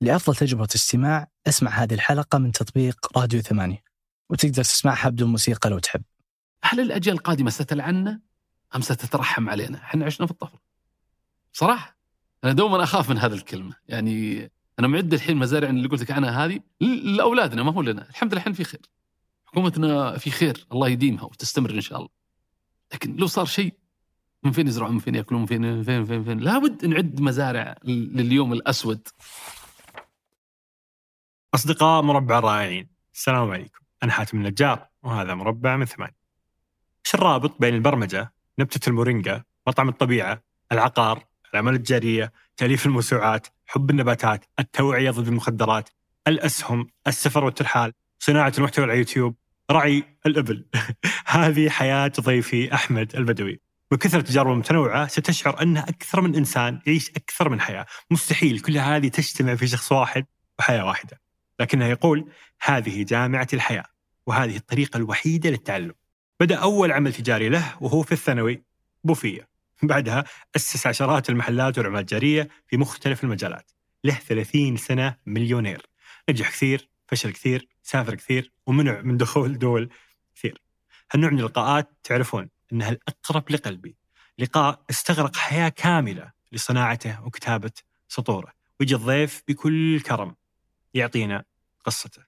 لأفضل تجربة استماع اسمع هذه الحلقة من تطبيق راديو ثمانية وتقدر تسمعها بدون موسيقى لو تحب هل الأجيال القادمة ستلعنا أم ستترحم علينا؟ إحنا عشنا في الطفرة. صراحة أنا دوما أخاف من هذه الكلمة، يعني أنا معد الحين مزارع اللي قلت لك عنها هذه لأولادنا ما هو لنا، الحمد لله إحنا في خير. حكومتنا في خير الله يديمها وتستمر إن شاء الله. لكن لو صار شيء من فين يزرعون من فين يأكلون من فين من فين من فين, من فين. لابد نعد مزارع لليوم الأسود أصدقاء مربع الرائعين السلام عليكم. أنا حاتم النجار وهذا مربع من ثمانية. إيش الرابط بين البرمجة نبتة المورينجا مطعم الطبيعة العقار الأعمال التجارية تأليف الموسوعات حب النباتات التوعية ضد المخدرات الأسهم السفر والترحال صناعة المحتوى على يوتيوب رعي الإبل. هذه حياة ضيفي أحمد البدوي. بكثرة تجاربه المتنوعة ستشعر أن أكثر من إنسان يعيش أكثر من حياة. مستحيل كل هذه تجتمع في شخص واحد وحياة واحدة. لكنه يقول هذه جامعة الحياة وهذه الطريقة الوحيدة للتعلم. بدأ أول عمل تجاري له وهو في الثانوي بوفية. بعدها أسس عشرات المحلات والأعمال التجارية في مختلف المجالات. له 30 سنة مليونير. نجح كثير فشل كثير سافر كثير ومنع من دخول دول كثير. هالنوع من اللقاءات تعرفون أنها الأقرب لقلبي. لقاء استغرق حياة كاملة لصناعته وكتابة سطوره ويجي الضيف بكل كرم يعطينا قصته.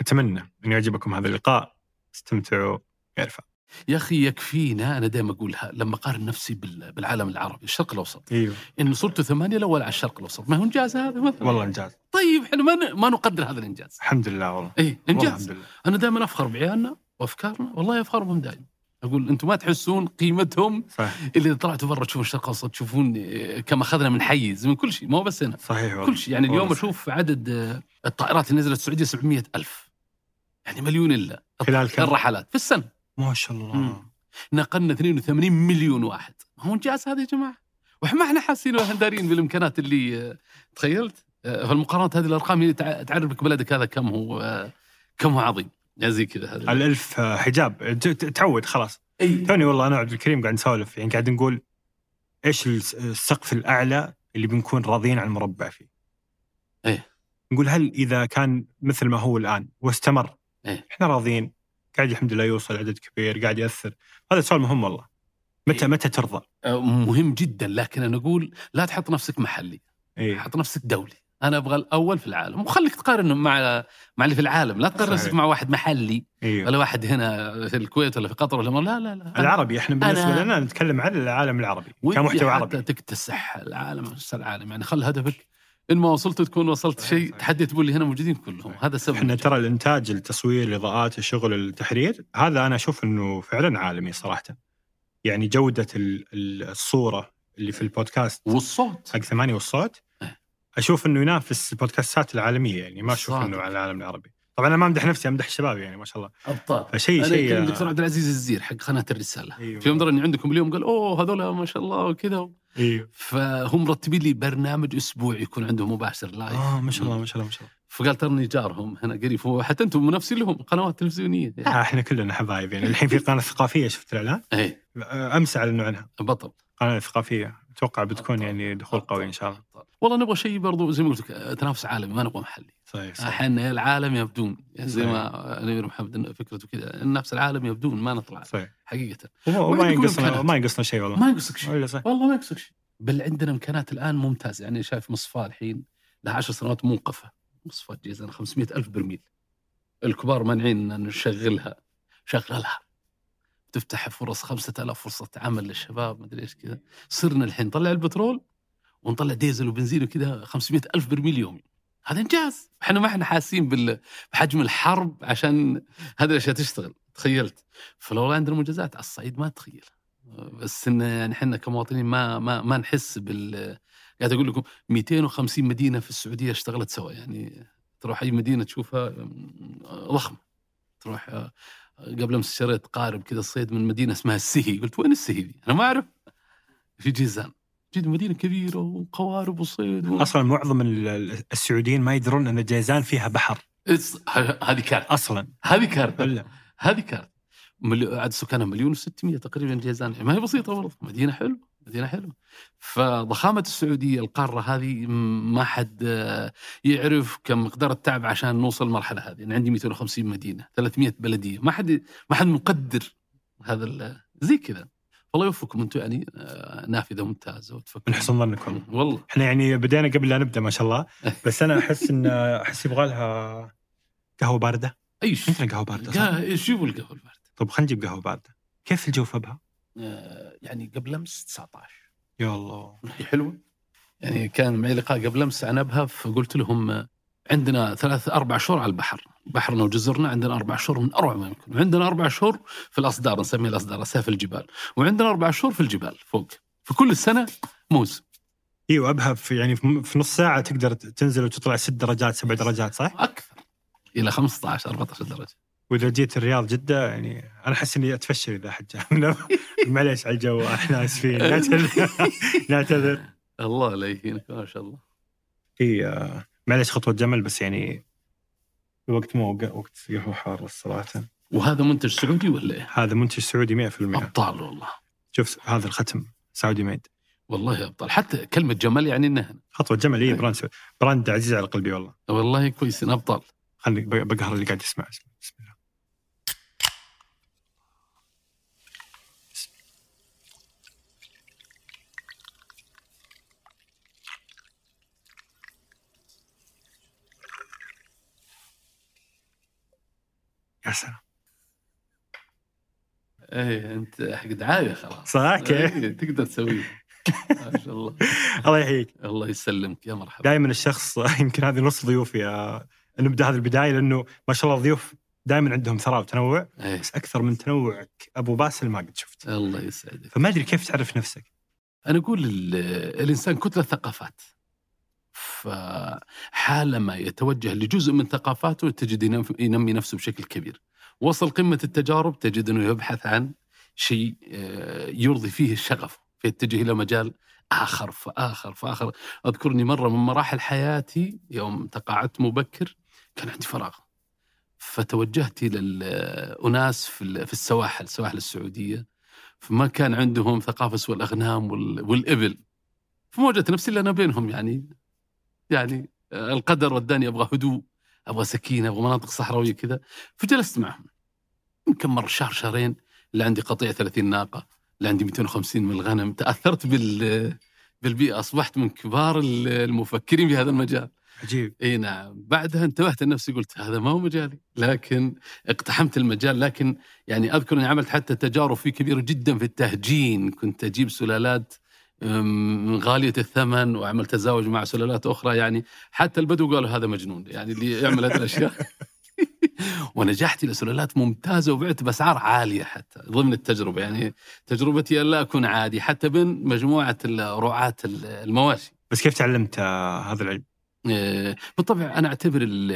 أتمنى أن يعجبكم هذا اللقاء. استمتعوا. يا رفاق يا أخي يكفينا أنا دائما أقولها لما أقارن نفسي بال- بالعالم العربي الشرق الأوسط. أيوه. إن صرت ثمانية الأول على الشرق الأوسط. ما هو إنجاز هذا مثلا؟ والله إنجاز. طيب إحنا ما ما نقدر هذا الإنجاز. الحمد لله والله. اي والله إنجاز. الحمد لله. أنا دائما أفخر بعيالنا وأفكارنا. والله افخر بهم دائما. أقول أنتم ما تحسون قيمتهم صحيح. اللي طلعتوا برا تشوفون الشرق الأوسط تشوفون آه، كم أخذنا من حيز من كل شيء. ما هو بس هنا. صحيح والله. كل شيء. يعني اليوم والله أشوف عدد آه، الطائرات اللي نزلت السعودية 700 ألف. يعني مليون إلا. خلال كم؟ الرحلات في السنة. ما شاء الله. مم. نقلنا 82 مليون واحد. ما هو انجاز هذا يا جماعة؟ وإحنا ما إحنا حاسين ولا دارين بالإمكانات اللي آه، تخيلت؟ آه، فالمقارنات هذه الأرقام تعرفك بلدك هذا كم هو آه، كم هو عظيم. يا زي كذا هذا. الألف حجاب. تعود خلاص. أي. توني والله أنا وعبد الكريم قاعد نسولف يعني قاعد نقول إيش الس- السقف الأعلى اللي بنكون راضيين عن المربع فيه. نقول هل إذا كان مثل ما هو الآن واستمر إيه. إحنا راضيين قاعد الحمد لله يوصل عدد كبير قاعد يأثر هذا سؤال مهم والله متى إيه. متى ترضى؟ آه، مهم جدا لكن أنا أقول لا تحط نفسك محلي إيه. حط نفسك دولي أنا أبغى الأول في العالم وخليك تقارن مع مع اللي في العالم لا تقارن. نفسك مع واحد محلي أيوه ولا واحد هنا في الكويت ولا في قطر ولا لا لا لا العربي إحنا بالنسبة أنا- لنا نتكلم عن العالم العربي كمحتوى عربي تكتسح العالم العالم يعني خل هدفك إن ما وصلت تكون وصلت شيء. تحدي تقول لي هنا موجودين كلهم. هذا السبب إحنا ترى الإنتاج التصوير الإضاءات الشغل التحرير هذا أنا أشوف إنه فعلا عالمي صراحة. يعني جودة ال- ال- الصورة اللي في البودكاست. والصوت. حق ثمانية والصوت. إيه. أشوف إنه ينافس البودكاستات العالمية يعني ما أشوف. إنه على العالم العربي. طبعا أنا ما أمدح نفسي أمدح الشباب يعني ما شاء الله. أبطال. فشيء أنا شيء كان الدكتور عبد العزيز الزير حق قناة الرسالة. أيوه. في يوم اني عندكم اليوم قال أوه هذول ما شاء الله وكذا. أيوه فهم مرتبين لي برنامج أسبوع يكون عندهم مباشر لايف آه ما شاء الله ما شاء الله ما شاء الله. فقال ترني جارهم هنا قريب حتى أنتم منافسين لهم قنوات تلفزيونية. آه إحنا كلنا حبايب يعني الحين في قناة ثقافية شفت الإعلان؟ اي آه، أمس أعلنوا عنها. بطل قناة ثقافية أتوقع بتكون. يعني دخول قوي إن شاء الله. والله نبغى شيء برضو زي ما قلت لك تنافس عالمي ما نبغى محلي. صحيح صحيح. إحنا يا العالم يا بدون يعني زي ما الامير محمد فكرته كذا نفس العالم يا بدون ما نطلع صحيح. حقيقة. وما ينقصنا. ما ينقصنا شيء والله. ما ينقصك شيء. والله ما يقصك شيء. بل عندنا امكانات الآن ممتازة. يعني شايف مصفاه الحين لها 10 سنوات موقفه مصفاه جيزان 500 ألف برميل. الكبار مانعين إن نشغلها. شغلها. تفتح فرص 5000 فرصة عمل للشباب ما أدري إيش كذا. صرنا الحين نطلع البترول ونطلع ديزل وبنزين وكذا 500 ألف برميل يومي. هذا إنجاز. إحنا ما إحنا حاسين بحجم الحرب عشان هذه الأشياء تشتغل. تخيلت. فلو عندنا منجزات على الصعيد ما تخيل. بس إن يعني إحنا كمواطنين ما ما ما نحس بال قاعد أقول لكم 250 مدينة في السعودية اشتغلت سوا. يعني تروح أي مدينة تشوفها ضخمه تروح آه، قبل أمس شريت قارب كذا الصيد من مدينة اسمها السهي. قلت وين السهي دي؟ أنا ما أعرف. في جيزان. جد مدينة كبيرة وقوارب وصيد و... أصلا معظم ال- ال- السعوديين ما يدرون أن جيزان فيها بحر. هذه كارثة. أصلا. هذه ولا هذه كارثة. ملي... عدد سكانها مليون و600 تقريبا جيزان ما هي بسيطة برضه مدينة حلوة. مدينة حلوة. فضخامة السعودية القارة هذه ما حد آه، يعرف كم مقدار التعب عشان نوصل المرحله هذه. أنا عندي 250 مدينة 300 بلدية. ما حد ما حد مقدر هذا ال- زي كذا. الله يوفقكم أنتم يعني آه، نافذة ممتازة من وتفكرون حسن ظنك والله. إحنا يعني بدينا قبل لا نبدأ ما شاء الله بس أنا أحس إن أحس يبغى لها قهوة باردة. اي شيء عندنا قهوة باردة؟ قا- إيش يبغوا القهوة الباردة؟ طب خلينا نجيب قهوة باردة. كيف الجو في أبها؟ آه، يعني قبل أمس 19 يا الله. هي حلوة. يعني كان معي لقاء قبل أمس عن أبها فقلت لهم آه، عندنا ثلاث أربع شهور على البحر. بحرنا وجزرنا عندنا أربع شهور من أروع ما يمكن. وعندنا أربع شهور في الأصدار نسميها الأصدار اسافل الجبال. وعندنا أربع شهور في الجبال فوق. في كل السنة موسم إيوه أبها في يعني في نص ساعة تقدر تنزل وتطلع ست درجات سبع درجات صح؟ أكثر. إلى 15 14 درجة. وإذا جيت الرياض جدة يعني أنا أحس إني أتفشل إذا حد معليش على الجو إحنا اسفين نعتذر نعتذر الله لا يهينك ما شاء الله. إي معليش خطوة جمل بس يعني الوقت مو وق- وقت قهوه حار الصراحه وهذا منتج سعودي ولا إيه؟ هذا منتج سعودي 100% أبطال والله. شوف هذا الختم سعودي ميد والله أبطال. حتى كلمة جمال يعني إنها خطوة جمل اي brand سعودي. brand عزيز على قلبي والله. والله كويسين أبطال. خلني بقهر اللي قاعد يسمع. يا سلام إيه أنت حق دعايه خلاص. صح كيف؟ إيه، تقدر تسويه ما شاء الله. الله يحييك. الله يسلمك. يا مرحبا. دائما الشخص يمكن هذه نص ضيوفي نبدا هذه البداية لأنه ما شاء الله الضيوف دائما عندهم ثراء وتنوع إيه. بس أكثر من تنوعك أبو باسل ما قد شفت الله يسعدك. فما أدري كيف تعرف نفسك؟ أنا أقول ال- الإنسان كتله ثقافات فحالما يتوجه لجزء من ثقافاته تجد ينم- ينمي نفسه بشكل كبير. وصل قمة التجارب تجد أنه يبحث عن شيء آه، يرضي فيه الشغف فيتجه إلى مجال آخر فآخر فآخر. أذكرني مرة من مراحل حياتي يوم تقاعدت مبكر كان عندي فراغ. فتوجهت الاناس في ال- في السواحل سواحل السعودية. فما كان عندهم ثقافة سوى الأغنام وال- والإبل. فوجدت نفسي اللي أنا بينهم يعني. يعني آه، القدر وداني أبغى هدوء أبغى سكينة أبغى مناطق صحراوية كذا. فجلست معهم. يمكن مر شهر شهرين اللي عندي قطيع 30 ناقة اللي عندي 250 من الغنم. تأثرت بال بالبيئة. أصبحت من كبار ال- المفكرين في هذا المجال. عجيب. إي نعم. بعدها انتبهت لنفسي قلت هذا ما هو مجالي. لكن اقتحمت المجال. لكن يعني أذكر أني عملت حتى تجارب فيه كبيرة جدا في التهجين. كنت أجيب سلالات غالية الثمن وعملت تزاوج مع سلالات أخرى يعني حتى البدو قالوا هذا مجنون يعني اللي يعمل هذه الأشياء ونجحت إلى سلالات ممتازة وبعت بأسعار عالية حتى ضمن التجربة يعني تجربتي أن لا أكون عادي حتى بين مجموعة رعاه المواشي بس كيف تعلمت آه، هذا العلم؟ آه، بالطبع أنا أعتبر ال-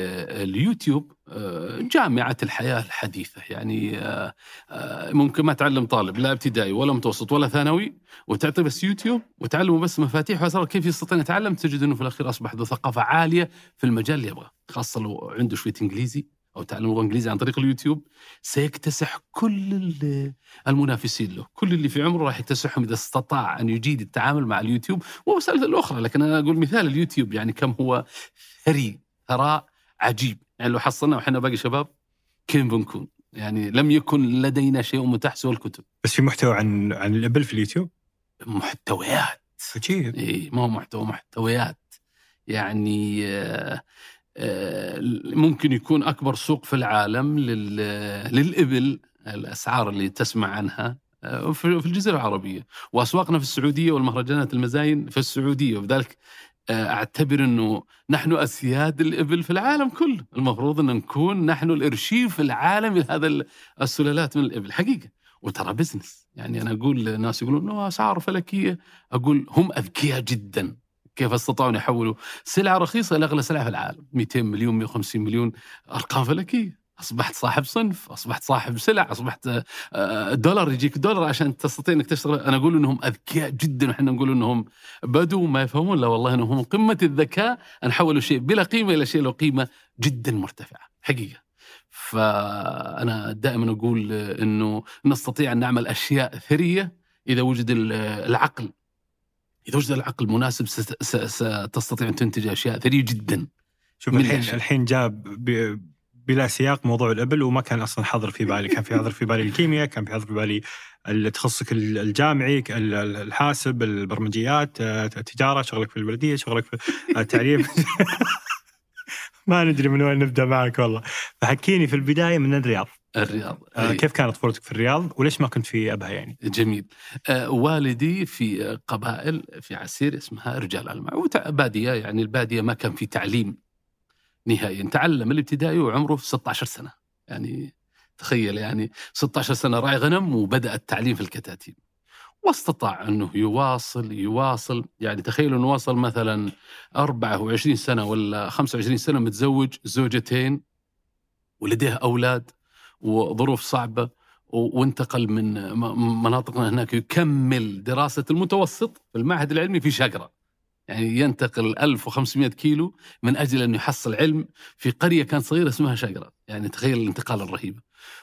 اليوتيوب آه، جامعة الحياة الحديثة. يعني آه، ممكن ما تعلم طالب لا ابتدائي ولا متوسط ولا ثانوي وتعطي بس يوتيوب وتعلمه بس مفاتيح واسرار كيف يستطيع يتعلم؟ تجد أنه في الأخير أصبح ذو ثقافه عالية في المجال اللي يبغاه خاصة لو عنده شوية إنجليزي. أو تعلم لغه إنجليزي عن طريق اليوتيوب سيكتسح كل ال- المنافسين له. كل اللي في عمره راح يكتسحهم إذا استطاع أن يجيد التعامل مع اليوتيوب. ومسألة الأخرى لكن أنا أقول مثال اليوتيوب يعني كم هو ثري ثراء عجيب. يعني لو حصلنا وحنا باقي شباب كيف بنكون يعني لم يكن لدينا شيء متاح سوى الكتب. بس في محتوى عن عن الأبل في اليوتيوب؟ محتويات. عجيب إيه ما هو محتوى محتويات. يعني آه، ممكن يكون أكبر سوق في العالم لل- للإبل الأسعار اللي تسمع عنها آه، في الجزيرة العربية. وأسواقنا في السعودية والمهرجانات المزاين في السعودية. وبذلك آه، أعتبر أنه نحن أسياد الإبل في العالم كله. المفروض أن نكون نحن الإرشيف العالمي لهذا ال- السلالات من الإبل. حقيقة. وترى بزنس يعني أنا أقول الناس يقولون أنه أسعار فلكية. أقول هم أذكياء جدا. كيف استطاعوا أن يحولوا سلعة رخيصة إلى أغلى سلعة في العالم. 200 مليون 150 مليون. أرقام فلكية. أصبحت صاحب صنف أصبحت صاحب سلع أصبحت آه، دولار يجيك دولار عشان تستطيع إنك تشتغل. أنا أقول إنهم أذكياء جدا وإحنا نقول إنهم بدو ما يفهمون. لا والله إنهم قمة الذكاء أن حولوا شيء بلا قيمة إلى شيء له قيمة جدا مرتفعة. حقيقة. فأنا دائما أقول إنه نستطيع أن نعمل أشياء ثرية إذا وجد ال- العقل إذا وجد العقل المناسب ستستطيع أن تنتج أشياء ثرية جدا شوف الحين الأشياء. الحين جاب بلا سياق موضوع الأبل وما كان أصلا حاضر في بالي، كان في حاضر في بالي الكيمياء، كان في حاضر في بالي التخصصك ال- الجامعي، ال- ال- الحاسب، البرمجيات، آه، التجارة، شغلك في البلدية، شغلك في التعليم. ما ندري من وين نبدأ معك والله. فحكيني في البداية من الرياض، الرياض. آه، إيه. كيف كانت طفولتك في الرياض؟ وليش ما كنت في أبها يعني؟ جميل. آه والدي في قبائل في عسير اسمها رجال ألمع وتع- باديه يعني البادية ما كان في تعليم نهائيا. تعلم الابتدائي وعمره 16 سنة. يعني تخيل يعني 16 سنة راعي غنم وبدأ التعليم في الكتاتيب. واستطاع أنه يواصل يواصل. يعني تخيلوا أنه وصل مثلا 24 سنة ولا 25 سنة متزوج زوجتين ولديه أولاد. وظروف صعبة وانتقل من م- مناطقنا هناك يكمل دراسة المتوسط في المعهد العلمي في شقره يعني ينتقل 1500 كيلو من أجل أن يحصل علم في قرية كانت صغيرة اسمها شقره يعني تخيل الانتقال الرهيب.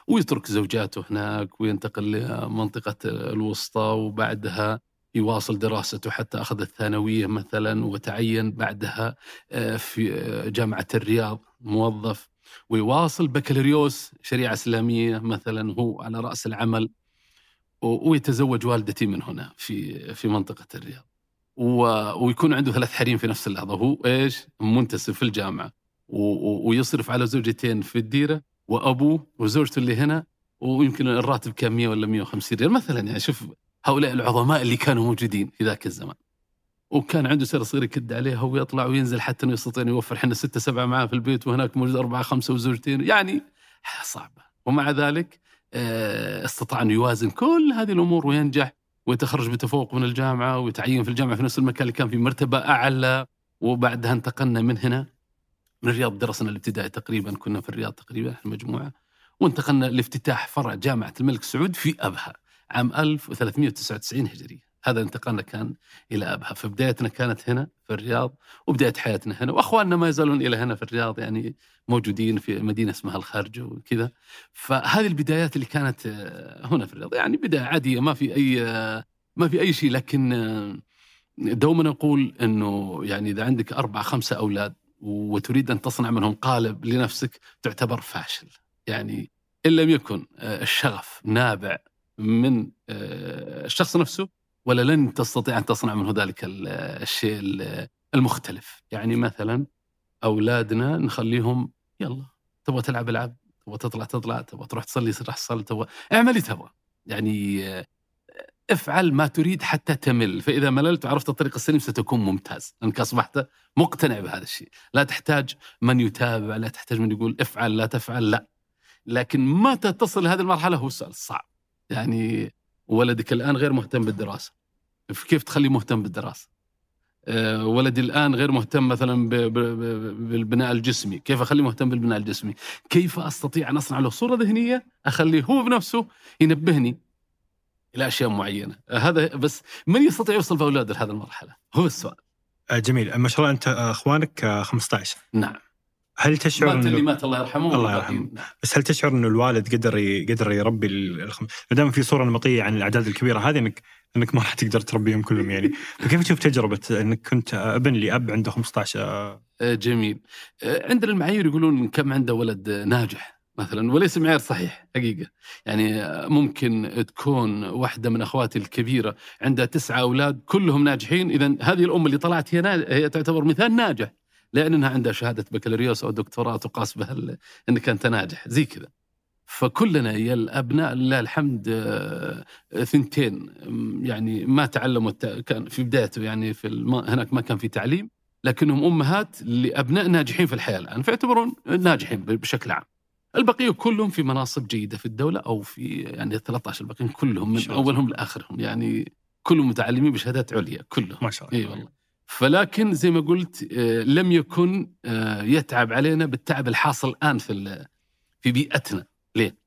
ويترك زوجاته هناك وينتقل لمنطقة الوسطى وبعدها يواصل دراسته حتى أخذ الثانوية مثلا وتعين بعدها آه، في آه، جامعة الرياض موظف. ويواصل بكالوريوس شريعة إسلامية مثلا هو على رأس العمل ويتزوج والدتي من هنا في في منطقة الرياض. ويكون عنده ثلاث حريم في نفس اللحظة. هو إيش؟ منتسب في الجامعة. ويصرف على زوجتين في الديرة وأبوه وزوجته اللي هنا ويمكن الراتب كان 100 ولا 150 ريال مثلا. يعني شوف هؤلاء العظماء اللي كانوا موجودين في ذاك الزمان. وكان عنده سيارة صغيرة يكد عليها ويطلع وينزل حتى إنه يستطيع إنه يوفر. إحنا ستة سبعة معاه في البيت وهناك موجود أربعة خمسة وزوجتين. يعني صعبة. ومع ذلك آه، استطاع إنه يوازن كل هذه الأمور وينجح ويتخرج بتفوق من الجامعة ويتعين في الجامعة في نفس المكان اللي كان في مرتبة أعلى. وبعدها انتقلنا من هنا من الرياض درسنا الابتدائي تقريبا كنا في الرياض تقريبا إحنا مجموعة. وانتقلنا لافتتاح فرع جامعة الملك سعود في أبها عام 1399 هجرية. هذا انتقالنا كان إلى أبها. فبدايتنا كانت هنا في الرياض وبداية حياتنا هنا. وأخواننا ما يزالون إلى هنا في الرياض يعني موجودين في مدينة اسمها الخارج وكذا. فهذه البدايات اللي كانت آه، هنا في الرياض. يعني بداية عادية ما في أي آه، ما في أي شيء. لكن آه، دوما نقول أنه يعني إذا عندك أربع خمسة أولاد وتريد أن تصنع منهم قالب لنفسك تعتبر فاشل. يعني إن لم يكن الشغف نابع من الشخص نفسه ولا لن تستطيع أن تصنع منه ذلك ال- الشيء ال- المختلف. يعني مثلا أولادنا نخليهم يلا تبغى تلعب العب تبغى تطلع تطلع تبغى تروح تصلي راح تصلي تبغى اعمل اللي تبغى. يعني آه، افعل ما تريد حتى تمل. فإذا مللت وعرفت الطريق السليم ستكون ممتاز. لأنك أصبحت مقتنع بهذا الشيء. لا تحتاج من يتابع لا تحتاج من يقول افعل لا تفعل لا. لكن متى تصل لهذه المرحلة هو السؤال الصعب يعني ولدك الآن غير مهتم بالدراسة. كيف تخليه مهتم بالدراسة؟ آه، ولدي الآن غير مهتم مثلا بالبناء الجسمي. كيف أخليه مهتم بالبناء الجسمي؟ كيف أستطيع أن أصنع له صورة ذهنية أخليه هو بنفسه ينبهني إلى أشياء معينة؟ آه، هذا بس من يستطيع يوصل بأولاده لهذه المرحلة؟ هو السؤال. آه، جميل. ما شاء الله أنت أخوانك آه، 15 نعم. هل تشعر مات اللي مات الله يرحمه الله. يرحمه. نعم. بس هل تشعر إنه الوالد قدر ي... قدر يربي ال- الخم... دائما في صورة نمطية عن الأعداد الكبيرة هذه انك إنك ما راح تقدر تربيهم كلهم يعني فكيف تشوف تجربة إنك كنت أبن لأب عنده 15 آه، جميل آه، عندنا المعايير يقولون كم عنده ولد ناجح مثلا وليس معيار صحيح حقيقة يعني آه، ممكن تكون واحدة من أخواتي الكبيرة عندها تسعة أولاد كلهم ناجحين اذا هذه الأم اللي طلعت هي هي تعتبر مثال ناجح لانها عندها شهادة بكالوريوس أو دكتوراه تقاس بها إنك أنت ناجح زي كذا فكلنا يا الأبناء لله الحمد آه، ثنتين يعني ما تعلموا. كان في بدايته يعني في الم... هناك ما كان في تعليم لكنهم أمهات لأبناء ناجحين في الحياة الآن فيعتبرون ناجحين بشكل عام. البقية كلهم في مناصب جيدة في الدولة أو في يعني 13 الباقيين كلهم من شاء. أولهم لآخرهم يعني كلهم متعلمين بشهادات عليا كلهم. ما شاء الله إي والله. فلكن زي ما قلت آه، لم يكن آه، يتعب علينا بالتعب الحاصل الآن في في بيئتنا، ليه؟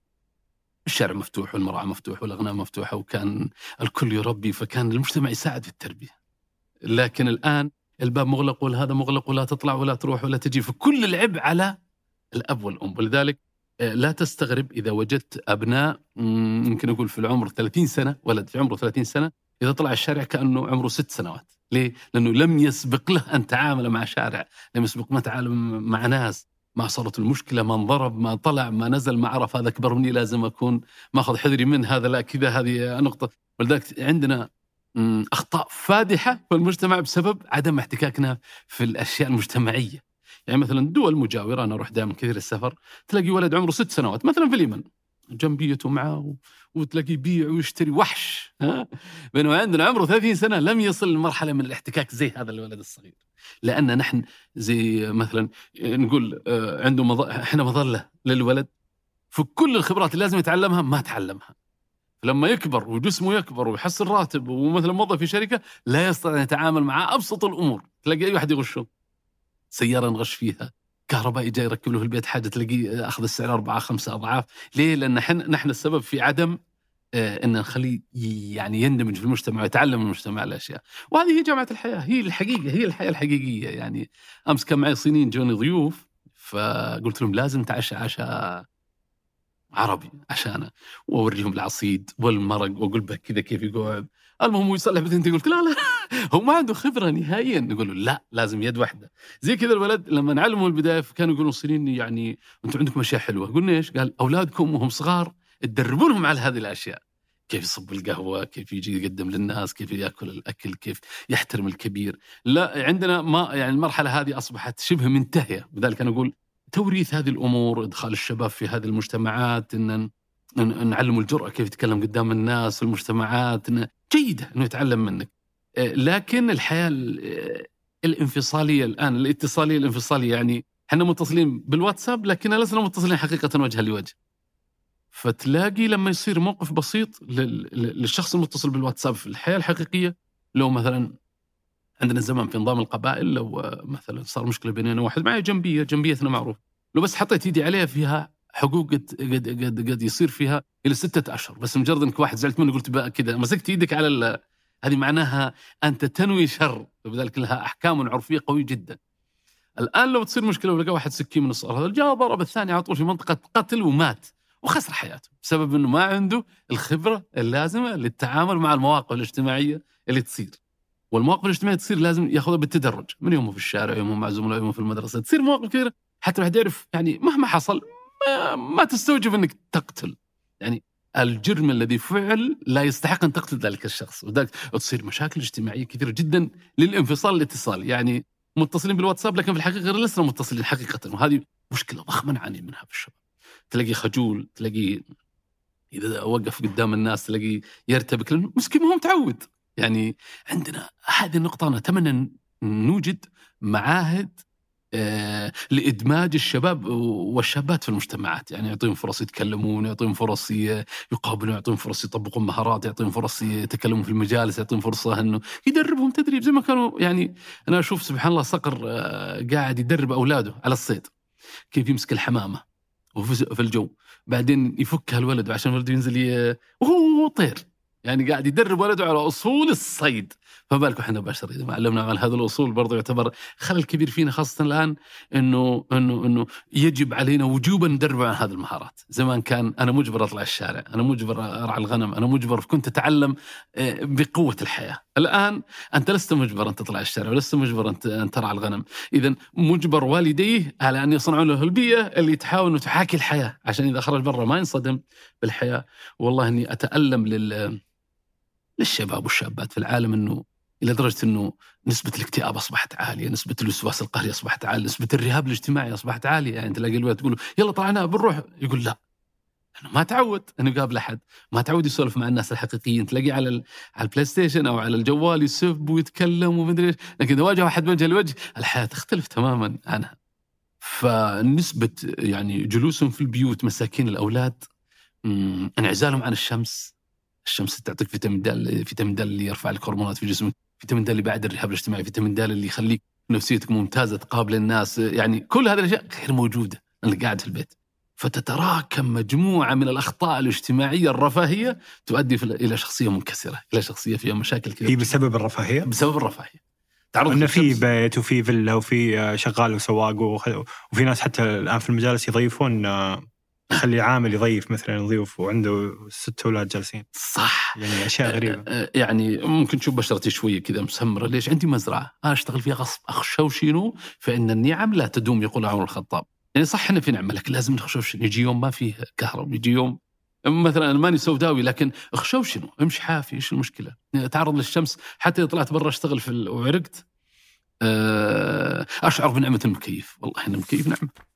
الشارع مفتوح والمرعى مفتوح والاغنام مفتوحة وكان الكل يربي فكان المجتمع يساعد في التربية. لكن الآن الباب مغلق وهذا مغلق ولا تطلع ولا تروح ولا تجي فكل العبء على الأب والأم ولذلك آه، لا تستغرب إذا وجدت أبناء يمكن أقول في العمر 30 سنة ولد في عمره 30 سنة إذا طلع الشارع كأنه عمره ست سنوات ليه؟ لأنه لم يسبق له أن تعامل مع شارع لم يسبق ما تعامل مع ناس ما صارت المشكلة ما انضرب ما طلع ما نزل ما عرف هذا أكبر مني لازم أكون ماخذ حذري من هذا لا كذا هذه نقطة. ولذلك عندنا أخطاء فادحة في المجتمع بسبب عدم احتكاكنا في الأشياء المجتمعية. يعني مثلا دول مجاورة أنا أروح دائما كثير السفر تلاقي ولد عمره ست سنوات مثلا في اليمن. جنبيته معه و- وتلاقيه يبيع ويشتري. وحش ها؟ بينما عندنا عمره 30 سنة لم يصل لمرحلة من الاحتكاك زي هذا الولد الصغير. لأن نحن زي مثلا نقول آه، عنده مظ... إحنا مظلة للولد فكل الخبرات اللي لازم يتعلمها ما تعلمها. لما يكبر وجسمه يكبر ويحصل راتب ومثلا موظف في شركة لا يستطيع أن يتعامل مع أبسط الأمور. تلاقي أي واحد يغشه سيارة نغش فيها. كهربائي جاي يركب له في البيت حاجة تلاقيه أخذ السعر أربعة خمسة أضعاف. ليه؟ لأن نحن نحن السبب في عدم آه، إن نخليه يعني يندمج في المجتمع ويتعلم من المجتمع الأشياء. وهذه هي جامعة الحياة. هي الحقيقة هي الحياة الحقيقية. يعني أمس كان معي صينيين جوني ضيوف فقلت لهم لازم تعشى عشاء عربي عشانه. واوريهم العصيد والمرق وأقول به كذا كيف يقعد. المهم هو يصلح بثنتين قلت لا لا. هو ما عنده خبرة نهائيا. نقول له لا لازم يد واحدة. زي كذا الولد لما نعلمه البداية كانوا يقولون الصينيين يعني أنتم عندكم أشياء حلوة. قلنا إيش؟ قال أولادكم وهم صغار تدربونهم على هذه الأشياء. كيف يصب القهوة كيف يجي يقدم للناس كيف يأكل الأكل كيف يحترم الكبير. لا عندنا ما يعني المرحلة هذه أصبحت شبه منتهية. لذلك أنا أقول توريث هذه الأمور إدخال الشباب في هذه المجتمعات إن نعلمه الجرأة كيف يتكلم قدام الناس في المجتمعات إن جيدة إنه يتعلم منك. لكن الحياة ال- آه، الانفصالية الآن الاتصالية الانفصالية يعني إحنا متصلين بالواتساب لكن لسنا متصلين حقيقة وجها لوجه. فتلاقي لما يصير موقف بسيط لل- لل- للشخص المتصل بالواتساب في الحياة الحقيقية لو مثلا عندنا زمان في نظام القبائل لو آه، مثلا صار مشكلة بيننا واحد معي جنبية جنبيتنا معروف. لو بس حطيت ايدي عليها فيها حقوق قد قد قد, قد يصير فيها إلى ستة أشهر بس مجرد إنك واحد زعلت منه قلت كذا مسكت إيدك على هذه معناها أنت تنوي شر وبذلك لها أحكام عرفية قوية جدا. الآن لو تصير مشكلة ولقى واحد سكين من الصغر هذا جاء ضرب الثاني على طول في منطقة قتل ومات وخسر حياته بسبب إنه ما عنده الخبرة اللازمة للتعامل مع المواقف الاجتماعية اللي تصير. والمواقف الاجتماعية تصير لازم يأخذها بالتدرج من يومه في الشارع يومه مع زملائه يومه في المدرسة تصير مواقف كثيرة. حتى الواحد يعرف يعني مهما حصل ما, ما تستوجب إنك تقتل. يعني الجرم الذي فعل لا يستحق أن تقتل ذلك الشخص وذلك تصير مشاكل اجتماعية كثيرة جدا للانفصال الاتصال. يعني متصلين بالواتساب لكن في الحقيقة لسنا متصلين حقيقه وهذه مشكلة ضخمة نعاني منها في الشباب. تلاقيه خجول تلاقيه إذا وقف قدام الناس تلاقيه يرتبك لأنه مسكين ما هو متعود. يعني عندنا هذه النقطة أنا أتمنى نوجد معاهد لإدماج الشباب والشابات في المجتمعات. يعني يعطيهم فرص يتكلمون يعطيهم فرص يقابلون يعطيهم فرص يطبقون مهارات يعطيهم فرص يتكلمون في المجالس يعطيهم فرصة إنه يدربهم تدريب زي ما كانوا. يعني أنا أشوف سبحان الله صقر آه، قاعد يدرب أولاده على الصيد كيف يمسك الحمامة وفي في الجو. بعدين يفكها الولد عشان الولد ينزل. وهو طير. يعني قاعد يدرب ولده على أصول الصيد. فما بالك إحنا بشر اذا ما علمنا على هذه الأصول برضه يعتبر خلل كبير فينا خاصة الآن إنه إنه إنه يجب علينا وجوبا ندرب على هذه المهارات، زمان كان أنا مجبر أطلع الشارع، أنا مجبر أرعى الغنم، أنا مجبر كنت أتعلم آه، بقوة الحياة، الآن أنت لست مجبر أن تطلع الشارع ولست مجبر أن ترعى الغنم، اذا مجبر والديه على أن يصنعون له البيئة اللي تحاول تحاكي الحياة عشان إذا خرج برا ما ينصدم بالحياة، والله إني أتألم لل للشباب والشابات في العالم إنه إلى درجة إنه نسبة الاكتئاب أصبحت عالية، نسبة الوسواس القهري أصبحت عالية، نسبة الرهاب الاجتماعي أصبحت عالية، يعني تلاقي الولد تقول يلا طلعنا بنروح. يقول لا. لأنه ما تعود. انه يقابل أحد، ما تعود يسولف مع الناس الحقيقيين، تلاقيه على. على ال PlayStation أو على الجوال يسب ويتكلم ومدري إيش، لكن إذا واجه واحد وجه لوجه الحياة تختلف تماما عنها. فنسبة يعني جلوسهم في البيوت مساكين الأولاد انعزالهم عن الشمس. الشمس تعطيك فيتامين د فيتامين د اللي يرفع لك هرمونات في جسمك. فيتامين د اللي يبعد الرهاب الاجتماعي فيتامين د اللي يخليك نفسيتك ممتازة تقابل الناس. يعني كل هذه الأشياء غير موجودة انك قاعد في البيت. فتتراكم مجموعة من الأخطاء الاجتماعية الرفاهية تؤدي إلى شخصية منكسرة إلى شخصية فيها مشاكل هي كثيره بسبب الرفاهية؟ بسبب الرفاهية. تعرض إنه في. بيت وفي فيلا وفي آه، شغال وسواق وفي ناس حتى الآن في المجالس يضيفون آه، يخلي عامل يضيف مثلا يضيف وعنده ست أولاد جالسين. صح. يعني أشياء غريبة. آه، يعني ممكن تشوف بشرتي شوية كذا مسمرة. ليش؟ عندي مزرعة. أنا أشتغل فيها غصب. اخشوشنوا فإن النعم لا تدوم يقول عمر الخطاب. يعني صح إحنا في نعمه لكن لازم نخشوشن يجي يوم ما فيه كهرباء يجي يوم مثلا أنا ماني سوداوي لكن اخشوشنوا أمشي حافي. إيش المشكلة؟ تعرض للشمس. حتى إذا طلعت برا أشتغل في وعرقت. آه، أشعر بنعمة المكيف. والله ان المكيف نعمة.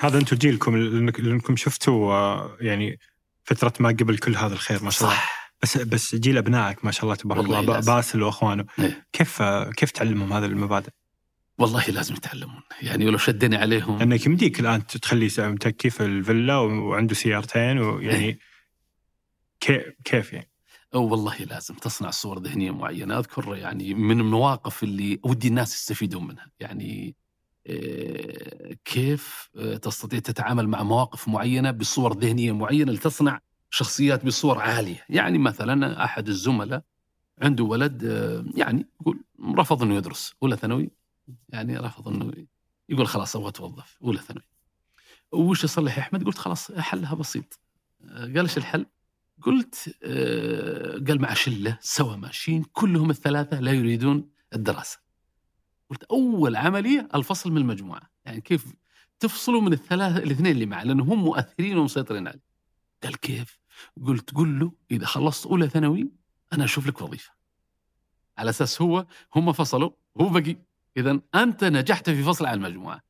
هذا أنتم جيلكم لأنكم شفتوا آه، يعني فترة ما قبل كل هذا الخير ما شاء الله صح بس بس جيل أبنائك ما شاء الله تبارك الله لازم. باسل وأخوانه إيه. كيف آه، كيف تعلمهم هذه المبادئ؟ والله لازم يتعلمون يعني ولو شدني عليهم لأنك يمديك الآن تخلي س- متكي في الفيلا وعنده سيارتين ويعني كيف كيف يعني؟ أو والله لازم تصنع صور ذهنية معينة أذكر يعني من المواقف اللي ودي الناس يستفيدون منها يعني كيف آه، تستطيع تتعامل مع مواقف معينة بصور ذهنية معينة لتصنع شخصيات بصور عالية؟ يعني مثلا أحد الزملاء عنده ولد آه، يعني يقول رفض إنه يدرس اولى ثانوي؟ يعني رفض إنه يقول خلاص أبغى أتوظف اولى ثانوي. وش يصلح يا أحمد؟ قلت خلاص حلها بسيط. آه، قال إيش الحل؟ قلت آه، قال مع شلة سوا ماشيين كلهم الثلاثة لا يريدون الدراسة. قلت أول عمليه الفصل من المجموعة، يعني كيف تفصلوا من الثلاثه الاثنين اللي معه لأنه هم مؤثرين ومسيطرين عليه. قال كيف؟ قلت قل له إذا خلصت أولى ثانوي أنا أشوف لك وظيفة. على أساس هو هم فصلوا هو بقي اذا أنت نجحت في فصل عن المجموعة.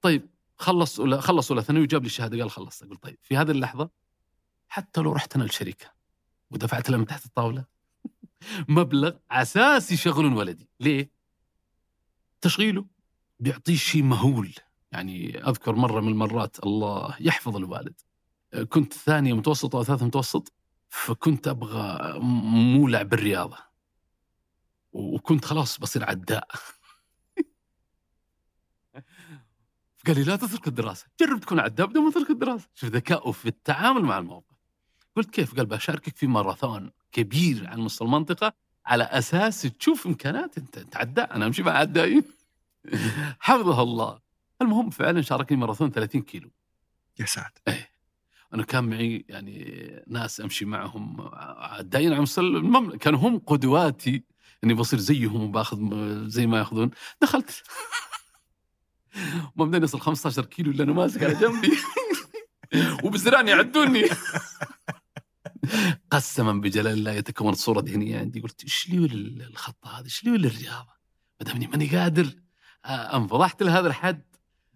طيب خلص أولى خلص أولى ثانوي وجاب لي الشهادة قال خلصت قلت طيب في هذه اللحظة حتى لو رحت أنا الشركة ودفعت لها من تحت الطاولة مبلغ أساس يشغلون ولدي، ليه؟ تشغيله بيعطيه شيء مهول، يعني أذكر مرة من المرات الله يحفظ الوالد. كنت ثانية متوسط أو ثالث متوسط فكنت أبغى مولع بالرياضه وكنت خلاص بصير عداء. قال لي لا تترك الدراسة، جرب تكون عداء بدون ما تترك الدراسة، شوف ذكائه في التعامل مع الموقف. قلت كيف؟ قال بشاركك في ماراثون كبير على مستوى المنطقة على أساس تشوف إمكانات أنت عداء أنا أمشي مع عدائين حفظه الله. المهم فعلا شاركني ماراثون 30 كيلو. يا ساتر. أنا كان معي يعني ناس أمشي معهم. عدائين على مستوى المملكه كانوا هم قدواتي. إني بصير زيهم وباخذ زي ما يأخذون. دخلت. ما بدنا يصل 15 كيلو اللي أنا ماسك على جنبي. وبزران يعدوني. قسما بجلال الله يتكون صورة ذهنيه عندي. قلت إيش لي الخط هذا؟ إيش لي الرياضه؟ ما دامني ماني قادر آه، انفضحت لهذا الحد.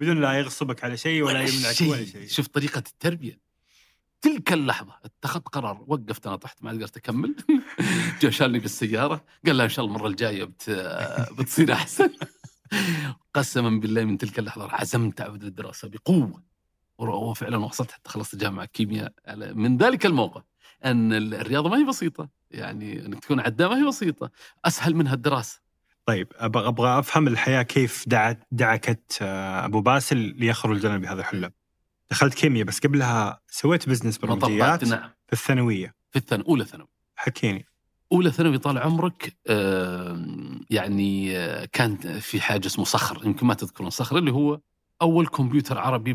بدون لا يغصبك على شيء ولا يمنعك ولا شيء. شوف طريقة التربية. تلك اللحظة اتخذت قرار وقفت أنا طحت ما قدرت أكمل. جاء شالني بالسيارة قال لا إن شاء الله المرة الجاية بت... بتصير أحسن. قسما بالله من تلك اللحظة عزمت اعود للدراسه بقوة. وفعلا وصلت حتى خلصت جامعة كيمياء. من ذلك الموقف. أن الرياضة ما هي بسيطة. يعني انك تكون عداء ما هي بسيطة. أسهل منها الدراسة. طيب أبغى أبغى أفهم الحياة كيف دعت دعكت آه، أبو باسل ليخرج لنا بهذا الحلم. دخلت كيمياء بس قبلها سويت business برمجيات نعم. في الثانوية. في الثانوي أولى ثانوي. حكيني. أولى ثانوي طال عمرك يعني آه، كان في حاجة اسمه صخر. يمكن ما تذكرون صخر اللي هو أول كمبيوتر عربي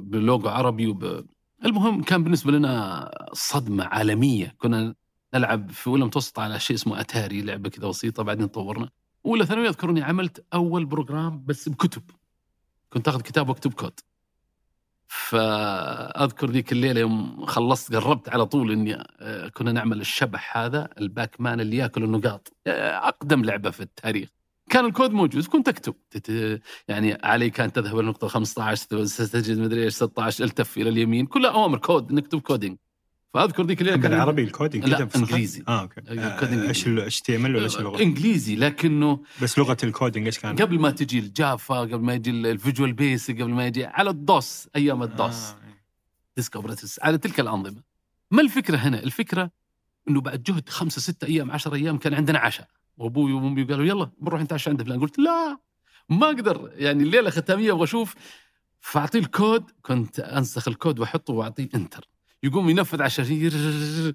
بلوجو عربي وب... المهم كان بالنسبة لنا صدمة عالمية. كنا نلعب في اولى متوسط على شيء اسمه أتاري لعبة كذا بسيطة بعدين طورنا اولى ثانوي اذكر اني عملت أول program بس بكتب. كنت أخذ كتاب وأكتب كود. فأذكر ذيك الليلة يوم خلصت قربت على طول إني آه، كنا نعمل الشبح هذا ال Pac-Man اللي ياكل النقاط. آه، أقدم لعبة في التاريخ. كان الكود موجود كنت أكتب يعني علي كان تذهب إلى النقطه 15 ستجد مدري إيش 16 ألتف إلى اليمين كلها أوامر كود نكتب coding فأذكر ذيك الليلة كان بالعربي ال coding لا،؟ إنجليزي. آه okay آه، إيش HTML ولا إيش اللغة؟ إنجليزي لكنه بس لغة ال coding إيش كان؟ قبل ما تجي ال Java قبل ما يجي ال Visual Basic قبل ما يجي على ال DOS أيام ال DOS آه. disk operates على تلك الأنظمة ما الفكرة هنا؟ الفكرة إنه بعد جهد خمسة ستة أيام عشر أيام كان عندنا عشاء وابوي وامي قالوا يلا بنروح نتعشى عند فلان قلت لا ما أقدر. يعني الليلة ختامية أبغى أشوف. فاعطيه الكود كنت انسخ الكود واحطه واعطيه enter. يقوم ينفذ على الشاشه.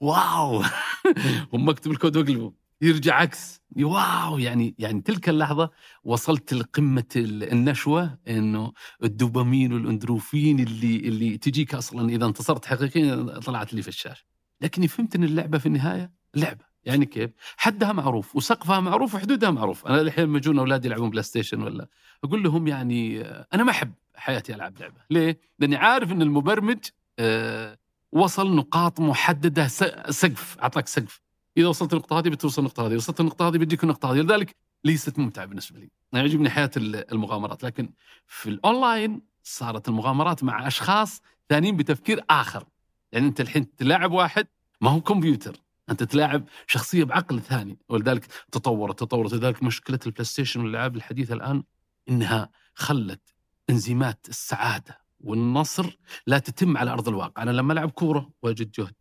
wow. هم اكتب الكود واقلبه يرجع عكس. wow. يعني يعني تلك اللحظة وصلت لقمة ال- النشوة إنه الدوبامين والإندورفين اللي اللي تجيك أصلا إذا انتصرت حقيقيا طلعت لي في الشاشة. لكني فهمت إن اللعبة في النهاية لعبة. يعني كيف؟ حدها معروف وسقفها معروف وحدودها معروف، أنا الحين لما يجون أولادي يلعبون بلاي ستيشن ولا أقول لهم يعني آه، أنا ما أحب حياتي ألعب لعبة، ليه؟ لأني عارف إن المبرمج آه، وصل نقاط محددة سقف أعطاك سقف. إذا وصلت النقطة هذه بتوصل النقطة هذه وصلت النقطة هذه بيجيك النقطة هذه. لذلك ليست ممتعة بالنسبة لي. أنا يعجبني حياة ال- المغامرات. لكن في الأونلاين صارت المغامرات مع أشخاص ثانيين بتفكير آخر. يعني أنت الحين تلاعب واحد ما هو كمبيوتر. انت تلاعب شخصية بعقل ثاني ولذلك تطورت تطورت لذلك مشكلة البلاي ستيشن والألعاب الحديثة الآن إنها خلت إنزيمات السعادة والنصر لا تتم على أرض الواقع، أنا لما ألعب كورة وأجد جهد.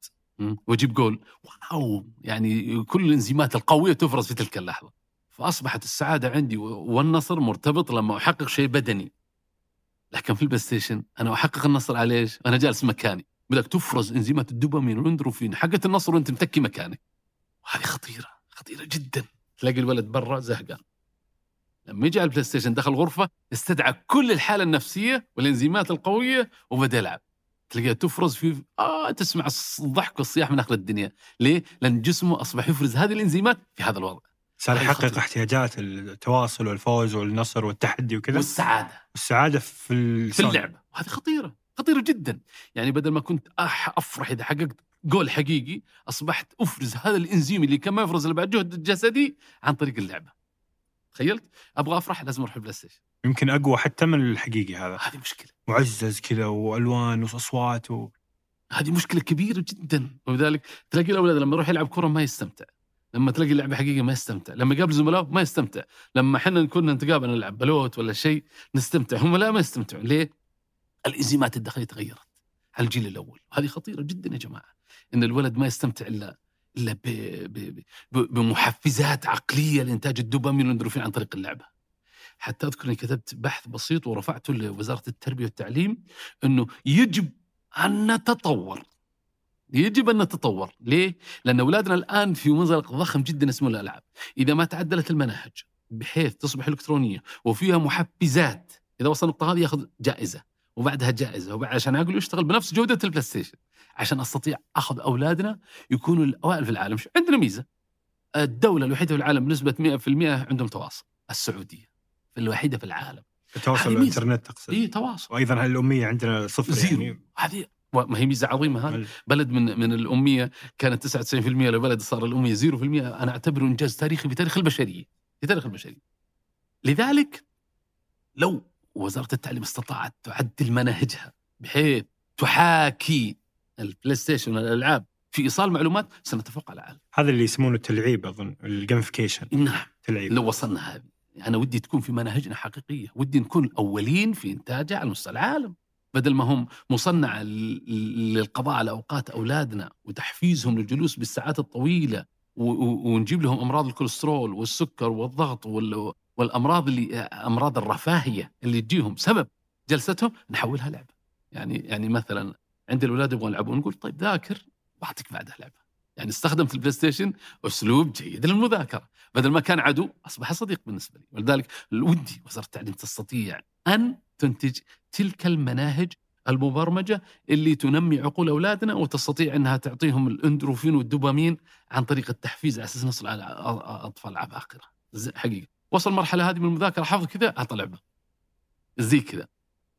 وأجيب جول واو يعني كل الإنزيمات القوية تفرز في تلك اللحظة. فأصبحت السعادة عندي والنصر مرتبط لما أحقق شيء بدني. لكن في البلاي ستيشن أنا أحقق النصر على إيش؟ أنا جالس مكاني، بدك تفرز إنزيمات الدوبامين والإندورفين حقت النصر وأنت متكي مكانك. وهذه خطيرة خطيرة جدا. تلاقي الولد برا زهقان. لما يجي على البلاي ستيشن دخل غرفة استدعى كل الحالة النفسية والإنزيمات القوية وبدأ يلعب. تلاقيها تفرز في آه تسمع الضحك والصياح من اخر الدنيا، ليه؟ لأن جسمه أصبح يفرز هذه الإنزيمات في هذا الوضع. صار يحقق خطيرة. احتياجات التواصل والفوز والنصر والتحدي وكذا والسعادة والسعاده في في. اللعبه، وهذه خطيرة، خطيره جدا. يعني بدل ما كنت أح أفرح إذا حققت جول حقيقي، أصبحت أفرز هذا الإنزيم اللي كان ما يفرز إلا بعد جهد جسدي عن طريق اللعبة. تخيلت؟ أبغى أفرح لازم أروح البلاي ستيشن، يمكن أقوى حتى من الحقيقي هذا. هذه مشكلة. معزز كذا وألوان وأصوات و... هذه مشكلة كبيرة جدا. ولذلك تلاقي الأولاد لما يروح يلعب كره ما يستمتع. لما تلاقي اللعبه حقيقية ما يستمتع. لما يقابل زملائه ما يستمتع. لما إحنا كنا نتقابل نلعب بلوت ولا شيء نستمتع. هم لا ما يستمتعون. ليه؟ الإنزيمات الداخلية تغيرت. على الجيل الأول. هذه خطيرة جدا يا جماعة. إن الولد ما يستمتع الا إلا. بمحفزات عقلية لإنتاج الدوبامين والأندروفين عن طريق اللعبة. حتى أذكر إني كتبت بحث بسيط ورفعته لوزارة التربية والتعليم إنه يجب أن نتطور. يجب أن نتطور، ليه؟ لأن أولادنا الآن في منزلق ضخم جدا اسمه الألعاب، إذا ما تعدلت المناهج بحيث تصبح إلكترونية وفيها محفزات، إذا وصل النقطة هذه ياخذ جائزة. وبعدها جائزة. وبعد عشان عقله يشتغل بنفس جودة البلاي ستيشن، عشان أستطيع أخذ أولادنا يكونوا الأوائل في العالم، شو- عندنا ميزة؟ الدولة الوحيدة في العالم بنسبة 100% عندهم تواصل، السعودية. الوحيدة في العالم، التواصل. الإنترنت تقصد. اي تواصل. وأيضا الأمية عندنا صفر زيرو. يعني هذه ما هي ميزة عظيمة هذه. بلد من من الأمية كانت 99% لبلد صار الأمية 0% أنا أعتبره إنجاز تاريخي في تاريخ البشرية. في تاريخ البشرية. لذلك لو وزارة التعليم استطاعت تعدل مناهجها بحيث تحاكي البلاي ستيشن والألعاب في إيصال معلومات سنتفوق على العالم. هذا اللي يسمونه التلعيب أظن ال gamification نعم. تلعيب. لو وصلنا هذه. أنا ودي تكون في مناهجنا حقيقية. ودي نكون الاولين في انتاجها على مستوى العالم. بدل ما هم مصنعه للقضاء على أوقات أولادنا وتحفيزهم للجلوس بالساعات الطويلة ونجيب لهم أمراض الكوليسترول والسكر والضغط وال- والأمراض اللي أمراض الرفاهيه اللي تجيهم سبب جلستهم نحولها لعبة. يعني يعني مثلا عند الأولاد يبغون يلعبون نقول طيب ذاكر واعطيك بعدها لعبة. يعني استخدمت البلاي ستيشن أسلوب جيد للمذاكرة. بدل ما كان عدو أصبح صديق بالنسبة لي. ولذلك ودي وزارة التعليم تستطيع أن تنتج تلك المناهج المبرمجة اللي تنمي عقول أولادنا وتستطيع أنها تعطيهم الإندورفين والدوبامين عن طريق التحفيز على أساس نصل على أطفال عباقرة. حقيقة. وصل المرحله هذه من المذاكرة حافظ كذا اعطى لعبه زي كذا.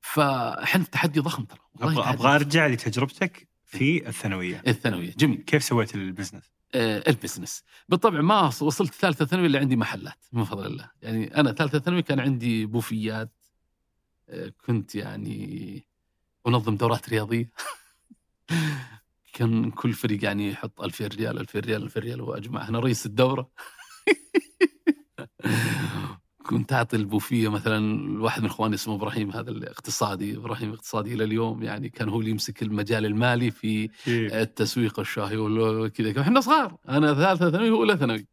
فاحنا في تحدي ضخم ترى. أبغى أبغى أرجع لتجربتك في الثانوية. الثانوية. جميل. كيف سويت ال business؟ آه، ال business. بالطبع ما وصلت ثالثة ثانوي إلا عندي محلات من فضل الله. يعني أنا ثالثة ثانوي كان عندي بوفيات آه، كنت يعني أنظم دورات رياضية. كان كل فريق يعني يحط 2000 ريال 2000 ريال 2000 ريال واجمع أنا رئيس الدورة. كنت أعطي البوفيه مثلا واحد من إخواني اسمه إبراهيم هذا الاقتصادي إبراهيم اقتصادي إلى اليوم يعني كان هو اللي يمسك المجال المالي في. التسويق الشاهي وكذا إحنا صغار أنا ثالثة ثانوي واولى ثانوي.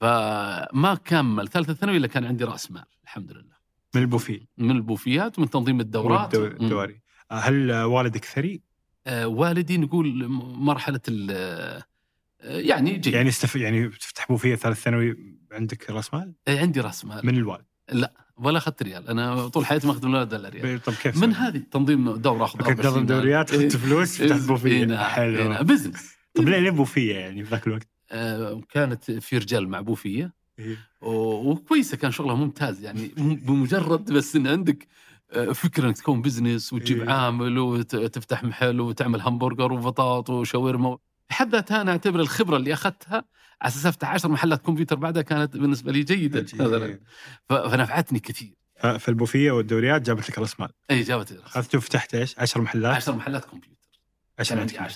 فما كمل ثالثة ثانوي إلا كان عندي رأس مال الحمد لله. من البوفي من البوفيات ومن تنظيم الدورات. الدواري. هل والدك ثري؟ آه والدي نقول مرحلة ال- آه، يعني جيد. يعني استف... يعني تفتح بوفيه ثالث ثانوي عندك راس مال آه، عندي راس مال من الوالد ولا أخذت ريال أنا طول حياتي ما اخذت من ولا ريال طب كيف من؟ هذه تنظيم دوره أخذ كنت 24 تنظم دوريات إيه. اخذت فلوس فتحت إيه، بوفية نعم، إيه، حلو نعم. business طب ليه ليه بوفية يعني في ذاك الوقت؟ آه، كانت في رجال مع بوفية إيه. وكويسة كان شغلها ممتاز يعني بمجرد بس إن عندك آه، فكرة إنك تكون business وتجيب إيه. عامل وتفتح محل وتعمل همبرجر وبطاط وشاورما بحد ذاتها أنا أعتبر الخبرة اللي أخذتها على أساس أفتح 10 محلات كمبيوتر بعدها كانت بالنسبة لي جيدة مثلا. فنفعتني كثير. فالبوفيه والدوريات جابت لك رأس مال. اي جابت اخذته وفتحت إيش؟ 10 محلات. 10 محلات كمبيوتر. 10 كان عندي محلات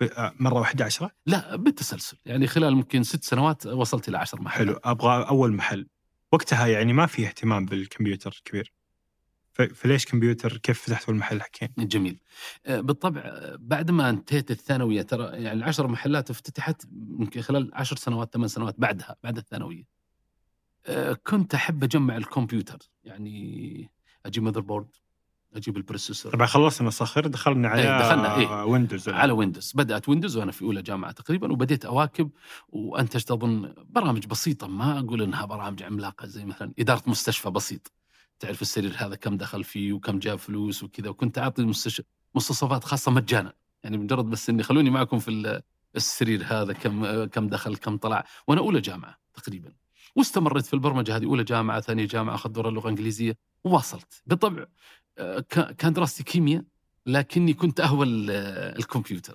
10 مرة واحدة 10 لا بالتسلسل. يعني خلال ممكن ست سنوات وصلت إلى 10 محلات. حلو. أبغى أول محل. وقتها يعني ما في اهتمام بالكمبيوتر كبير. فليش كمبيوتر؟ كيف فتحت اول محل حكين جميل. آه، بالطبع آه، بعد ما انتهيت الثانوية ترى يعني العشر محلات افتتحت يمكن خلال عشر سنوات ثمان سنوات بعدها بعد الثانوية. آه، كنت أحب أجمع الكمبيوتر. يعني أجيب ماذر بورد أجيب ال processor. طبعا خلصنا الصخر دخلنا على إيه، دخلنا، إيه. ويندوز على ويندوز بدأت ويندوز وأنا في أولى جامعة تقريبا وبديت أواكب وانتجت اظن برامج بسيطة. ما أقول إنها برامج عملاقة زي مثلا إدارة مستشفى بسيط. تعرف السرير هذا كم دخل فيه وكم جاب فلوس وكذا وكنت أعطي. مستوصفات خاصة مجانا. يعني مجرد بس إني خلوني معكم في ال- السرير هذا كم كم دخل كم طلع. وأنا أولى جامعة تقريبا. واستمريت في البرمجة هذه أولى جامعة ثانية جامعة أخذت دورة اللغة الإنجليزية. وواصلت بالطبع آه، كان دراستي كيمياء لكني كنت أهوى ال- الكمبيوتر.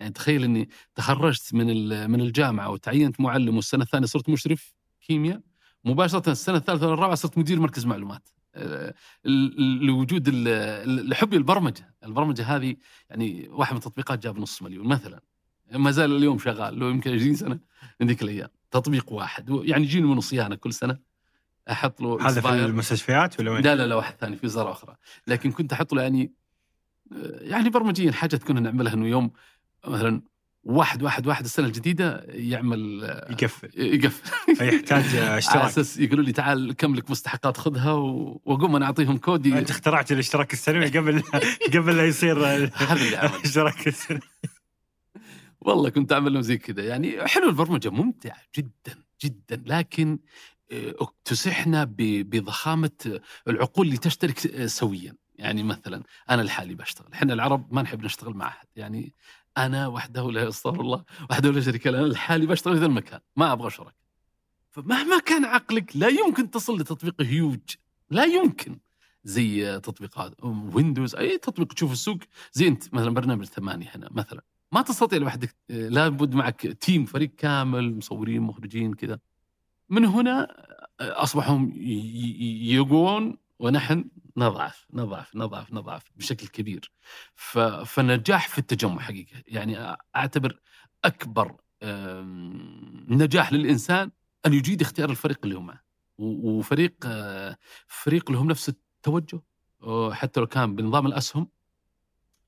يعني تخيل إني تخرجت من من الجامعة وتعينت معلم والسنة الثانية صرت مشرف كيمياء. مباشرة السنة الثالثة والرابعة صرت مدير مركز معلومات. لوجود ال- ال- لحبي البرمجة، هذه يعني واحد من التطبيقات جاب نص مليون مثلا. ما زال اليوم شغال له يمكن 20 سنة من ذيك الأيام. تطبيق واحد. يعني يجيني منه صيانة كل سنة. أحط له هذا في. المستشفيات ولا وين؟ لا لا لا واحد ثاني في وزارة أخرى. لكن كنت أحط له يعني يعني برمجيا حاجة كنا نعملها إنه يوم مثلا واحد واحد واحد السنة الجديدة يعمل يقفل. يقفل. فيحتاج على اشتراك. أساس يقولوا لي تعال كم لك مستحقات خذها واقوم أنا أعطيهم كودي أنت اخترعت الاشتراك السنوي قبل قبل لا يصير هذا اللي عمل الاشتراك السنوي. والله كنت أعمل لهم زي كذا. يعني حلو البرمجة ممتعه جدا جدا. لكن آه، تسحنا ب- بضخامة العقول اللي تشترك آه، سويا. يعني مثلا أنا لحالي بشتغل. إحنا العرب ما نحب نشتغل مع أحد. يعني أنا وحده لا استغفر الله وحده لا شريك له أنا لحالي بشتغل في المكان ما أبغى شرك فمهما كان عقلك لا يمكن تصل لتطبيق هيوج لا يمكن. زي تطبيقات ويندوز أي تطبيق تشوف السوق زي أنت مثلا برنامج ثمانية هنا مثلا. ما تستطيع لوحدك لابد معك تيم فريق كامل مصورين مخرجين كذا. من هنا اصبحوا يقوون ونحن نضعف نضعف نضعف نضعف بشكل كبير. ف- فالنجاح في التجمع حقيقة. يعني أعتبر أكبر آم، نجاح للإنسان أن يجيد اختيار الفريق اللي هو معه وفريق آه، فريق لهم نفس التوجه. حتى لو كان بنظام الأسهم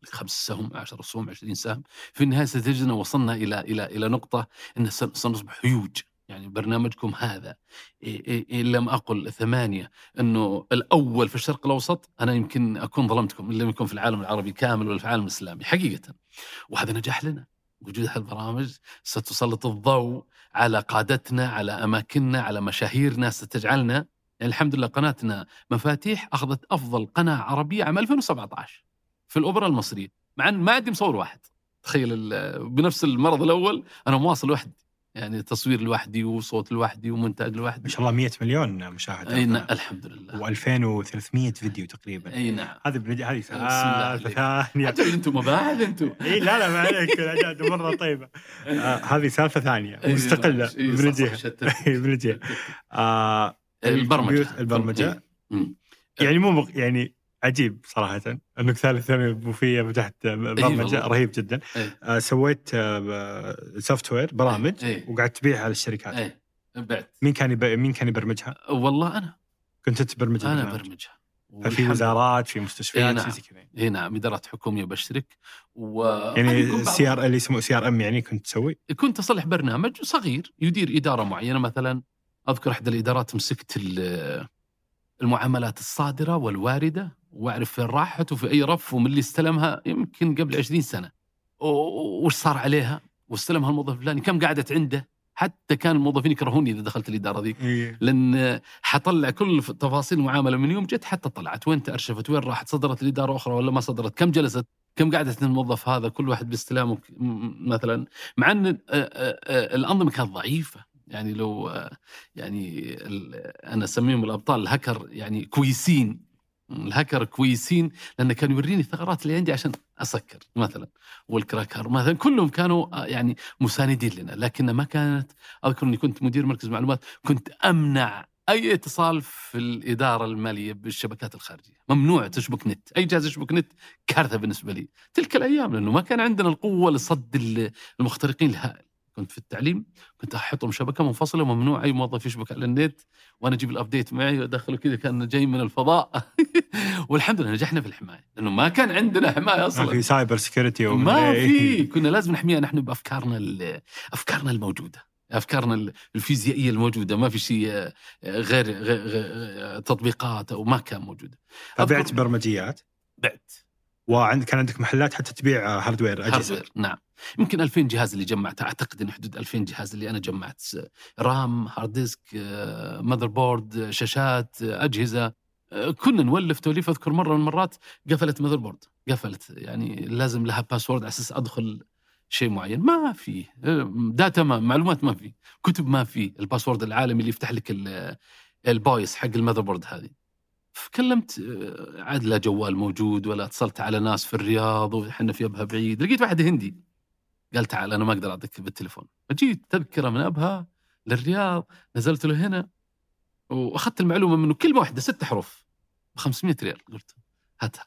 خمس سهم 10 سهم 20 سهم في النهاية ستجدنا وصلنا إلى إلى نقطة ان سن- سنصبح هيوج يعني برنامجكم هذا. إيه إيه ان لم أقل ثمانية إنه الأول في الشرق الأوسط أنا يمكن أكون ظلمتكم ان لم يكن في العالم العربي كامل ولا في العالم الإسلامي حقيقة. وهذا نجاح لنا وجود هالبرامج ستسلط الضوء على قادتنا على أماكننا على مشاهيرنا ستجعلنا يعني الحمد لله قناتنا مفاتيح أخذت أفضل قناة عربية عام 2017 في الأوبرا المصرية. مع إن ما عندي مصور واحد. تخيل بنفس المرض الأول أنا مواصل وحدي. يعني تصوير لوحدي وصوت لوحدي ومونتاج ما لوحدي شاء الله 100 مليون مشاهده أي نعم الحمد لله. و2300 فيديو تقريبا. أي نعم. هذه بنج... هذه سالفه. ثانية. أنتم مباعد أنتم إي لا لا ما عليك الأجاد مرة طيبة. آه هذه سالفه ثانية. مستقلة. صح، بنجيها آه البرمجة. البرمجة. يعني مو. يعني عجيب صراحة أنك ثالث ثانوي بوفيه فتحت برمجه والله. رهيب جدا إيه. آه سويت software برامج إيه. وقعدت تبيعها على الشركات إيه بعت مين كان يب... مين كان يبرمجها؟ والله أنا كنت تبرمجها أنا. برمجها ففي والحمد وزارات في إيه مستشفيات نعم. شيء زي كذا اي نعم إدارات حكومية بشترك و يعني سي آر اللي يسموه CRM يعني كنت تسوي كنت اصلح برنامج صغير يدير إدارة معينة مثلا أذكر احدى الإدارات مسكت ال- المعاملات الصادرة والواردة واعرف فين راحت وفي أي رف ومن اللي استلمها يمكن قبل 20 سنة. وش صار عليها؟ واستلمها الموظف الفلاني؟ كم قعدت عنده؟ حتى كان الموظفين يكرهوني إذا دخلت الإدارة ذيك إيه. لأن حطلع كل تفاصيل المعاملة من يوم جت حتى طلعت. وين تأرشفت؟ وين راحت؟ صدرت الإدارة أخرى ولا ما صدرت؟ كم جلست؟ كم قعدت الموظف هذا؟ كل واحد باستلامه مثلا. مع أن الأنظمة كانت ضعيفة. يعني لو يعني أنا أسميهم الأبطال الهكر يعني كويسين الهكر كويسين لأنه كان يوريني الثغرات اللي عندي عشان أسكر مثلا والكراكر مثلا كلهم كانوا آه، يعني مساندين لنا لكن ما كانت أذكر إني كنت مدير مركز معلومات كنت أمنع أي اتصال في الإدارة المالية بالشبكات الخارجية، ممنوع تشبك نت، أي جهاز يشبك نت كارثة بالنسبة لي، تلك الأيام لأنه ما كان عندنا القوة لصد ال- المخترقين الهائل، كنت في التعليم كنت أحطهم شبكة منفصلة وممنوع أي موظف يشبك على النت وأنا أجيب ال update معي وأدخله كذا كان جاي من الفضاء. والحمد لله نجحنا في الحماية لأنه ما كان عندنا حماية ما أصلا. في cyber security ما في كنا لازم نحميها نحن بأفكارنا أفكارنا الموجودة أفكارنا ال- الفيزيائية الموجودة ما في شيء آه، غير, غير, غير تطبيقات أو ما كان موجود. فبعت برمجيات؟ بعت. وعندك كان عندك محلات حتى تبيع hardware أجهزة. hardware نعم. يمكن 2000 جهاز اللي جمعته. أعتقد إن حدود 2000 جهاز اللي أنا جمعت. RAM hard disk آه، motherboard آه، شاشات آه، أجهزة. آه، كنا نولف توليف أذكر مرة من المرات قفلت motherboard قفلت يعني لازم لها password على أساس أدخل شيء معين. ما في آه، data ما معلومات ما في كتب ما في. ال password العالمي اللي يفتح لك ال- ال BIOS حق ال motherboard هذه. فكلمت آه، عاد لا جوال موجود ولا اتصلت على ناس في الرياض وحنا في ابها بعيد لقيت واحد هندي. قال تعال أنا ما أقدر أعطيك بالتليفون. فجيت تذكرة من أبها للرياض نزلت له هنا وأخذت المعلومة منه كلمة واحدة ست حروف ب 500 ريال. قلت هاتها.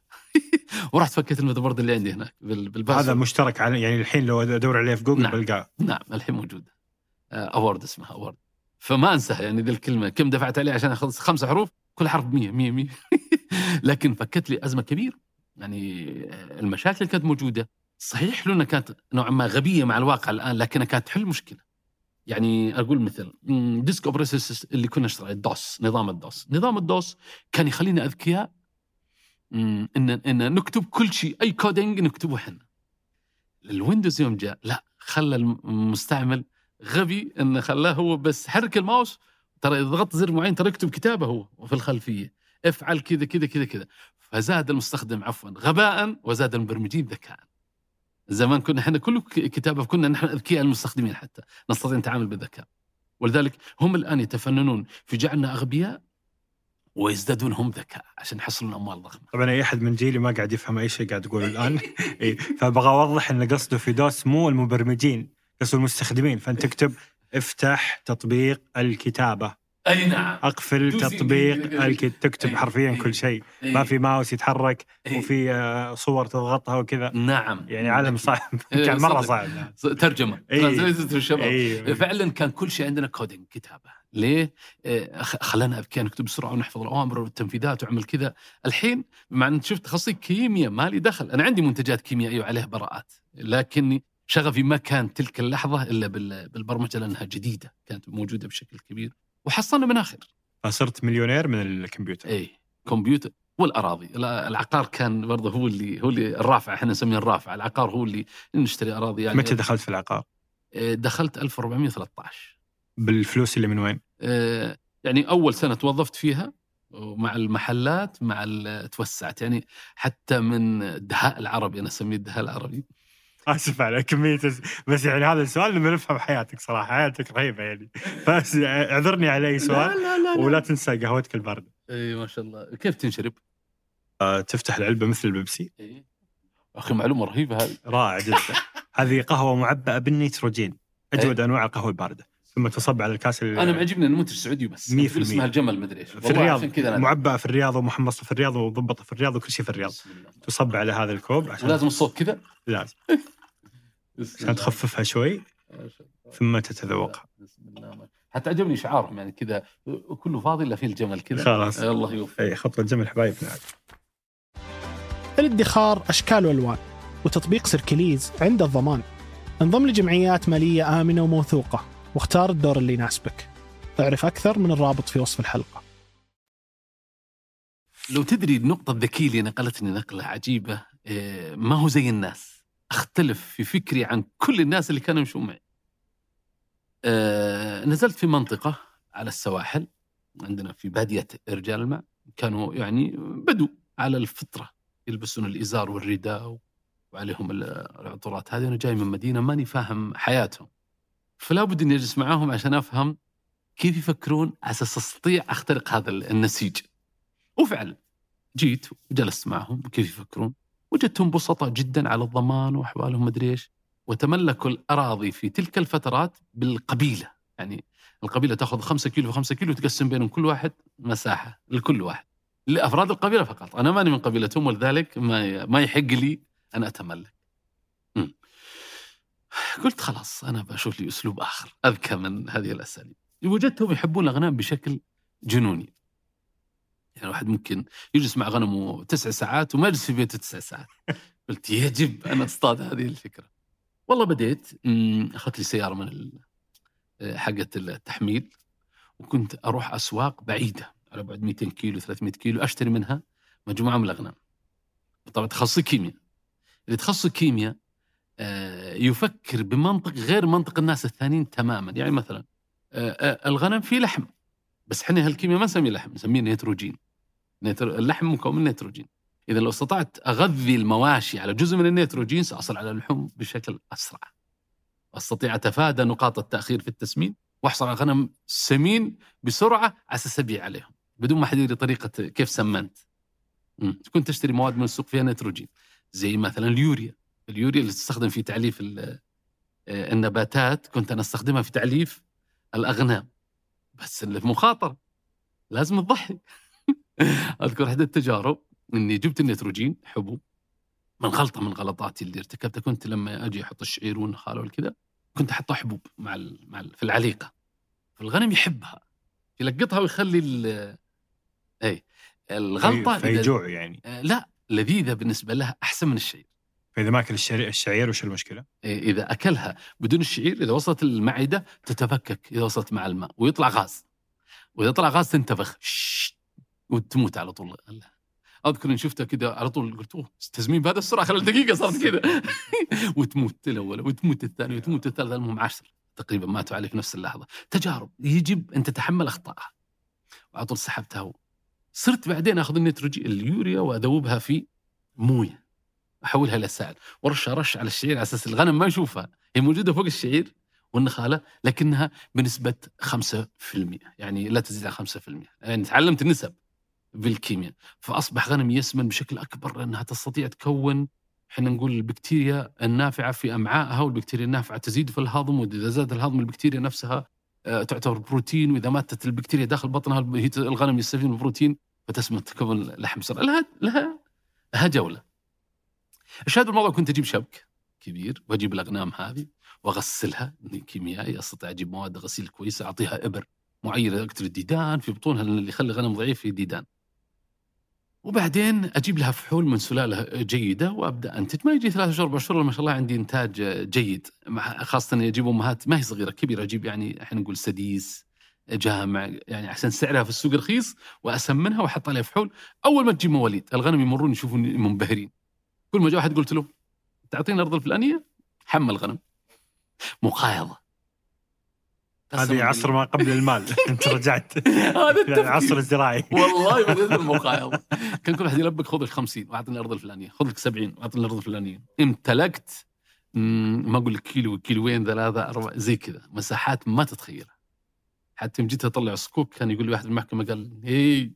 ورحت فكيت ال motherboard اللي عندي هناك بال- هذا بال password مشترك على يعني الحين لو أدور عليه في جوجل نعم. بلقاه. نعم الحين موجوده Award اسمها Award فما أنساها يعني ذي الكلمة كم دفعت عليه عشان اخلص خمسة حروف؟ كل حرف 100 100 100 لكن فكت لي أزمة كبيرة. يعني المشاكل اللي كانت موجودة. صحيح لنا كانت نوعا ما غبية مع الواقع الآن لكنها كانت تحل مشكلة. يعني أقول مثل disk operating system اللي كنا نشتغل ال DOS نظام ال DOS. نظام ال DOS كان يخلينا أذكياء إن إن نكتب كل شيء أي coding نكتبه إحنا. ال Windows يوم جاء لا خلى المستعمل غبي انه خلاه هو بس حرك الماوس ترى إذا ضغطت زر معين ترى يكتب كتابه هو وفي الخلفية. افعل كذا كذا كذا كذا. فزاد المستخدم عفوا غباء وزاد المبرمجين ذكاء. زمان كنا إحنا كله ك- كتابة كنا نحن اذكياء المستخدمين حتى نستطيع نتعامل بالذكاء. ولذلك هم الآن يتفننون في جعلنا أغبياء ويزدادون هم ذكاء عشان يحصلون أموال ضخمة. طبعا أي أحد من جيلي ما قاعد يفهم أي شيء قاعد اقوله الآن. إيه. فابغى أوضح إن قصده في DOS مو المبرمجين قصده المستخدمين. فأنت تكتب افتح تطبيق الكتابة أي نعم أقفل تطبيق كذا. الك... تكتب إيه. حرفيا إيه. كل شيء إيه. ما في ماوس يتحرك إيه. وفي آه، صور تضغطها وكذا نعم يعني عالم صعب إيه، كان مرة. صعب ترجمة إيه. الشباب اي فعلا كان كل شيء عندنا كودينج كتابة ليه؟ خلانا اذكياء نكتب بسرعة ونحفظ الأوامر والتنفيذات وعمل كذا الحين مع إن شفت تخصصي كيمياء ما لي دخل أنا عندي منتجات كيميائية وعليها براءات لكني شغفي ما كان تلك اللحظة إلا بال- بالبرمجة لأنها جديدة كانت موجودة بشكل كبير وحصلنا مناخر فصرت مليونير من الكمبيوتر. اي كمبيوتر والأراضي. لا، العقار كان برضه هو اللي هو اللي الرافع إحنا نسميه الرافع. العقار هو اللي نشتري أراضي يعني. متى دخلت في العقار؟ آه، دخلت 1413 بالفلوس اللي من وين؟ آه، يعني أول سنة توظفت فيها ومع المحلات مع توسعت. يعني حتى من الدهاء العربي أنا أسميه الدهاء العربي. آسف على كمية بس يعني هذا السؤال لما نفهم حياتك صراحة حياتك رهيبة يعني. بس اعذرني على أي سؤال لا لا لا, ولا تنسى قهوتك الباردة. إي ما شاء الله. كيف تنشرب؟ آه، تفتح العلبة مثل البيبسي. إيه. أخي معلومة رهيبة هذه. رائع جدا. هذه قهوة معبأة بالنيتروجين. أجود أنواع القهوة الباردة. ثم تصب على الكاس ال- أنا معجبني ان المنتج سعودي بس. مية أنت تقول في اسمها المية. الجمل مدري إيش. في الرياض عشان كذا أنا- معبأة في الرياض ومحمصه في الرياض ومضبطه في الرياض وكل شيء في الرياض. تصب على هذا الكوب عشان ولازم الصوت كذا؟ لازم. عشان. تخففها شوي. ثم تتذوقها بسم الله. حتى عجبني شعارهم يعني كذا كله فاضي إلا فيه الجمل كذا. خلاص. الله يوفق أي خطوه جمل حبايبنا الادخار أشكال وألوان وتطبيق سيركليز عنده الضمان. انضم لجمعيات مالية آمنة وموثوقة. واختار الدور اللي يناسبك اعرف أكثر من الرابط في وصف الحلقة لو تدري النقطة الذكية اللي نقلتني نقلة عجيبة إيه، ما هو زي الناس أختلف في فكري عن كل الناس اللي كانوا يمشون معي. آه نزلت في منطقة على السواحل عندنا في بادية رجال الماء كانوا يعني بدو على الفطرة يلبسون الإزار والرداء وعليهم العطورات هذه أنا جاي من مدينة ماني فاهم حياتهم. فلا بد إني أجلس معاهم عشان أفهم كيف يفكرون على أساس أستطيع أخترق هذا النسيج. وفعلا جيت وجلست معهم كيف يفكرون وجدتهم بسطاء جدا على الضمان وأحوالهم مدري إيش وتملكوا الأراضي في تلك الفترات بالقبيلة يعني القبيلة تأخذ 5 كيلو 5 كيلو وتقسم بينهم كل واحد مساحة لكل واحد لأفراد القبيلة فقط أنا ماني من قبيلتهم ولذلك ما ما يحق لي أن أتملك. قلت خلاص أنا بشوف لي أسلوب آخر أذكى من هذه الأساليب. وجدتهم يحبون الأغنام بشكل جنوني. يعني الواحد ممكن يجلس مع غنمه تسع ساعات وما يجلس في بيته تسع ساعات. قلت يجب أن أصطاد هذه الفكرة. والله بديت أخذت لي سيارة من حقة التحميل وكنت أروح أسواق بعيدة على بعد 200 كيلو 300 كيلو أشتري منها مجموعة من الأغنام. طبعا تخصصي كيمياء. اللي تخصص كيمياء آه، يفكر بمنطق غير منطق الناس الثانيين تماما. يعني مثلا آه، آه، الغنم فيه لحم بس إحنا هالكيمياء ما نسميه لحم نسميه نيتروجين. اللحم مكون من نيتروجين. إذا لو استطعت أغذي المواشي على جزء من النيتروجين سأصل على اللحوم بشكل أسرع. أستطيع أتفادى نقاط التأخير في التسمين وأحصل على غنم سمين بسرعة على أساس أبيع عليهم بدون ما حد يدري طريقة كيف سمنت. كنت تشتري مواد من السوق فيها نيتروجين زي مثلا اليوريا. اليوريا اللي تستخدم في تعليف آه، النباتات كنت أنا أستخدمها في تعليف الأغنام. بس اللي في مخاطره لازم تضحي. أذكر إحدى التجارب إني جبت النيتروجين حبوب من غلطه من غلطاتي اللي ارتكبتها. كنت لما أجي أحط الشعير والنخاله والكذا كنت احطها حبوب مع ال مع ال في العليقة. فالغنم يحبها. يلقطها ويخلي ال اي الغلطة فيجوع يعني. آه لا لذيذة بالنسبة لها أحسن من الشعير. فاذا ما اكل الشعير وش المشكلة؟ إذا أكلها بدون الشعير إذا وصلت المعدة تتفكك إذا وصلت مع الماء ويطلع غاز. وإذا طلع غاز تنتفخ. وتموت على طول. أذكر إني شفتها كذا على طول قلت أوه تزمين بهذا السرعة خلال دقيقة صارت كذا وتموت الأول وتموت الثاني وتموت الثالث. المهم عشر تقريبا ماتوا عليه في نفس اللحظة. تجارب. يجب أن تتحمل أخطائها. وعلى طول سحبتها. صرت بعدين آخذ النيتروجين اليوريا وأذوبها في موية. أحولها إلى سائل ورش رش على الشعير على أساس الغنم ما يشوفها. هي موجودة فوق الشعير والنخالة لكنها بنسبة 5% يعني لا تزيد عن 5% يعني تعلمت النسب بالكيمياء. فأصبح غنم يسمن بشكل أكبر لأنها تستطيع تكون إحنا نقول البكتيريا النافعة في أمعائها والبكتيريا النافعة تزيد في الهضم وإذا زاد الهضم البكتيريا نفسها آه، تعتبر بروتين وإذا ماتت البكتيريا داخل بطنها الغنم يستفيد من البروتين فتسمن تكون لحم بسرعة لها لها لها جولة. الشاهد بالموضوع كنت أجيب شبك كبير وأجيب الأغنام هذه وأغسلها كيميائي أستطيع أجيب مواد غسيل كويسه أعطيها إبر معينة اقتل الديدان في بطونها اللي يخلي الغنم ضعيف في ديدان. وبعدين أجيب لها فحول من سلالة جيدة وأبدأ أنتج. ما يجي ثلاثة شهور أربع شهور ما شاء الله عندي إنتاج جيد. خاصة إني أجيب أمهات ما هي صغيرة كبيرة أجيب يعني إحنا نقول سديس جامع يعني عشان سعرها في السوق رخيص وأسمنها وأحط عليها فحول. أول ما تجيب مواليد الغنم يمرون يشوفون منبهرين كل ما جاء واحد قلت له تعطيني الأرض الفلانية؟ حمل غنم مقايضة. هذه عصر ما قبل المال. أنت رجعت. هذا يعني العصر الزراعي والله بديت المقايضة. كان كل واحد يلبك خذ لك 50 واعطني الأرض الفلانية خذ لك 70 واعطني الأرض الفلانية. امتلكت ما أقول لك كيلو كيلوين ثلاثة أربعة زي كذا. مساحات ما تتخيلها. حتى يوم جيت أطلع صكوك كان يقول لي واحد المحكمة قال هي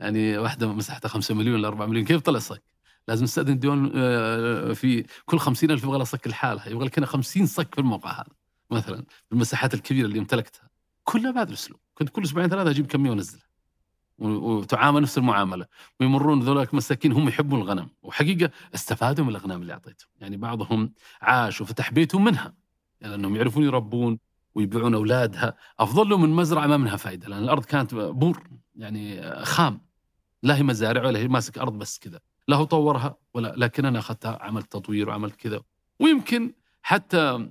يعني واحدة مساحتها 5 مليون ل 4 مليون كيف طلع صك؟ لازم نستأذن ديون آه، في كل 50000 يبغى لها صك لحالها يبغى لك هنا 50 صك في الموقع هذا مثلا المساحات الكبيرة اللي امتلكتها. كلها بهذا الأسلوب. كنت كل أسبوعين ثلاثة أجيب كميه وأنزلها. وتعامل نفس المعاملة. ويمرون ذولاك مساكين هم يحبون الغنم. وحقيقة استفادوا من الأغنام اللي أعطيتهم. يعني بعضهم عاش وفتح بيتهم منها. يعني لأنهم يعرفون يربون ويبيعون أولادها. أفضل لهم من مزرعة ما منها فائده لأن الأرض كانت بور يعني خام. لا هي مزارع ولا هي ماسك أرض بس كذا. لا هو طورها ولا لكن أنا أخذتها عملت تطوير وعملت كذا ويمكن حتى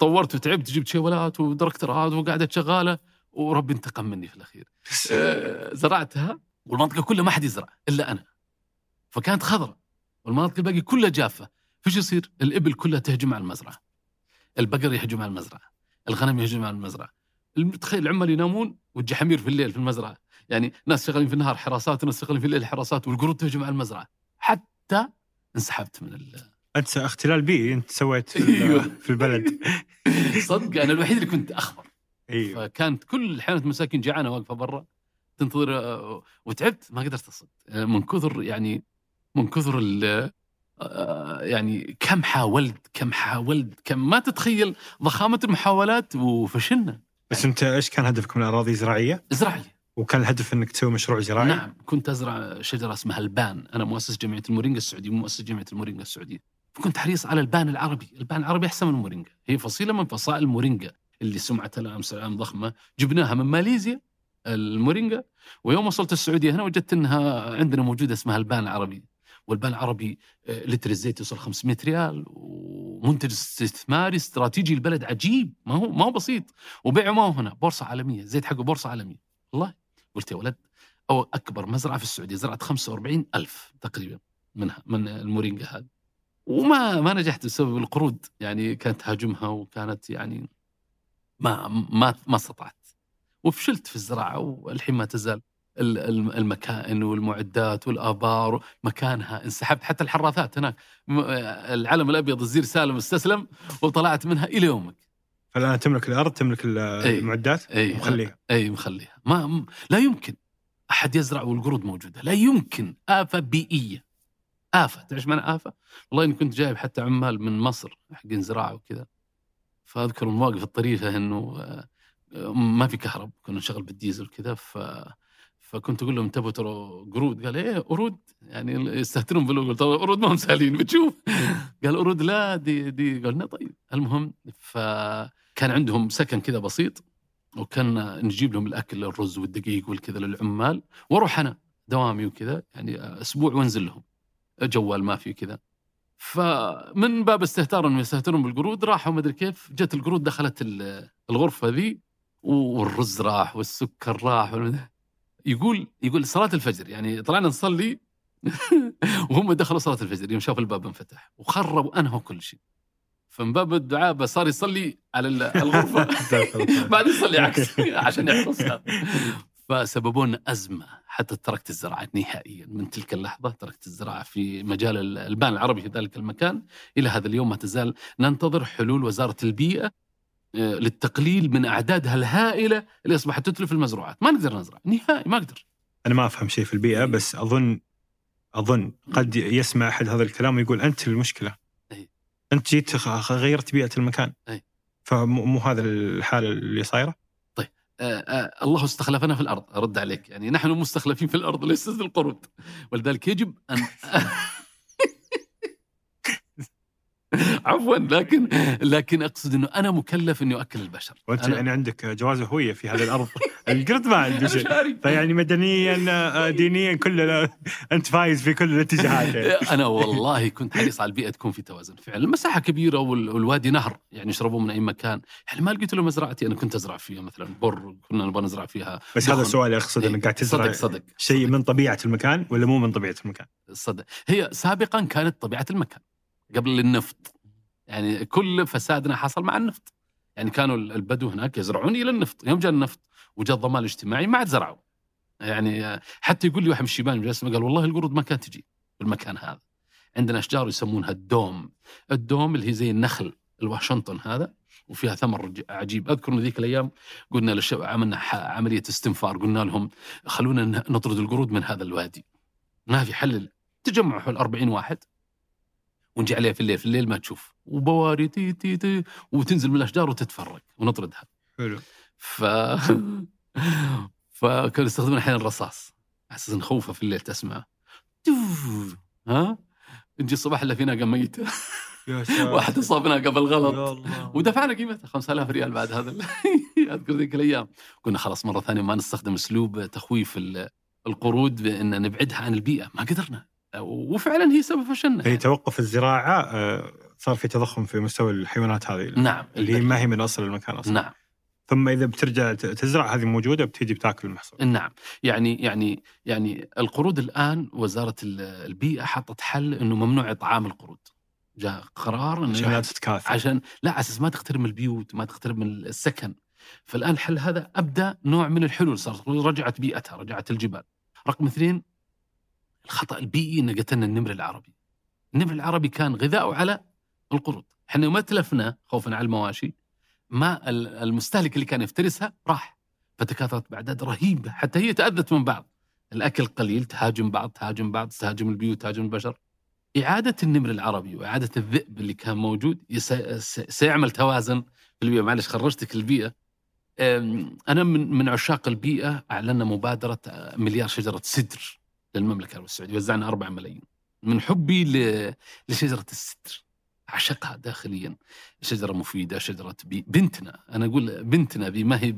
طورت وتعبت جبت شيولات ودركترات وقعدت شغالة وربي انتقم مني في الأخير آه، زرعتها والمنطقة كلها ما حد يزرع إلا أنا فكانت خضراء والمناطق الباقيه كلها جافة فايش يصير؟ الإبل كلها تهجم على المزرعة. البقر يهجم على المزرعة. الغنم يهجم على المزرعة. الم- تخيل العمال ينامون والجحامير في الليل في المزرعة. يعني ناس شغالين في النهار حراسات وناس شغالين في الليل حراسات والقرود تهجم على المزرعة. حتى انسحبت من ال... أنت اختلال بيئي أنت سويت في. ال- في البلد صدق أنا الوحيد اللي كنت أخبر. أيوه فكانت كل حانة مساكين جيعانة واقفة برا تنتظر وتعبت ما قدرت أصد من كثر يعني من كثر ال آه، يعني كم حاولت كم حاولت كم ما تتخيل ضخامة المحاولات وفشلنا بس أنت إيش كان هدفك من الأراضي زراعيه؟ زراعيه وكان الهدف إنك تسوي مشروع زراعي؟ نعم كنت أزرع شجرة اسمها البان. أنا مؤسس جمعيه المورينجا السعوديه مؤسس جمعيه المورينجا السعودية. فكنت حريص على البان العربي. البان العربي أحسن من المورينجا. هي فصيلة من فصائل المورينجا اللي سمعتها الان سلام ضخمة. جبناها من ماليزيا المورينجا ويوم وصلت السعودية هنا وجدت إنها عندنا موجودة اسمها البان العربي. والبان العربي آه، لتر الزيت يوصل 500 ريال ومنتج استثماري استراتيجي البلد عجيب. ما هو ما هو بسيط. وبيعه ما هو هنا بورصة عالمية الزيت حقه بورصة عالمية. والله قلت يا ولد أو أكبر مزرعة في السعودية زرعت 45 ألف تقريبا منها من المورينجا هذه. وما ما نجحت بسبب القرود يعني كانت تهاجمها وكانت يعني ما ما ما استطعت. وفشلت في الزراعة والحين ما تزال ال- ال- المكائن والمعدات والآبار مكانها انسحبت. حتى الحراثات هناك العلم الأبيض الزير سالم استسلم وطلعت منها إلى يومك. فالآن تملك الأرض تملك. المعدات أي ومخليها. أي مخليها. ما م- لا يمكن أحد يزرع والقرود موجودة. لا يمكن. آفة بيئية. آفة. تعرف معنى آفة؟ والله إني كنت جايب حتى عمال من مصر حقين زراعه وكذا. فأذكر مواقف الطريفة إنه آه، ما في كهرب. كنا نشغل بالديزل كذا ف فكنت أقول لهم انتبهوا ترى قرود؟ قال إيه قرود. يعني يستهترون بالقرود. طب قرود ما هم سهلين. بتشوف؟ قال قرود لا دي دي. قلنا طيب. المهم فكان عندهم سكن كذا بسيط وكان نجيب لهم الأكل الرز والدقيق والكذا للعمال وأروح أنا دوامي وكذا يعني أسبوع وأنزل لهم جوال ما في كذا فمن باب استهتار انهم يستهترون بالقرود راحوا ما أدري كيف جت القرود دخلت ال- الغرفة ذي والرز راح والسكر راح يقول يقول صلاة الفجر يعني طلعنا نصلي وهم دخلوا صلاة الفجر يوم شافوا الباب انفتح وخربوا أنهوا كل شيء. فمن باب الدعاء بس صار يصلي على ال- الغرفة. بعد يصلي عكس عشان يحرسها فسببوا لنا أزمة حتى تركت الزراعة نهائيا. من تلك اللحظة تركت الزراعة في مجال ال- البان العربي في ذلك المكان. إلى هذا اليوم ما تزال ننتظر حلول وزارة البيئة آه، للتقليل من أعدادها الهائلة اللي أصبحت تتلف المزروعات، ما نقدر نزرع. نهائي ما أقدر. أنا ما أفهم شيء في البيئة بس اظن أظن قد يسمع أحد هذا الكلام ويقول أنت المشكلة. انت جيت غيرت بيئة المكان. أي. فمو مو هذا الحالة اللي صايرة؟ آه، آه، الله استخلفنا في الأرض أرد عليك. يعني نحن مستخلفين في الأرض ليس القرود. ولذلك يجب ان عفوا لكن لكن أقصد إنه أنا مكلف إني أؤكل البشر وانت أنا- يعني عندك جواز هوية في هذه الأرض القرد ما عنده شيء. فيعني مدنيا آه، دينيا كل أنت فايز في كل الاتجاهات يعني. أنا والله كنت حريص على البيئة تكون في توازن فعلا المساحه كبيرة وال- والوادي نهر يعني يشربون من أي مكان يعني ما لقيت له مزرعتي أنا كنت أزرع فيها مثلا بر كنا نبغى نزرع فيها بس هذا دخن. سؤالي اقصد إنك قاعد تزرع صدق صدق شيء من طبيعة المكان ولا مو من طبيعة المكان؟ صدق هي سابقا كانت طبيعة المكان قبل النفط يعني كل فسادنا حصل مع النفط. يعني كانوا البدو هناك يزرعون إلى النفط. يوم جاء النفط وجاء الضمان الاجتماعي ما عاد زرعوا. يعني حتى يقول لي واحد من الشيبان قال والله القرود ما كانت تجي بالمكان هذا. عندنا أشجار يسمونها الدوم. الدوم اللي هي زي النخل الواشنطن هذا وفيها ثمر عجيب. أذكر إن ذيك الأيام قلنا للشباب عملنا عملية استنفار. قلنا لهم خلونا نطرد القرود من هذا الوادي. ما في حل. تجمعوا حول 40 واحد ونجي عليها في الليل. في الليل ما تشوف. وبواري تي تي تي وتنزل من الأشجار وتتفرق ونطردها. حلو. ف فكانوا يستخدمون أحيانا الرصاص. على أساس نخوفه في الليل تسمع. ها؟ نجي الصباح إلا في ناقه ميته. واحد اصاب ناقه بالغلط يا الله. ودفعنا قيمتها 5000 ريال بعد هذا أذكر ذيك الأيام. قلنا خلاص مرة ثانية ما نستخدم أسلوب تخويف ال- القرود بأن نبعدها عن البيئة. ما قدرنا. وفعلا هي سبب فشلنا هي توقف الزراعة آه، صار في تضخم في مستوى الحيوانات هذه نعم اللي ما هي من أصل المكان أصلا. نعم. ثم إذا بترجع تزرع هذه موجودة بتيجي بتاكل المحصول. نعم. يعني يعني يعني القرود الآن وزارة ال- البيئة حطت حل إنه ممنوع إطعام القرود. جاء قرار إنه عشان لا تتكاثر. عشان لا على أساس ما تقترب من البيوت ما تقترب من السكن. فالآن الحل هذا أبدأ نوع من الحلول صارت رجعت بيئتها رجعت الجبال. رقم اثنين الخطأ البيئي ان قتلنا النمر العربي. النمر العربي كان غذاؤه على القرود إحنا يوم تلفنا خوفا على المواشي ما ال- المستهلك اللي كان يفترسها راح. فتكاثرت باعداد رهيبة حتى هي تأذت من بعض. الأكل قليل تهاجم بعض تهاجم بعض تهاجم البيوت تهاجم البشر. إعادة النمر العربي وإعادة الذئب اللي كان موجود سيعمل توازن في البيئة. معلش خرجتك البيئة أم، أنا من من عشاق البيئة أعلنا مبادرة آه، مليار شجرة سدر للمملكة العربية السعودية. وزعنا 4 ملايين. من حبي ل- لشجرة السدر. أعشقها داخليا. شجرة مفيدة شجرة بي بنتنا. أنا أقول بنتنا ذي ما هي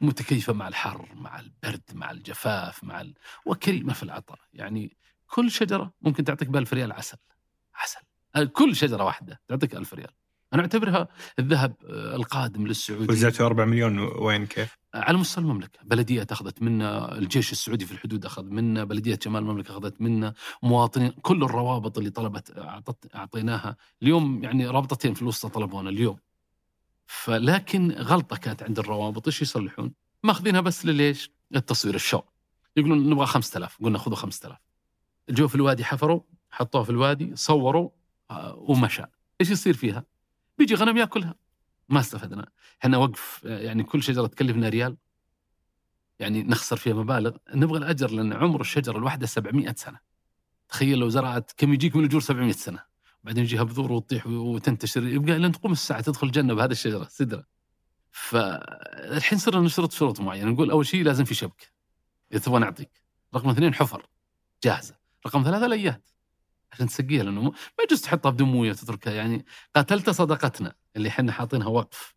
متكيفة مع الحر مع البرد مع الجفاف مع ال... وكريمة في العطاء. يعني كل شجرة ممكن تعطيك بألف ريال عسل. عسل. كل شجرة واحدة تعطيك ألف ريال. أنا أعتبرها الذهب آه، القادم للسعودية. وزعتوا 4 مليون. وين كيف؟ على مستوى المملكة. بلدية أخذت منا الجيش السعودي في الحدود أخذ منا بلدية شمال المملكة أخذت منا مواطنين كل الروابط اللي طلبت أعطت أعطيناها. اليوم يعني رابطتين في الوسطى طلبونا اليوم. فلكن غلطة كانت عند الروابط. إيش يصلحون؟ ماخذينها بس لليش التصوير الشو. يقولون نبغى 5000 قلنا خذوا 5000 جو في الوادي حفروا حطوها في الوادي صوروا آه، ومشى. إيش يصير فيها؟ بيجي غنم ياكلها. ما استفدنا. إحنا وقف يعني كل شجرة تكلفنا ريال. يعني نخسر فيها مبالغ. نبغى الأجر لأن عمر الشجرة الواحدة 700 سنة. تخيل لو زرعت كم يجيك من الاجور 700 سنة. بعدين يجيها بذور وتطيح وتنتشر. يبقى لين تقوم الساعة تدخل الجنة بهذه الشجرة سدرة. فالحين صرنا نشترط شروط معينة. نقول أول شيء لازم في شبكة. إذا تبغى نعطيك. رقم اثنين حفر. جاهزة. رقم ثلاثة ليات. عشان تسقيها لأنه ما يجوز تحطها بدون موية وتتركها. يعني قاتلت صدقتنا اللي إحنا حاطينها وقف.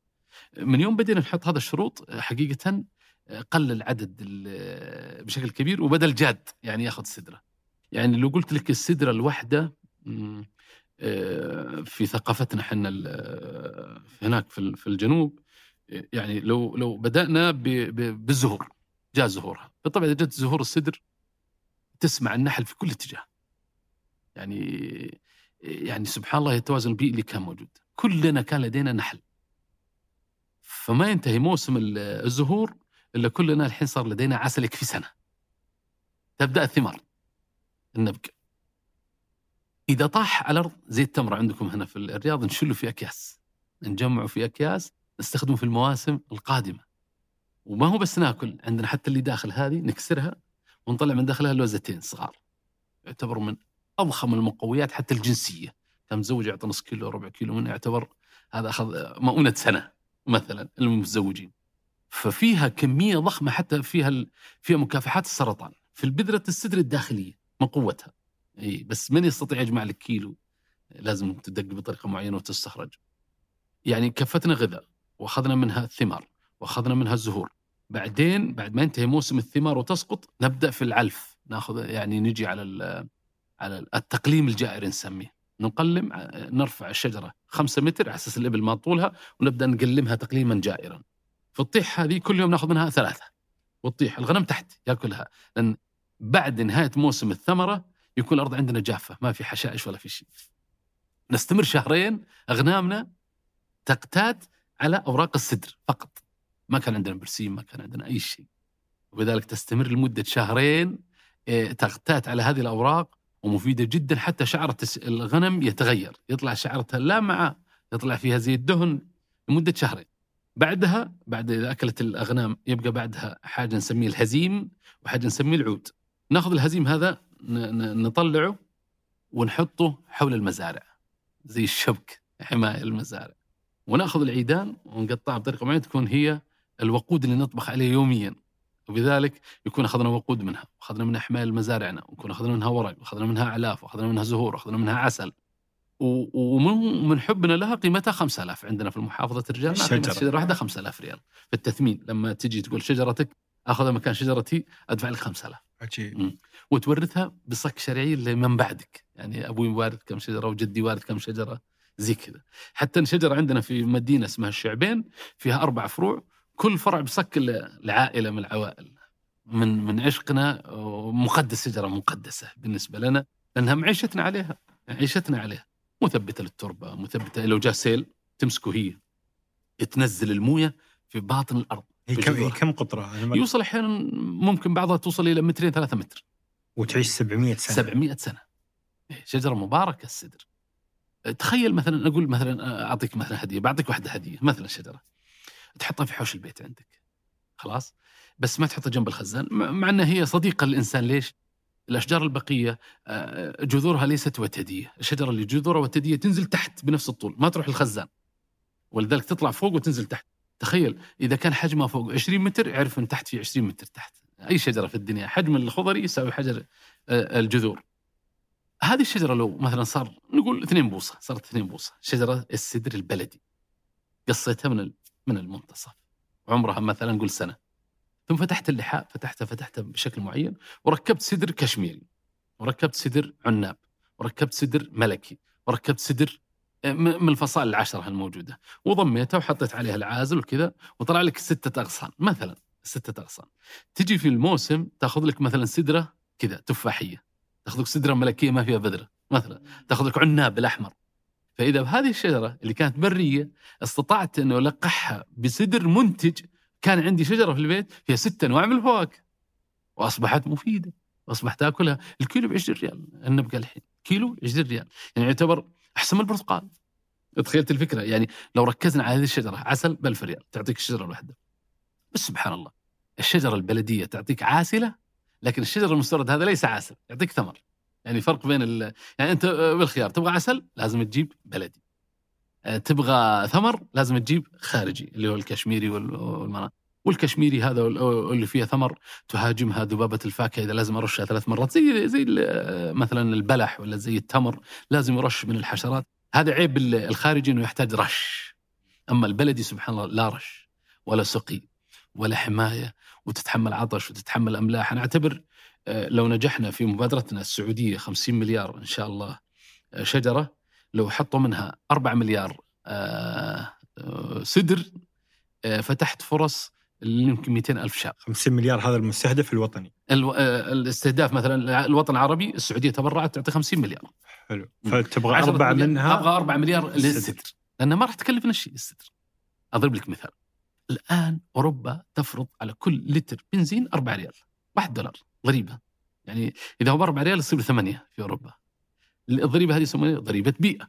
من يوم بدينا نحط هذا الشروط حقيقة قل العدد ال- بشكل كبير وبدا الجاد يعني ياخذ سدرة. يعني لو قلت لك السدرة الواحده آه، في ثقافتنا إحنا هناك في ال- في الجنوب يعني لو لو بدأنا بالزهور جاء زهورها. بالطبع إذا جت زهور السدر تسمع النحل في كل اتجاه. يعني يعني سبحان الله التوازن البيئي اللي كان موجود. كلنا كان لدينا نحل. فما ينتهي موسم ال- الزهور إلا كلنا الحين صار لدينا عسل يكفي سنة. تبدأ الثمار. النبق. إذا طاح على الأرض زي التمر عندكم هنا في الرياض نشله في أكياس. نجمعه في أكياس نستخدمه في المواسم القادمة. وما هو بس ناكل عندنا حتى اللي داخل هذه نكسرها ونطلع من داخلها لوزتين صغار. يعتبر من أضخم المقويات حتى الجنسية. كان متزوج يعطي نص كيلو ربع كيلو منه يعتبر هذا أخذ مؤونة سنة مثلا المتزوجين ففيها كمية ضخمة حتى فيها. فيها مكافحات السرطان في البذرة السدر الداخلية من قوتها. إي بس من يستطيع يجمع لك كيلو؟ لازم تدق بطريقة معينة وتستخرج. يعني كفتنا غذاء وأخذنا منها الثمار وأخذنا منها الزهور. بعدين بعد ما ينتهي موسم الثمار وتسقط نبدأ في العلف. ناخذ يعني نجي على على التقليم الجائري نسميه. نقلم نرفع الشجرة خمسة متر على أساس الإبل ما طولها ونبدأ نقلمها تقليما جائرا. فالطيح هذه كل يوم ناخذ منها ثلاثة. والطيح الغنم تحت يأكلها. لأن بعد نهاية موسم الثمرة يكون الأرض عندنا جافة ما في حشائش ولا في شيء. نستمر شهرين أغنامنا تقتات على أوراق السدر فقط. ما كان عندنا برسيم ما كان عندنا أي شيء. وبذلك تستمر لمدة شهرين إيه، تغتات على هذه الأوراق ومفيدة جدا حتى الس- الغنم يتغير. يطلع شعرتها لا مع يطلع فيها زي الدهن لمدة شهرين. بعدها بعد إذا أكلت الأغنام يبقى بعدها حاجة نسميه الهزيم وحاجة نسميه العود. ناخذ الهزيم هذا نطلعه ونحطه حول المزارع. زي الشبك حماية المزارع. ونأخذ العيدان ونقطعها بطريقة معينة تكون هي الوقود اللي نطبخ عليه يوميا. وبذلك يكون أخذنا وقود منها واخذنا منها حمايه لمزارعنا ونكون أخذنا منها ورق واخذنا منها أعلاف واخذنا منها زهور واخذنا منها عسل. ومن من حبنا لها قيمتها 5000 عندنا في المحافظه الرجال قيمة الشجرة. الشجره واحدة 5000 ريال. في التثمين لما تجي تقول شجرتك أخذها مكان شجرتي أدفع لك 5000 عجيب. وتورثها بصك شرعي لمن بعدك. يعني أبوي وارث كم شجرة وجدي وارث كم شجرة زي كذا. حتى شجرة عندنا في مدينة اسمها الشعبين فيها أربع فروع كل فرع بصك لعائلة من العوائل من من عشقنا مقدس شجرة مقدسة بالنسبة لنا لأنها معيشتنا عليها عيشتنا عليها. مثبتة للتربة مثبتة. لو جاء سيل تمسكه هي تنزل الموية في باطن الأرض هي كم هي. كم ما- يوصل أحيانا ممكن بعضها توصل إلى مترين ثلاثة متر. وتعيش 700 سنة. 700 سنة. إيه، شجرة مباركة السدر. تخيل مثلا أقول مثلا أعطيك مثلا هدية بعطيك واحدة هدية مثلا شجرة. تحطها في حوش البيت عندك. خلاص؟ بس ما تحطها جنب الخزان مع إنها هي صديقة للإنسان. ليش؟ الأشجار البقية آه، جذورها ليست وتدية، الشجرة اللي جذورها وتدية تنزل تحت بنفس الطول ما تروح الخزان. ولذلك تطلع فوق وتنزل تحت. تخيل إذا كان حجمها فوق 20 متر اعرف إن تحت في 20 متر تحت. أي شجرة في الدنيا حجم الخضري يساوي حجر آه، الجذور. هذه الشجرة لو مثلا صار نقول 2 بوصة صارت 2 بوصة. شجرة السدر البلدي. قصيتها من من المنتصف. عمرها مثلا نقول سنة. ثم فتحت اللحاء فتحتها فتحتها بشكل معين وركبت سدر كشميري وركبت سدر عناب وركبت سدر ملكي وركبت سدر آه، من الفصائل العشرة الموجودة. وضميتها وحطيت عليها العازل وكذا وطلع لك ستة أغصان مثلا ستة أغصان. تجي في الموسم تاخذ لك مثلا سدرة كذا تفاحية تاخذ لك سدرة ملكية ما فيها بذرة مثلا تاخذ لك عناب الأحمر. فإذا بهذه الشجرة اللي كانت برية استطعت أنه ألقحها بسدر منتج كان عندي شجرة في البيت فيها ست أنواع من الفواكه. وأصبحت مفيدة. وأصبحت تاكلها الكيلو ب 20 ريال النبقة الحين كيلو 20 ريال. يعني يعتبر أحسن من البرتقال. تخيلت الفكرة. يعني لو ركزنا على هذه الشجرة عسل ب 1000 ريال. تعطيك الشجرة الواحدة. بس سبحان الله. الشجرة البلدية تعطيك عاسلة لكن الشجر المستورد هذا ليس عسل يعطيك ثمر. يعني فرق بين ال... يعني أنت بالخيار تبغى عسل لازم تجيب بلدي. أه، تبغى ثمر لازم تجيب خارجي اللي هو الكشميري وال- والمنا والكشميري هذا اللي فيها ثمر تهاجمها ذبابة الفاكهة إذا لازم أرشها ثلاث مرات. زي زي ال- مثلا البلح ولا زي التمر لازم يرش من الحشرات. هذا عيب ال- الخارجي إنه يحتاج رش. أما البلدي سبحان الله لا رش ولا سقي ولا حماية وتتحمل عطش وتتحمل أملاح. أنا أعتبر آه، لو نجحنا في مبادرتنا السعودية 50 مليار إن شاء الله آه، شجرة لو حطوا منها 4 مليار آه، آه، سدر آه، فتحت فرص يمكن 200 ألف شاب. 50 مليار هذا المستهدف الوطني. الو- الاستهداف مثلا الوطن العربي السعودية تبرعت تعطي 50 مليار. حلو. فتبغى عشرة أربعة مليار. منها؟ أبغى 4 مليار السدر. للستر لانها ما راح تكلفنا شيء الستر أضرب لك مثال. الآن أوروبا تفرض على كل لتر بنزين 4 ريال 1 دولار. ضريبه يعني إذا هو ب 4 ريال يصير 8 في أوروبا. الضريبه هذه يسمونها ضريبه بيئة.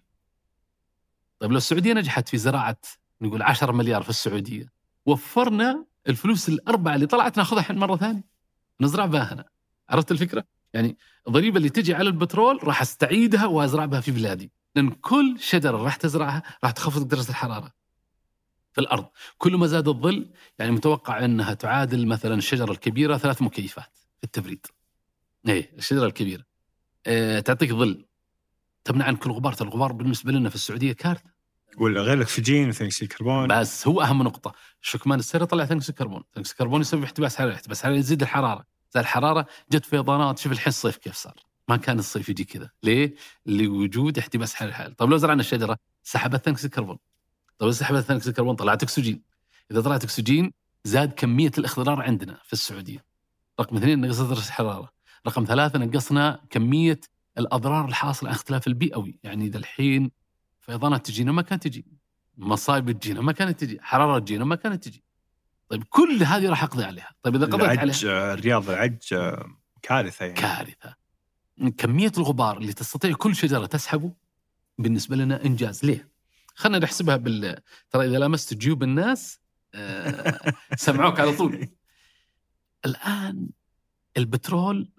طيب لو السعودية نجحت في زراعة نقول 10 مليار في السعودية وفرنا الفلوس الأربعة اللي طلعت ناخذها الحين مرة ثانية. نزرع بها هنا. عرفت الفكرة؟ يعني الضريبه اللي تجي على البترول راح أستعيدها وأزرع بها في بلادي. لأن كل شجرة راح تزرعها راح تخفض درجة الحرارة في الأرض. كل ما زاد الظل يعني متوقع أنها تعادل مثلا الشجرة الكبيرة ثلاث مكيفات. التبريد. إيه الشجره الكبيرة. إيه تعطيك ظل. تمنع عنك الغبار الغبار بالنسبة لنا في السعودية كارثة. ولا غير الاكسجين وثاني اكسيد الكربون بس هو أهم نقطة. الشكمان السري طلع ثاني اكسيد الكربون ثاني اكسيد الكربون يسبب احتباس حراري احتباس حراري يزيد الحرارة. زاد الحرارة جت فيضانات شوف الحين الصيف كيف صار. ما كان الصيف يجي كذا. ليه؟ لوجود احتباس حراري طيب لو زرعنا الشجرة سحبت ثاني اكسيد الكربون طيب سحبت ثاني اكسيد الكربون طلعت أكسجين. إذا طلعت أكسجين زاد كمية الاخضرار عندنا في السعودية. رقم اثنين نقصت درجه الحرارة. رقم ثلاثة نقصنا كمية الأضرار الحاصلة عن اختلاف البيئوي. يعني إذا الحين فيضانات تجينا ما كانت تجي. مصايب تجينا ما كانت تجي. حرارة تجينا ما كانت تجي. طيب كل هذه راح أقضي عليها. طيب إذا قضيت عليها العج آه، الرياض العج كارثة يعني. كارثة. كمية الغبار اللي تستطيع كل شجرة تسحبه بالنسبة لنا إنجاز. ليه؟ خلينا نحسبها بال ترى إذا لمست جيوب الناس آه، سمعوك على طول. الآن البترول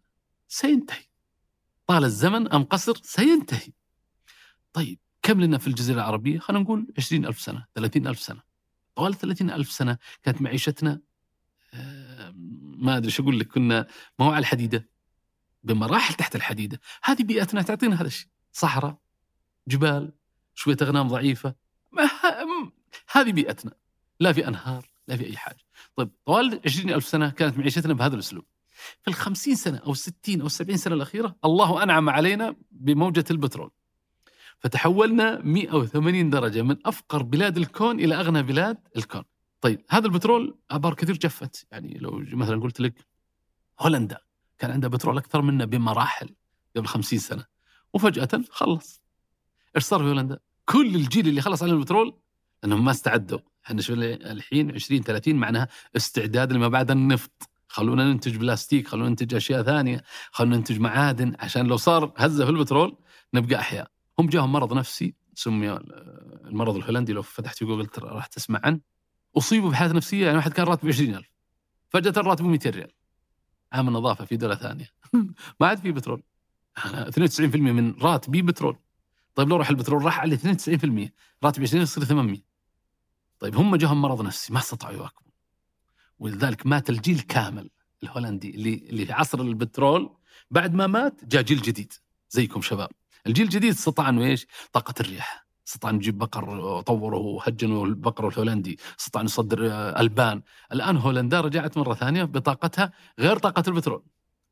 سينتهي. طال الزمن أم قصر سينتهي. طيب كم لنا في الجزيرة العربية؟ خلينا نقول 20 ألف سنة 30 ألف سنة. طوال 30 ألف سنة كانت معيشتنا آه، ما أدري شو أقول لك كنا ما هو على الحديدة. بمراحل تحت الحديدة. هذه بيئتنا تعطينا هذا الشيء. صحراء جبال شوية أغنام ضعيفة. ما هذه بيئتنا. لا في أنهار لا في أي حاجة. طيب طوال 20 ألف سنة كانت معيشتنا بهذا الأسلوب. في الخمسين سنة أو الستين أو السبعين سنة الأخيرة الله أنعم علينا بموجة البترول. فتحولنا 180 درجة من أفقر بلاد الكون إلى أغنى بلاد الكون. طيب هذا البترول أبار كثير جفت. يعني لو مثلا قلت لك هولندا كان عندها بترول أكثر منا بمراحل قبل 50 سنة وفجأة خلص. إيش صار في هولندا؟ كل الجيل اللي خلص على البترول لأنهم ما استعدوا. إحنا شو الحين 20 30 معناها استعداد لما بعد النفط. خلونا ننتج بلاستيك خلونا ننتج أشياء ثانية خلونا ننتج معادن. عشان لو صار هزة في البترول نبقى أحياء. هم جاهم مرض نفسي سمي المرض الهولندي لو فتحت في جوجل راح تسمع عنه. أصيبوا بحالة نفسية يعني واحد كان راتبه 20000 فجأة راتبه 200 ريال. عام النظافه في دولة ثانية. ما عاد في بترول. أنا 92% من راتبي بترول. طيب لو راح البترول راح على 92% راتب 20 يصير 800 طيب هم جاهم مرض نفسي ما استطاعوا يواكبوا ولذلك مات الجيل كامل الهولندي اللي اللي في عصر البترول. بعد ما مات جاء جيل جديد زيكم شباب. الجيل الجديد استطاع إنه إيش؟ طاقة الرياح استطاع نجيب بقر طوروا وهجنوا البقر الهولندي استطاع نصدر ألبان. الآن هولندا رجعت مرة ثانية بطاقتها غير طاقة البترول.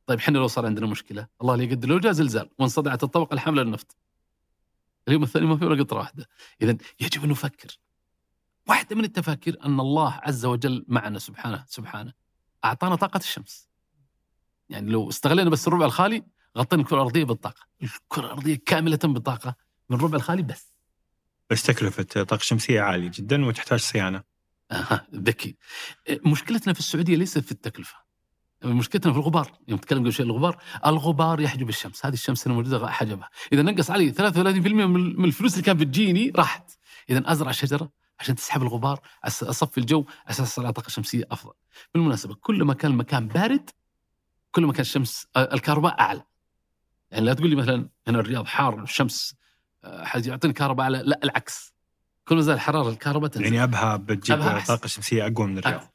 طيب إحنا لو صار عندنا مشكلة الله لا يقدر لو جاء زلزال وانصدعت الطبقة الحامله للنفط. اليوم الثاني ما في ولا قطرة واحدة. اذا يجب أن نفكر. واحدة من التفاكير أن الله عز وجل معنا سبحانه سبحانه. أعطانا طاقة الشمس. يعني لو استغلينا بس الربع الخالي غطينا الكرة الأرضية بالطاقة. الكرة الأرضية كاملة بالطاقة من الربع الخالي بس. بس تكلفة الطاقه الشمسيه عالية جدا وتحتاج صيانة. أها ذكي. مشكلتنا في السعودية ليست في التكلفة. مشكلتنا في الغبار. يوم تكلم قبل شوي الغبار الغبار يحجب الشمس. هذه الشمس الموجودة حجبها. إذا نقص علي 33% من الفلوس اللي كانت بتجيني راحت. إذا أزرع شجرة عشان تسحب الغبار أصفي الجو أساس على طاقة شمسية أفضل. بالمناسبة كل ما كان المكان بارد كل ما كان الشمس الكهرباء أعلى. يعني لا تقول لي مثلا هنا الرياض حار الشمس حيعطيني كهرباء أعلى؟ لا العكس. كل ما زاد الحراره الكهرباء تنزل. يعني أبها بتجيب طاقة شمسية أقوى من الرياض.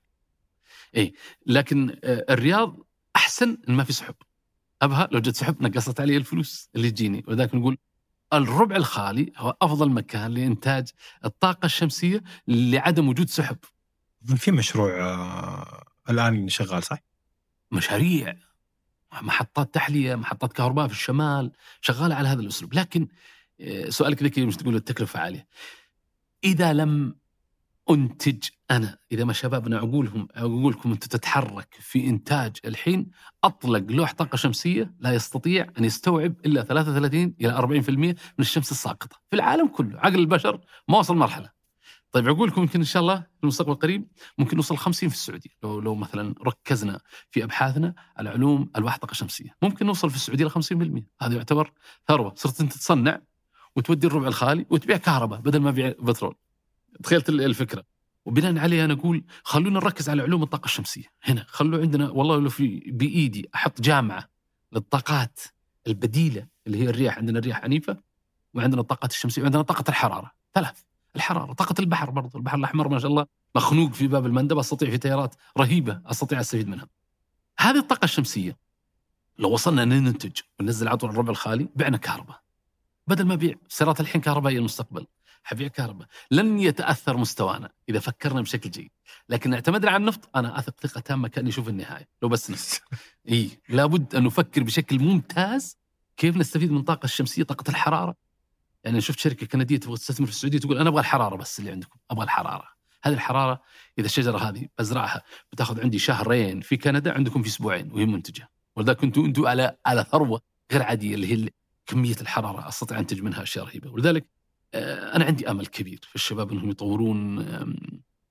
اي لكن الرياض أحسن إن ما في سحب. أبها لو جت سحب نقصت علي الفلوس اللي تجيني. ولذلك نقول الربع الخالي هو أفضل مكان لإنتاج الطاقة الشمسية لعدم وجود سحب. في مشروع آه الآن شغال صح؟ مشاريع محطات تحلية، محطات كهرباء في الشمال شغالة على هذا الأسلوب، لكن سؤالك ذكي مش تقول التكلفة عالية. إذا لم أنتج أنا إذا ما شبابنا عقولهم عقولكم أنت تتحرك في إنتاج الحين أطلق لوح طاقة شمسية لا يستطيع أن يستوعب إلا 33 إلى 40% من الشمس الساقطة في العالم كله عقل البشر ما وصل مرحلة. طيب عقولكم يمكن إن شاء الله في المستقبل القريب ممكن نوصل 50 في السعودية لو لو مثلا ركزنا في أبحاثنا على علوم ألواح طاقة شمسية ممكن نوصل في السعودية ل 50% هذا يعتبر ثروة صرت أنت تصنع وتودي الربع الخالي وتبيع كهرباء بدل ما تبيع بترول. تخيلت الفكرة. وبناء عليه أنا أقول خلونا نركز على علوم الطاقة الشمسية. هنا خلوا عندنا والله لو في بإيدي أحط جامعة للطاقات البديلة اللي هي الرياح عندنا الرياح عنيفة وعندنا الطاقات الشمسية وعندنا طاقة الحرارة. ثلاث الحرارة طاقة البحر برضو البحر الأحمر ما شاء الله مخنوق في باب المندب أستطيع في تيارات رهيبة أستطيع أستفيد منها. هذه الطاقة الشمسية لو وصلنا ان ننتج وننزل عطور الربع الخالي بعنا كهرباء. بدل ما بيع سيارات الحين كهربائية المستقبل حبيع كهرباء لن يتأثر مستوانا إذا فكرنا بشكل جيد. لكن اعتمدنا على النفط أنا أثق ثقة تامة كأني أشوف النهاية لو بس نفط. إي لابد أن نفكر بشكل ممتاز كيف نستفيد من الطاقه الشمسية طاقة الحرارة. يعني شفت شركة كندية تبغى تستثمر في السعودية تقول أنا أبغى الحرارة بس اللي عندكم أبغى الحرارة. هذه الحرارة إذا الشجرة هذه بزرعها بتأخذ عندي شهرين في كندا عندكم في أسبوعين وهي منتجة. ولذلك أنتم أنتم على على ثروة غير عادية اللي هي كمية الحرارة أستطيع أنتج منها أشياء رهيبة. ولذلك أنا عندي آمل كبير في الشباب إنهم يطورون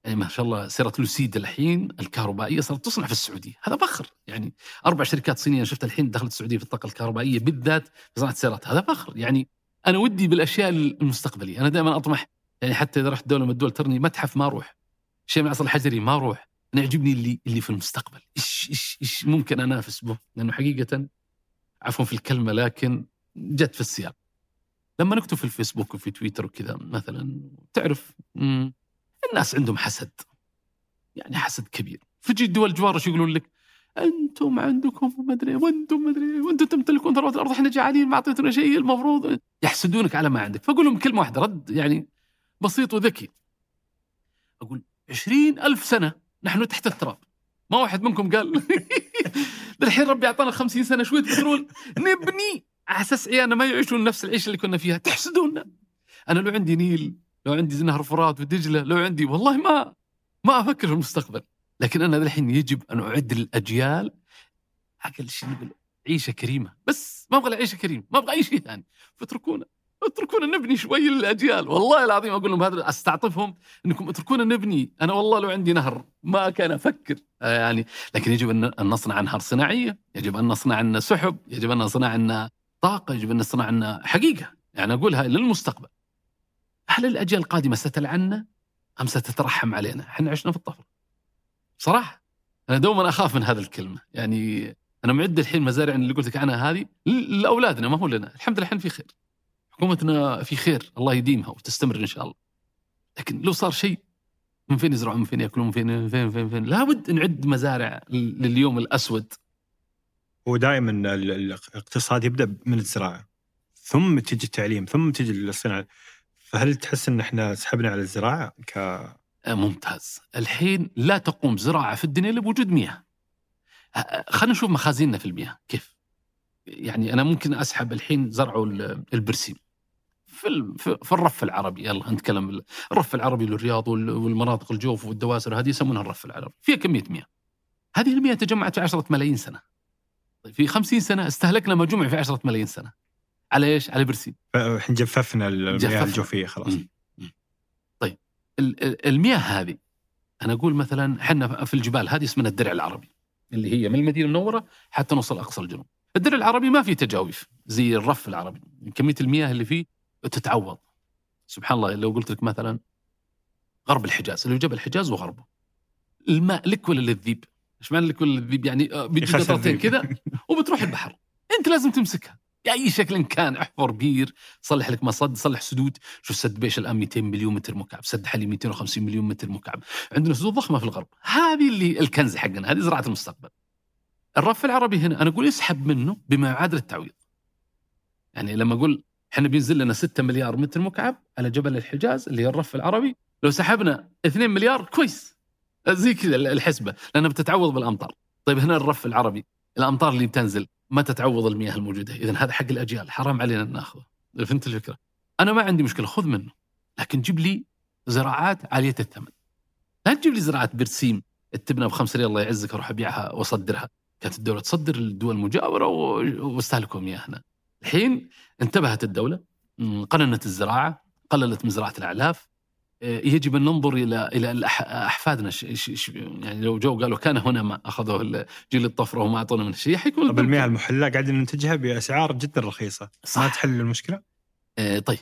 يعني ما شاء الله سيارة لوسيد الحين الكهربائية صارت تصنع في السعودية، هذا فخر يعني أربع شركات صينية شفت الحين دخلت السعودية في الطاقة الكهربائية بالذات في صناعة السيارات، هذا فخر. يعني أنا ودي بالأشياء المستقبلية، أنا دائما أطمح يعني حتى إذا رحت دولة من الدول ترني متحف ما أروح شيء من العصر الحجري ما أروح، أنا يعجبني اللي اللي في المستقبل، إيش إيش إيش ممكن أنافس به؟ لأنه حقيقة عفوا في الكلمة لكن جت في السياق. لما نكتب في الفيسبوك وفي تويتر وكذا مثلا تعرف الناس عندهم حسد. يعني حسد كبير. فجي الدول جوار إيش يقولون لك؟ أنتم عندكم ما أدري وأنتم ما أدري وأنتم تمتلكون ثروات الأرض إحنا جعانين ما أعطيتونا شيء المفروض يحسدونك على ما عندك. فأقول لهم كلمة واحدة رد يعني بسيط وذكي. أقول عشرين ألف سنة نحن تحت التراب. ما واحد منكم قال الحين ربي أعطانا خمسين سنة شوية بترول نبني على أساس عيالنا ما يعيشون نفس العيشه اللي كنا فيها. تحسدونا أنا لو عندي نيل لو عندي نهر فرات ودجلة لو عندي والله ما ما أفكر في المستقبل. لكن أنا الحين يجب أن أعد للاجيال أقل شيء عيشة كريمة. بس ما أبغى عيشه كريمة ما أبغى أي شيء ثاني. فاتركونا اتركونا نبني شوي للاجيال والله العظيم أقول لهم هذا أستعطفهم إنكم اتركونا نبني. أنا والله لو عندي نهر ما كان أفكر. آه يعني لكن يجب أن نصنع انهار صناعية يجب أن نصنع عنا سحب يجب أن نصنع عنا طاقة يجب أن نصنع عنا حقيقة. يعني أقولها للمستقبل. هل الأجيال القادمة ستلعننا أم ستترحم علينا؟ إحنا عشنا في الطفرة. صراحة أنا دوما أخاف من هذه الكلمة. يعني أنا معد الحين مزارع اللي قلت لك عنها هذه ل- لأولادنا ما هو لنا. الحمد لله الحين في خير. حكومتنا في خير. الله يديمها وتستمر إن شاء الله. لكن لو صار شيء من فين يزرعون؟ من فين يأكلون؟ من فين؟ من فين؟ من فين, فين. لابد نعد مزارع لليوم الأسود. ودائما ال- الاقتصاد يبدأ من الزراعة. ثم تجي التعليم ثم تجي الصناعة. فهل تحس إن إحنا سحبنا على الزراعة ك آه، ممتاز. الحين لا تقوم زراعة في الدنيا إلا بوجود مياه. آه، خلينا نشوف مخازننا في المياه. كيف؟ يعني أنا ممكن أسحب الحين زرعوا ال- البرسيم. في في الرف العربي يلا نتكلم ال- الرف العربي للرياض وال- والمناطق الجوف والدواسر هذه يسمونها الرف العربي. فيها كمية مياه. هذه المياه تجمعت في عشرة ملايين سنة. طيب في خمسين سنة استهلكنا ما جمع في عشرة ملايين سنة على إيش؟ على برسيم إحنا جففنا المياه. الجوفية خلاص. طيب ال- ال- المياه هذه أنا أقول مثلا إحنا في الجبال هذه اسمها الدرع العربي اللي هي من المدينة المنورة حتى نوصل أقصى الجنوب. الدرع العربي ما فيه تجاويف زي الرف العربي، كمية المياه اللي فيه تتعوض. سبحان الله لو قلت لك مثلا غرب الحجاز اللي هو جبل الحجاز وغربه. الماء لك ولا للذيب؟ إيش معنى لك ولا للذيب؟ يعني آه، بيجي قطرتين. كذا وبتروح البحر. انت لازم تمسكها. بأي شكل كان احفر بير صلح لك مصد صلح سدود. شوف سد بيش الآن 200 مليون متر مكعب سد حلي 250 مليون متر مكعب. عندنا سدود ضخمة في الغرب. هذه اللي الكنز حقنا هذه زراعة المستقبل. الرف العربي هنا أنا أقول يسحب منه بما يعادل التعويض. يعني لما أقول إحنا بينزل لنا 6 مليار متر مكعب على جبل الحجاز اللي هي الرف العربي لو سحبنا 2 مليار كويس. زي كذا الحسبة لأنها بتتعوض بالأمطار. طيب هنا الرف العربي. الأمطار اللي بتنزل ما تتعوض المياه الموجودة؟ اذا هذا حق الأجيال حرام علينا نأخذه. فهمت الفكرة؟ أنا ما عندي مشكلة خذ منه. لكن جيب لي زراعات عالية الثمن. لا تجيب لي زراعة برسيم التبنى بخمس ريال الله يعزك أروح ابيعها واصدرها كانت الدولة تصدر للدول المجاورة واستهلكوا مياهنا الحين انتبهت الدولة قننت الزراعة قللت من زراعة الأعلاف. يجب أن ننظر إلى إلى أحفادنا. يعني لو جو قالوا كان هنا ما اخذوا جيل الطفرة وما أعطونا من شيء حيكون طب المياه المحلاه قاعدين ننتجها بأسعار جدا رخيصة. ما صح. تحل المشكلة؟ آه، طيب.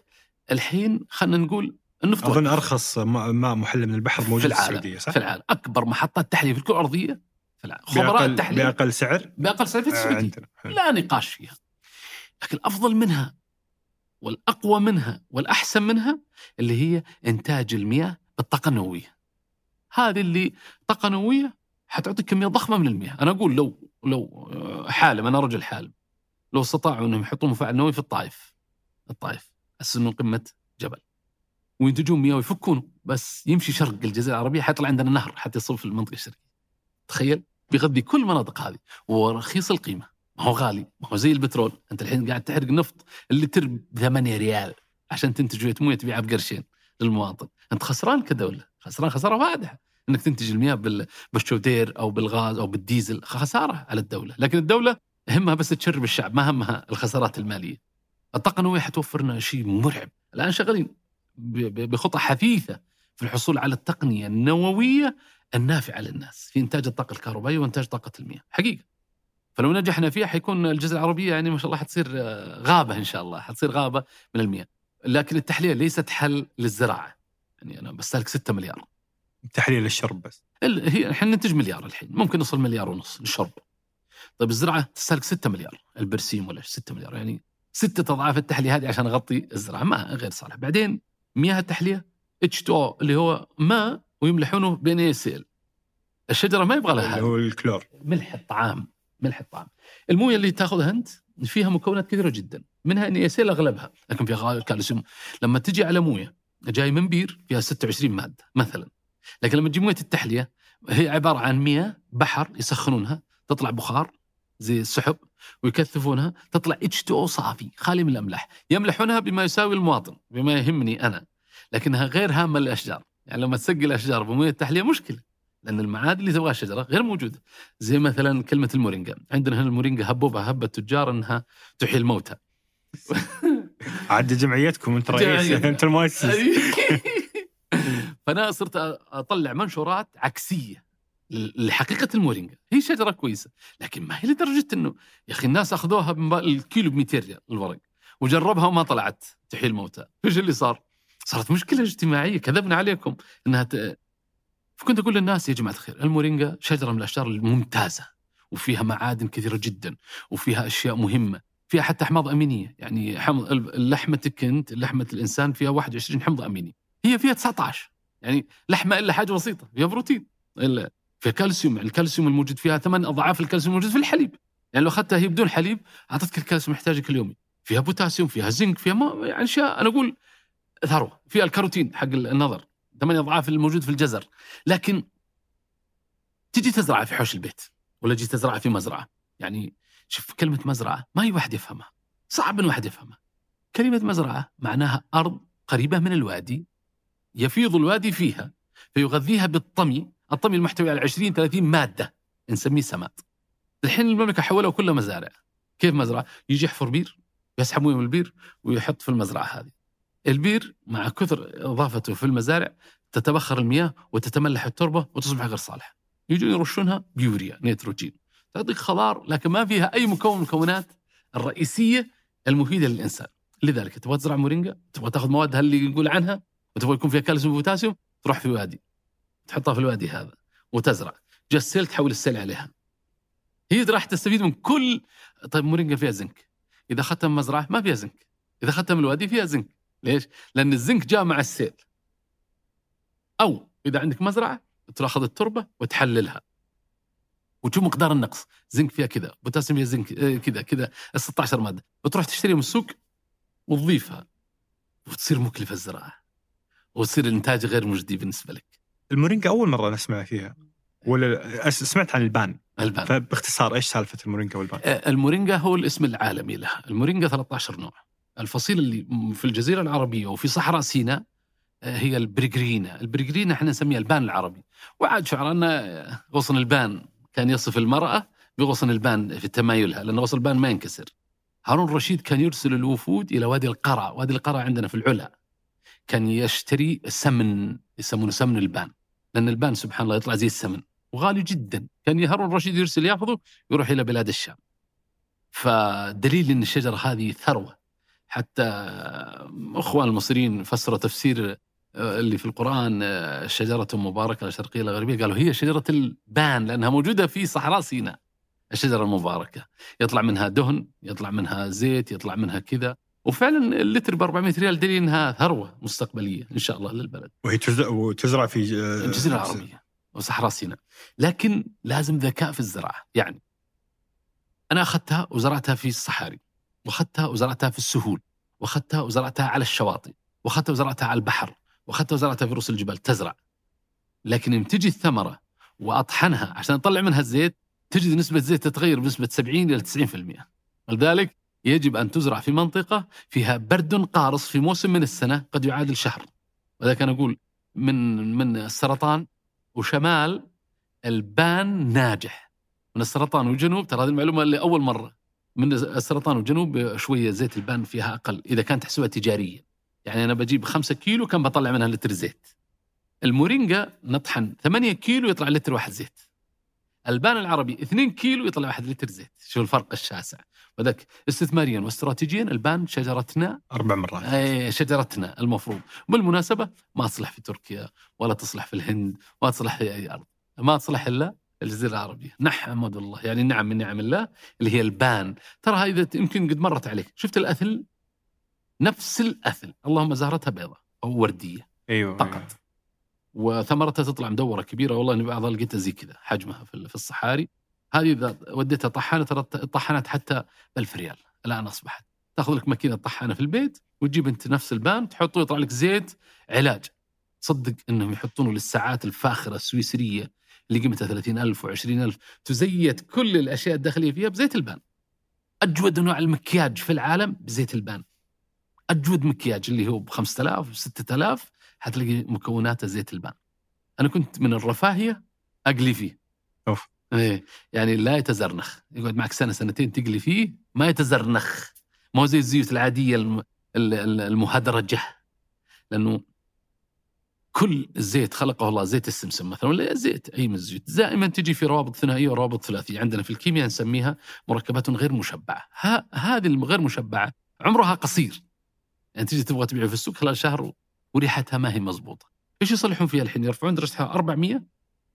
الحين خلينا نقول النفط أظن. أرخص ماء محلى من البحر موجود في العالم السعودية صح؟ في العالم. أكبر محطات تحلية في الكرة الأرضية في العالم. خبراء بأقل, التحلية. بأقل سعر؟ بأقل سعر في آه، السعودية. حلو. لا نقاش فيها. لكن الأفضل منها والأقوى منها والأحسن منها اللي هي إنتاج المياه بالطاقه النوويه هذه اللي طاقه نوويه حتعطيك كميه ضخمة من المياه. أنا أقول لو لو آه، حالم أنا رجل حالم. لو استطاعوا أنهم يحطون مفاعل نووي في الطائف الطائف إنه قمة جبل. وينتجون مياه ويفكونه بس يمشي شرق الجزيرة العربية حيطلع عندنا نهر حتى يصب في المنطقة الشرقية. تخيل؟ بيغذي كل المناطق هذه. ورخيص القيمة. ما هو غالي ما هو زي البترول. أنت الحين قاعد تحرق نفط اللتر ب 8 ريال عشان تنتج شوية موية تبيعها بقرشين للمواطن. أنت خسران كدوله خسران خسارة واضحة. إنك تنتج المياه بال- بالشودير أو بالغاز أو بالديزل خسارة على الدولة. لكن الدولة همها بس تشرب الشعب ما همها الخسارات المالية. الطاقه النوويه حتوفر لنا شيء مرعب. الآن شغالين بخطى حثيثة في الحصول على التقنية النووية النافعة للناس في إنتاج الطاقة الكهربائية وإنتاج طاقة المياه. حقيقة. فلو نجحنا فيها حيكون الجزيرة العربية يعني ما شاء الله حتصير آه، غابة إن شاء الله حتصير غابة من المياه. لكن التحليه ليست حل للزراعة. يعني أنا بستهلك 6 مليار. تحليل الشرب بس. ال- هي إحنا ننتج مليار الحين. ممكن نوصل مليار ونص للشرب طيب الزراعة تستهلك 6 مليار. البرسيم ولا 6 مليار. يعني ستة أضعاف التحليه هذه عشان أغطي الزراعة. ما غير صالح. بعدين مياه التحلية H2O اللي هو ماء ويملحونه بين ACL الشجرة ما يبغى لها اللي. هو الكلور. ملح الطعام ملح الطعام الموية اللي تاخذها أنت فيها مكونات كثيرة جدا. منها ان يسيل أغلبها. لكن فيها كالسيوم لما تجي على موية جاي من بير فيها 26 مادة مثلا. لكن لما تجي موية التحلية هي عبارة عن مياه بحر يسخنونها تطلع بخار زي السحب ويكثفونها تطلع H2O صافي خالي من الأملاح. يملحونها بما يساوي المواطن بما يهمني أنا. لكنها غير هامة للأشجار. يعني لما تسقي الأشجار بموية التحلية مشكلة. لأن المعادن اللي تبغاها الشجرة غير موجوده زي مثلا كلمة المورينجا. عندنا هنا المورينجا هبوبها هبة التجار إنها تحيي الموتى. عاد جمعيتكم أنت رئيس. أنت المؤسس. فأنا صرت أطلع منشورات عكسية لحقيقة المورينجا. هي شجرة كويسة لكن ما هي لدرجة إنه يا أخي الناس أخذوها الكيلو ب 200 ريال الورق وجربها وما طلعت تحيي الموتى. إيش اللي صار؟ صارت مشكلة اجتماعية. كذبنا عليكم إنها ت... فكنت أقول للناس يا جماعة الخير المورينجا شجرة من الأشجار الممتازة وفيها معادن كثيرة جدا وفيها أشياء مهمة فيها حتى احماض أمينية يعني حمض لحمتك انت لحمة الإنسان فيها 21 حمض أميني هي فيها 19 يعني لحمة إلا حاجة بسيطة فيها بروتين إلا فيها كالسيوم الكالسيوم الموجود فيها ثمان أضعاف الكالسيوم الموجود في الحليب يعني لو أخذتها هي بدون حليب أعطتك الكالسيوم محتاجك اليومي فيها بوتاسيوم فيها زنك فيها ما يعني أشياء أنا أقول ثروة فيها الكاروتين حق النظر ثمانية أضعاف الموجود في الجزر. لكن تجي تزرعها في حوش البيت ولا تجي تزرعها في مزرعة. يعني شوف كلمة مزرعة ما اي واحد يفهمها. صعب إن واحد يفهمها. كلمة مزرعة معناها أرض قريبة من الوادي يفيض الوادي فيها فيغذيها بالطمي. الطمي المحتوي على 20 30 مادة نسميه سماد. الحين المملكة حولوا كلها مزارع. كيف مزرعة؟ يجي يحفر بير يسحب مويه من البير ويحط في المزرعة هذه. البير مع كثر إضافته في المزارع تتبخر المياه وتتملح التربة وتصبح غير صالحة. يجون يرشونها بيوريا نيتروجين. تعطيك خضار لكن ما فيها أي مكون من المكونات الرئيسية المفيدة للإنسان. لذلك تبغى تزرع مورينجا تبغى تاخذ موادها اللي يقول عنها وتبغى يكون فيها كالسيوم وبوتاسيوم تروح في وادي. تحطها في الوادي هذا وتزرع. جاء السيل تحول السيل عليها. هي راح تستفيد من كل طيب مورينجا فيها زنك. إذا اخذتها من مزرعة ما فيها زنك. إذا اخذتها من الوادي فيها زنك. ليش؟ لأن الزنك جاء مع السيل. أو إذا عندك مزرعة تأخذ التربة وتحللها. وتشوف مقدار النقص؟ زنك فيها كذا بوتاسيوم فيها زنك آه، كذا كذا 16 مادة. وتروح تشتريها من السوق وتضيفها. وتصير مكلفة الزراعة. وتصير الإنتاج غير مجدي بالنسبة لك. المورينجا أول مرة نسمع فيها. ولا سمعت عن البان. البان. فباختصار إيش سالفة المورينجا والبان؟ آه، المورينجا هو الاسم العالمي لها. المورينجا 13 نوع. الفصيل اللي في الجزيرة العربية وفي صحراء سيناء آه، هي ال peregrina ال peregrina إحنا نسميها البان العربي. وعاد شعرانا آه، غصن البان كان يصف المرأة بغصن البان في تمايلها لأن غصن البان ما ينكسر. هارون الرشيد كان يرسل الوفود إلى وادي القرى. وادي القرى عندنا في العلا. كان يشتري سمن يسمونه سمن البان لأن البان سبحان الله يطلع زي السمن. وغالي جدا. كان هارون الرشيد يرسل يأخذه يروح إلى بلاد الشام. فدليل إن الشجرة هذه ثروة. حتى أخوان المصريين فسروا تفسير آه، اللي في القرآن آه، شجرة مباركة لا شرقيه لا غربية. قالوا هي شجرة البان لأنها موجودة في صحراء سيناء. الشجرة المباركة. يطلع منها دهن يطلع منها زيت يطلع منها كذا. وفعلا اللتر ب 400 ريال دليل إنها ثروة مستقبلية إن شاء الله للبلد. وهي تزرع, وتزرع في آه، الجزيره العربيه وصحراء سيناء. لكن لازم ذكاء في الزراعة. يعني أنا أخذتها وزرعتها في الصحاري. واخذتها وزرعتها في السهول واخذتها وزرعتها على الشواطئ واخذتها وزرعتها على البحر واخذتها وزرعتها في رؤوس الجبال تزرع. لكن يوم تجي الثمرة وأطحنها عشان أطلع منها الزيت تجد نسبة الزيت تتغير بنسبة 70 إلى 90% ولذلك يجب أن تزرع في منطقة فيها برد قارص في موسم من السنة قد يعادل شهر. ولذلك أنا أقول من من السرطان وشمال البان ناجح. من السرطان والجنوب ترى هذه المعلومة اللي اول مرة. من السرطان والجنوب شوية زيت البان فيها أقل إذا كانت تحسبها تجاريه يعني أنا بجيب 5 كيلو كان بطلع منها لتر زيت. المورينجا نطحن 8 كيلو يطلع لتر واحد زيت. البان العربي 2 كيلو يطلع واحد لتر زيت. شوف الفرق الشاسع؟ وذاك استثماريا واستراتيجيا البان شجرتنا أربع مرات. أي شجرتنا المفروض. بالمناسبة ما تصلح في تركيا ولا تصلح في الهند ولا تصلح في أي أرض. ما تصلح إلا الجزيرة العربية. نحمد الله يعني نعم من نعم الله اللي هي البان. ترى هذه يمكن قد مرت عليك. شفت الأثل؟ نفس الأثل. اللهم زهرتها بيضاء أو وردية أيوه فقط. وثمرتها تطلع مدورة كبيرة. والله إني بعضها لقيتها زي كذا حجمها في في الصحاري. هذه إذا وديتها طحانة ترى طحنت حتى بألف ريال. الآن أصبحت. تأخذ لك ماكينة طحانة في البيت وتجيب أنت نفس البان تحطه يطلع لك زيت علاج. صدق أنهم يحطونه للساعات الفاخرة السويسرية. اللي قيمتها 30000 و20000 تزيت كل الأشياء الداخلية فيها بزيت البان. أجود أنواع المكياج في العالم بزيت البان. أجود مكياج اللي هو ب 5000 و 6000 حتلاقي مكوناته زيت البان. أنا كنت من الرفاهية أقلي فيه. أوف. إيه يعني لا يتزرنخ. يقعد معك سنة سنتين تقلي فيه ما يتزرنخ. ما هو زي الزيوت العادية الم... ال- ال- المهدرجة. لأنه كل زيت خلقه الله زيت السمسم مثلا ولا زيت أي من الزيوت. دائما تجي في روابط ثنائية وروابط ثلاثية. عندنا في الكيمياء نسميها مركبات غير مشبعة. ها هذه الغير مشبعة عمرها قصير. يعني تجي تبغى تبيعها في السوق خلال شهر وريحتها ما هي مضبوطة. إيش يصلحون فيها الحين؟ يرفعون درجتها 400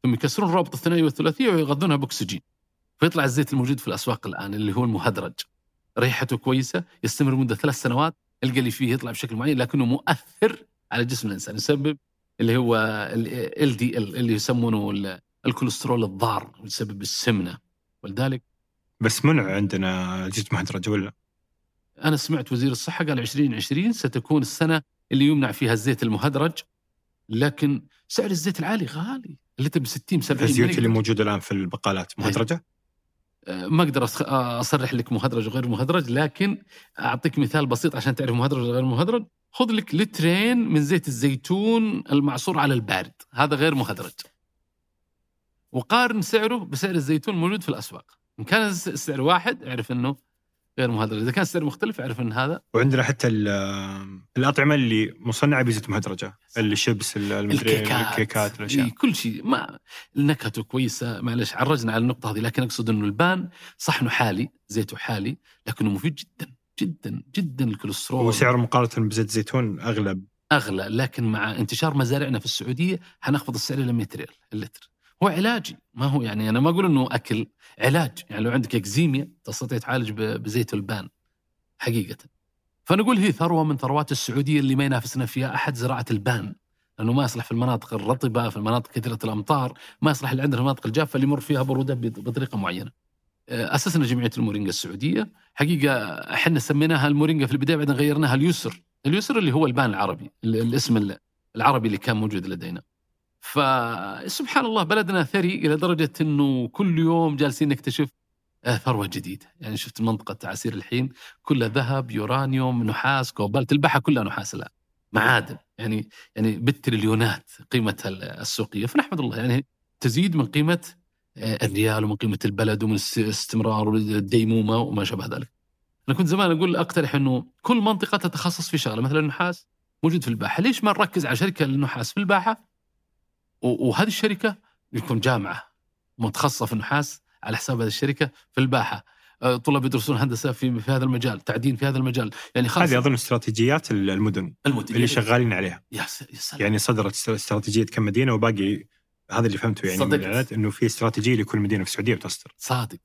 ثم يكسرون الروابط الثنائية والثلاثية ويغذونها بأكسجين. فيطلع الزيت الموجود في الأسواق الآن اللي هو المهدرج. ريحته كويسة يستمر مده ثلاث سنوات القى اللي فيه يطلع بشكل معين لكنه مؤثر على جسم الإنسان. يسبب اللي هو ال دي ال اللي يسمونه ال- الكوليسترول الضار يسبب السمنة ولذلك بس منع عندنا زيت مهدرجه ولا؟ أنا سمعت وزير الصحة قال 2020 ستكون السنة اللي يمنع فيها الزيت المهدرج لكن سعر الزيت العالي غالي اللتر ب 60 70 الزيوت. اللي موجودة الآن في البقالات مهدرجه؟ ما أقدر أصرح لك مهدرج وغير مهدرج لكن أعطيك مثال بسيط عشان تعرف مهدرج وغير مهدرج. خذ لك لترين من زيت الزيتون المعصور على البارد هذا غير مهدرج. وقارن سعره بسعر الزيتون الموجود في الأسواق. إن كان الس- السعر واحد اعرف إنه غير مهدرج. إذا كان السعر مختلف أعرف أن هذا. وعندنا حتى ال- الأطعمة اللي مصنعة بزيت مهدرجة. الشيبس ال- المدري الكيكات. الكيكات الأشياء. إيه كل شيء. ما نكهته كويسة. معلش عرجنا على النقطة هذه لكن أقصد إنه البان صحنه حالي زيته حالي لكنه مفيد جدا جدا جدا الكوليسترول وسعره مقارنة بزيت الزيتون اغلى أغلى. لكن مع انتشار مزارعنا في السعودية حنخفض السعر إلى 100 ريال اللتر. هو علاجي. ما هو يعني أنا ما أقول إنه أكل علاج. يعني لو عندك إكزيميا تستطيع تعالج بزيت البان حقيقة. فنقول هي ثروة من ثروات السعودية اللي ما ينافسنا فيها أحد زراعة البان. لأنه ما يصلح في المناطق الرطبة في المناطق كثيرة الأمطار ما يصلح اللي عندنا المناطق الجافة اللي يمر فيها برودة بط- بطريقة معينة. أسسنا جمعية المورينجا السعودية. حقيقة إحنا سميناها المورينجا في البداية بعدين غيرناها اليسر. اليسر اللي هو البان العربي ال- الاسم ال- العربي اللي كان موجود لدينا. فسبحان الله بلدنا ثري إلى درجة إنه كل يوم جالسين نكتشف ثروة جديدة. يعني شفت منطقة عسير الحين كلها ذهب يورانيوم نحاس كوبالت البحر كلها نحاس الآن. معادن. يعني يعني بالتريليونات قيمتها السوقية. فنحمد الله. يعني تزيد من قيمة آه، الريال ومن قيمة البلد ومن استمرار الديمومة وما شابه ذلك. أنا كنت زمان أقول أقترح إنه كل منطقة تتخصص في شغلة. مثلا النحاس موجود في الباحة، ليش ما نركز على شركة للنحاس في الباحة؟ وهذه الشركة يكون جامعة متخصصة في النحاس على حساب هذه الشركة في الباحة. آه، طلاب يدرسون هندسة في في هذا المجال، تعدين في هذا المجال، يعني خلاص. هذه أظن استراتيجيات المدن المدير اللي شغالين عليها. يا سلام. يعني صدرت است- استراتيجية كم مدينة وباقي هذا اللي فهمته يعني من. الإعلانات إنه في استراتيجية لكل مدينة في السعودية بتصدر. صادق.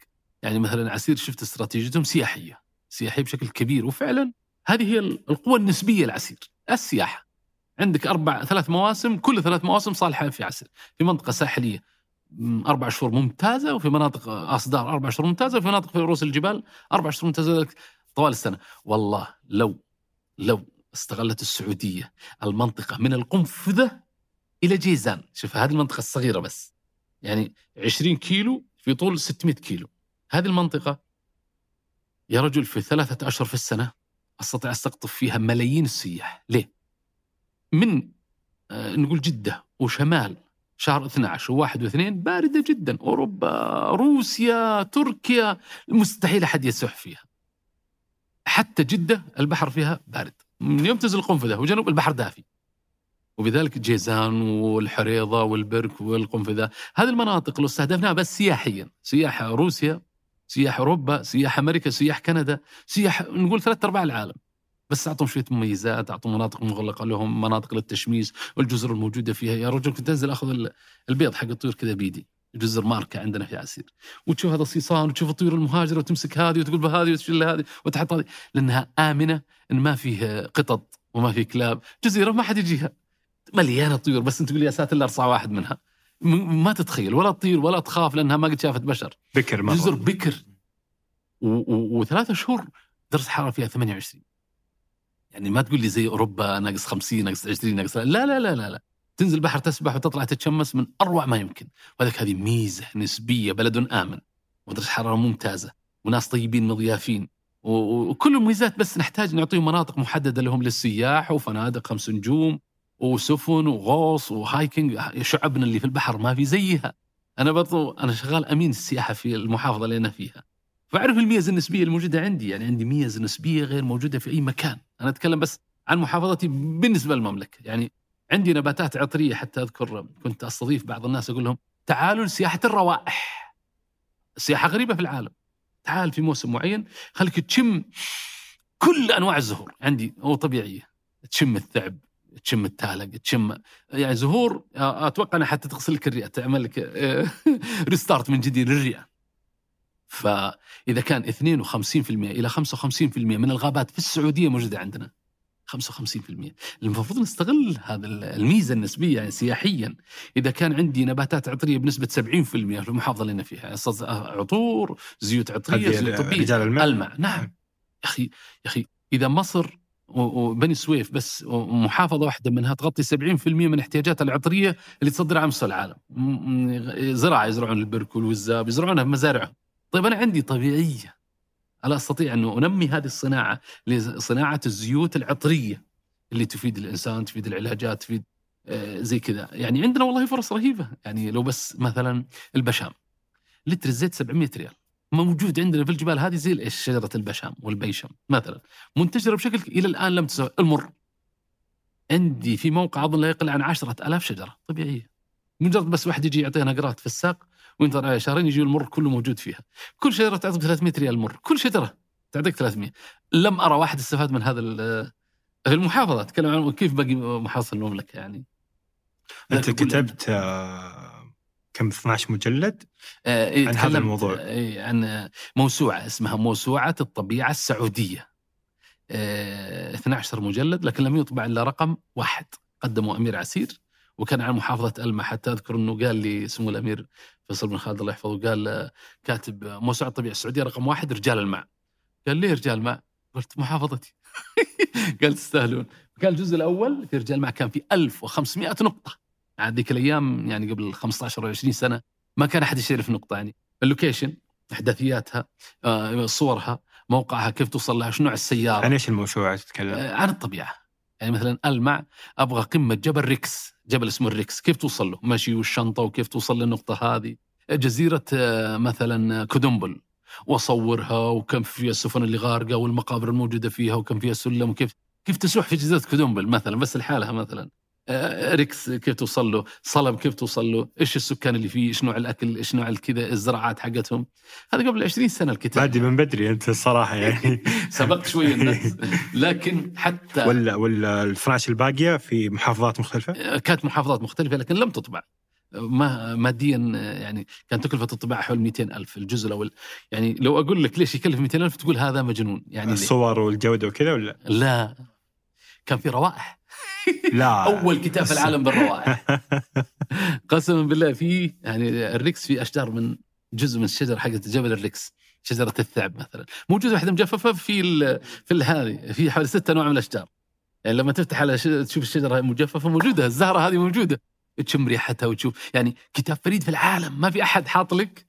يعني مثلا عسير شفت استراتيجيتهم سياحية. سياحية بشكل كبير. وفعلا هذه هي القوة النسبية لعسير. السياحة. عندك أربع ثلاث مواسم كل ثلاث مواسم صالحة في عسير في منطقة ساحلية أربع شهور ممتازة وفي مناطق أصدار أربع شهور ممتازة وفي مناطق في رؤوس الجبال أربع شهور ممتازة طوال السنة. والله لو لو استغلت السعودية المنطقة من القنفذة إلى جيزان شوف هذه المنطقة الصغيرة بس يعني 20 كيلو في طول 600 كيلو. هذه المنطقة يا رجل في ثلاثة أشهر في السنة أستطيع أستقطب فيها ملايين السياح. ليه؟ من آه، نقول جدة وشمال شهر 12 وواحد واثنين باردة جدا. أوروبا روسيا تركيا مستحيل أحد يسح فيها. حتى جدة البحر فيها بارد. من يوم تنزل القنفذة وجنوب البحر دافي. وبذلك جيزان والحريضة والبرك والقنفذة. هذه المناطق لو استهدفناها بس سياحيا. سياح روسيا سياح أوروبا سياح أمريكا سياح كندا سياح نقول ثلاث أرباع العالم. بس أعطهم شوية مميزات أعطهم مناطق مغلقة لهم مناطق للتشميس والجزر الموجودة فيها. يا رجل كنت أنزل أخذ ال- البيض حق الطيور كذا بيدي جزر ماركة عندنا في عسير. وتشوف هذا الصيصان وتشوف الطيور المهاجرة وتمسك هذه وتقول بهذه وتشيل هذه وتحط هذه لأنها آمنة إن ما فيه قطط وما فيه كلاب. جزيرة ما حد يجيها. مليانة طيور بس أنت تقول يا ساتر إلا أرصع واحد منها. ما تتخيل ولا تطير ولا تخاف لأنها ما قد شافت بشر. بكر مرة. جزر بكر. وثلاثة شهور درجة الحرارة فيها 28 يعني ما تقول لي زي أوروبا ناقص 50 ناقص 20 ناقص لا لا لا لا لا. تنزل البحر تسبح وتطلع تتشمس من أروع ما يمكن. وذلك هذه ميزة نسبية بلد آمن. ودرجة حرارة ممتازة وناس طيبين مضيافين. وكل المميزات بس نحتاج نعطيهم مناطق محددة لهم للسياح وفنادق خمس نجوم وسفن وغوص وهايكنج. شعبنا اللي في البحر ما في زيها. أنا برضو أنا شغال أمين السياحة في المحافظة اللي أنا فيها. فاعرف الميز النسبية الموجودة عندي يعني عندي ميز نسبية غير موجودة في أي مكان. أنا أتكلم بس عن محافظتي بالنسبة للمملكة. يعني عندي نباتات عطرية حتى أذكر كنت أستضيف بعض الناس أقول لهم تعالوا لسياحة الروائح سياحة غريبة في العالم. تعال في موسم معين خليك تشم كل أنواع الزهور. عندي هو طبيعية. تشم الثعب تشم التالق تشم يعني زهور أتوقع أنها حتى تغسل لك الرئة تعمل لك ريستارت من جديد للرئة. فإذا كان 52% إلى 55% من الغابات في السعودية موجودة عندنا. 55% المفروض نستغل هذا الميزة النسبية يعني سياحيا. إذا كان عندي نباتات عطرية بنسبة 70% في المحافظة اللي أنا فيها عطور زيوت عطرية زيوت طبية رجال الماء. الماء. نعم. يا أخي يا أخي إذا مصر وبني سويف بس محافظه واحدة منها تغطي 70% من احتياجاتها العطرية اللي تصدرها على مستوى العالم. زراعة يزرعون البرك والوزاب يزرعونها في مزارعهم. طيب أنا عندي طبيعية. ألا أستطيع انه أنمي هذه الصناعة لصناعة الزيوت العطرية اللي تفيد الإنسان تفيد العلاجات تفيد آه، زي كذا. يعني عندنا والله فرص رهيبة. يعني لو بس مثلا البشام لتر الزيت 700 ريال. موجود عندنا في الجبال هذه زي شجرة البشام والبيشم مثلا. منتشرة بشكل إلى الآن لم تسوي المر. عندي في موقع أظن لا يقل عن عشرة ألاف شجرة طبيعية. مجرد بس واحد يجي يعطيها نقرات في الساق وينتظر عليها شهرين يجي المر كله موجود فيها. كل شجرة تعطيك 300 ريال مر. كل شجره تعطيك 300 لم أرى واحد استفاد من هذا في المحافظة. أتكلم عن كيف باقي محافظه المملكة يعني. أنت كتبت آه، كم 12 مجلد؟ آه إيه عن هذا الموضوع. إيه عن موسوعة اسمها موسوعة الطبيعة السعودية. آه 12 مجلد لكن لم يطبع إلا رقم واحد. قدمه أمير عسير. وكان عن محافظة الما حتى أذكر إنه قال لي سمو الأمير فيصل بن خالد الله يحفظه قال كاتب موسوعه الطبيعه السعوديه رقم واحد رجال الماء. قال ليه رجال الماء؟ قلت محافظتي. قال تستاهلون. كان الجزء الأول في رجال الماء كان في 1500 نقطة. هذيك الأيام يعني قبل 15 أو 20 سنة ما كان أحد يشتري نقطة يعني. اللوكيشن أحداثياتها آه، صورها موقعها كيف توصل لها شنو نوع السيارة؟ عن إيش الموسوعة تتكلم؟ آه، عن الطبيعة. يعني مثلا ألمع أبغى قمة جبل ريكس جبل اسمه الريكس. كيف توصل له؟ مشي والشنطة وكيف توصل للنقطة هذه؟ جزيرة آه، مثلا كودومبل. وأصورها وكم فيها السفن اللي غارقة والمقابر الموجودة فيها وكم فيها سلم وكيف كيف تسوح في جزيرة كودومبل مثلا بس لحالها مثلا. آه، ريكس كيف توصل له؟ صلب كيف توصل له؟ إيش السكان اللي فيه؟ إيش نوع الأكل؟ إيش نوع الكذا؟ الزراعات حقتهم؟ هذا قبل 20 سنة الكتاب. بادي من بدري أنت الصراحه يعني. سبقت شوي الناس. لكن حتى ولا ولا ال 12 الباقية في محافظات مختلفة؟ آه، كانت محافظات مختلفة لكن لم تطبع. ما ماديا يعني كانت تكلفة الطباعة حول 200 ألف الجزء الأول. يعني لو أقول لك ليش يكلف 200 ألف تقول هذا مجنون. يعني الصور والجودة وكذا ولا؟ لا. كان في روائح. لا. أول كتاب في العالم بالروائح. قسما بالله في يعني الريكس في أشجار من جزء من الشجره حقت جبل الريكس شجرة الثعب مثلا. موجوده واحدة مجففة في ال في هذه في حوالي ست انواع من الأشجار. يعني لما تفتح على تشوف الشجرة مجففة موجودة الزهرة هذه موجودة. تشم ريحتها وتشوف يعني كتاب فريد في العالم ما في أحد حاط لك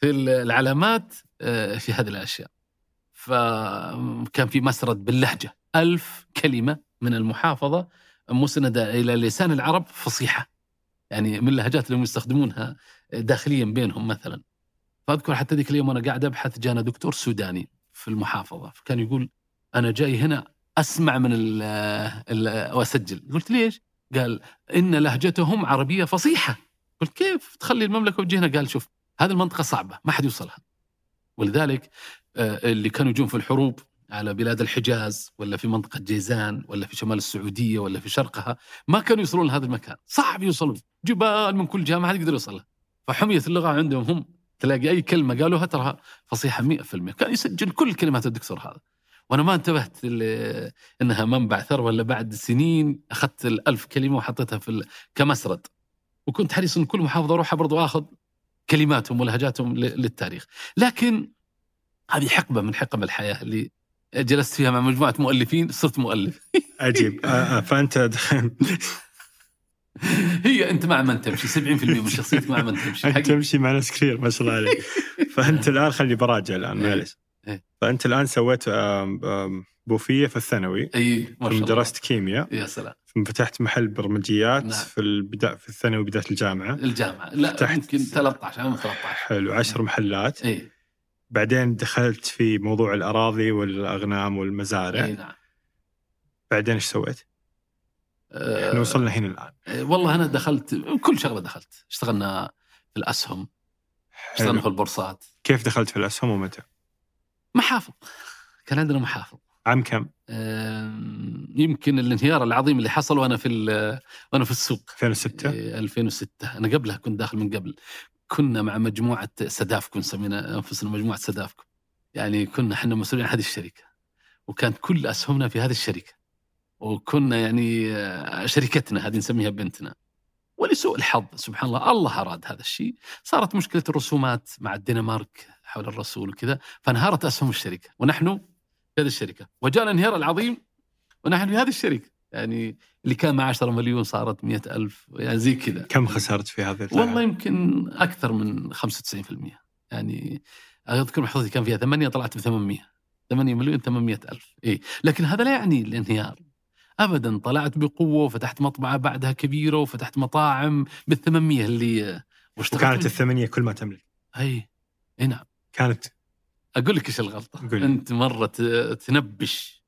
في العلامات آه، في هذه الأشياء. فكان في مسرد باللهجة ألف كلمة من المحافظة مسندة إلى لسان العرب فصيحة. يعني من اللهجات اللي هم يستخدمونها داخليا بينهم مثلا. فأذكر حتى ذيك اليوم وأنا قاعد أبحث جانا دكتور سوداني في المحافظة فكان يقول أنا جاي هنا أسمع من ال ال وأسجل. قلت ليش؟ قال إن لهجتهم عربية فصيحة. قلت كيف تخلي المملكة وتجي هنا؟ قال شوف هذه المنطقة صعبة ما حد يوصلها. ولذلك آه، اللي كانوا يجون في الحروب على بلاد الحجاز ولا في منطقة جيزان ولا في شمال السعودية ولا في شرقها ما كانوا يوصلون لهذا المكان. صعب يوصلون. جبال من كل جهة ما حد يقدر يوصلها. فحمية اللغة عندهم هم. تلاقي أي كلمة قالوها ترى فصيحة 100% كان يسجل كل كلمات الدكتور هذا. وأنا ما انتبهت إنها منبع ثروه الا بعد سنين أخذت الألف كلمة وحطيتها في كمسرد. وكنت حريص إن كل محافظة أروحها برضو آخذ كلماتهم ولهجاتهم للتاريخ. لكن هذه حقبة من حقب الحياة اللي جلست فيها مع مجموعة مؤلفين صرت مؤلف. عجيب. آه آه فأنت هي أنت مع من تمشي؟ 70% من شخصيتك مع من تمشي. أنت تمشي مع ناس كثير ما شاء الله عليك. فأنت الآن خلي براجع الآن إيه. معلش إيه. فأنت الآن سويت بوفيه في الثانوي. اي ما شاء الله. درست كيمياء. يا سلام. ثم فتحت محل برمجيات نعم. في البداية في الثانوي بداية الجامعة. الجامعة. لا فتحت- يمكن 13 عام 13 حلو عشر محلات. اي بعدين دخلت في موضوع الأراضي والأغنام والمزارع. نعم. بعدين إيش سويت؟ إحنا آه، وصلنا هنا الآن. آه، والله أنا دخلت كل شغلة دخلت. اشتغلنا في الأسهم اشتغلنا. في البورصات. كيف دخلت في الأسهم ومتى؟ محافظ. كان عندنا محافظ. عام كم؟ آم، يمكن الانهيار العظيم اللي حصل وأنا في وأنا في السوق. 2006 إيه، 2006 أنا قبلها كنت داخل من قبل. كنا مع مجموعة سدافكو نسمينا أنفسنا مجموعة سدافكو يعني كنا إحنا مسؤولين عن هذه الشركة. وكانت كل أسهمنا في هذه الشركة. وكنا يعني آه، شركتنا هذه نسميها بنتنا. ولسوء الحظ سبحان الله الله أراد هذا الشيء. صارت مشكلة الرسومات مع الدنمارك حول الرسول وكذا فانهارت أسهم الشركة. ونحن في هذه الشركة. وجاء الانهيار العظيم ونحن في هذه الشركة. يعني اللي كان مع 10 مليون صارت مئة ألف يعني زي كذا. كم خسرت في هذه والله يمكن أكثر من 95% يعني أذكر محفظتي كان فيها ثمانية طلعت ب 800 8 مليون 800 ألف. إيه. لكن هذا لا يعني الانهيار. أبدا طلعت بقوة وفتحت مطبعة بعدها كبيرة وفتحت مطاعم بال 800 اللي وكانت الثمانية كل ما تملك. أي. إي نعم. كانت أقول لك إيش الغلطة؟ قل. أنت مرة تنبش.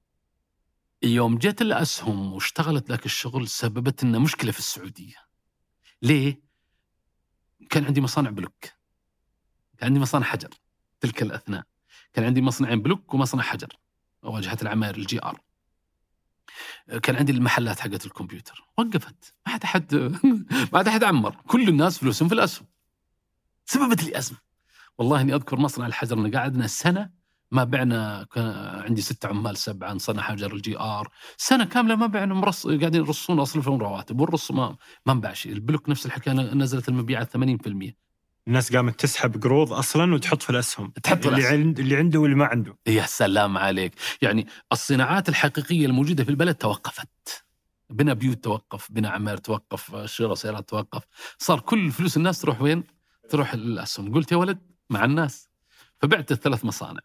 يوم جت الأسهم واشتغلت ذاك الشغل سببت لنا مشكلة في السعودية. ليه؟ كان عندي مصانع بلوك. كان عندي مصانع حجر تلك الأثناء. كان عندي مصنعين بلوك ومصنع حجر واجهة العماير ال GR كان عندي المحلات حقت الكمبيوتر. وقفت. ما حد أحد ما حد أحد عمر. كل الناس فلوسهم في الأسهم. سببت لي أزمة. والله إني أذكر مصنع الحجر قعدنا سنة ما بعنا كان عندي ست عمال سبعة نصنع حجر ال GR. سنة كاملة ما بعنا مرص قاعدين يرصون اصرفهم رواتب والرص ما ما انباع شيء البلوك نفس الحكاية نزلت المبيعات 80% الناس قامت تسحب قروض أصلا وتحط في الأسهم. تحط في اللي. عند اللي عنده واللي ما عنده. يا سلام عليك. يعني الصناعات الحقيقية الموجودة في البلد توقفت. بنا بيوت توقف بنا عماير توقف شراء سيارات توقف. صار كل فلوس الناس تروح وين؟ تروح الأسهم. قلت يا ولد مع الناس. فبعت الثلاث مصانع.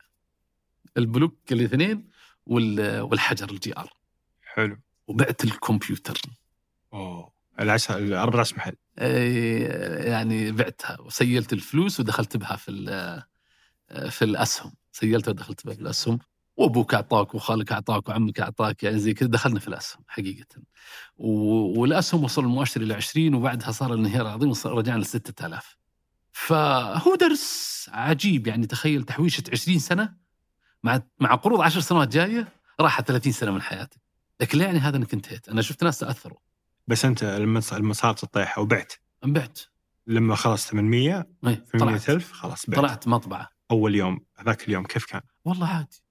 البلوك الاثنين وال- والحجر ال GR حلو. وبعت الكمبيوتر. أوه. العشر الاربع راس محل. أي يعني بعتها وسيلت الفلوس ودخلت بها في في الأسهم. سيلتها ودخلت بها في الأسهم. وأبوك أعطاك وخالك أعطاك وعمك أعطاك يعني زي كذا. دخلنا في الأسهم حقيقة. والأسهم وصل المؤشر إلى 20 وبعدها صار الانهيار العظيم رجعنا ل 6000 فهو درس عجيب يعني تخيل تحويشة 20 سنة مع مع قروض 10 سنوات جاية راحت 30 سنة من حياتك. لكن لا يعني هذا أنك انتهيت. أنا شفت ناس تأثروا. بس أنت لما لما صارت الطيحة وبعت؟ بعت. لما خلص 800 إيه، 800000 خلاص بعت. طلعت مطبعة. أول يوم هذاك اليوم كيف كان؟ والله عادي.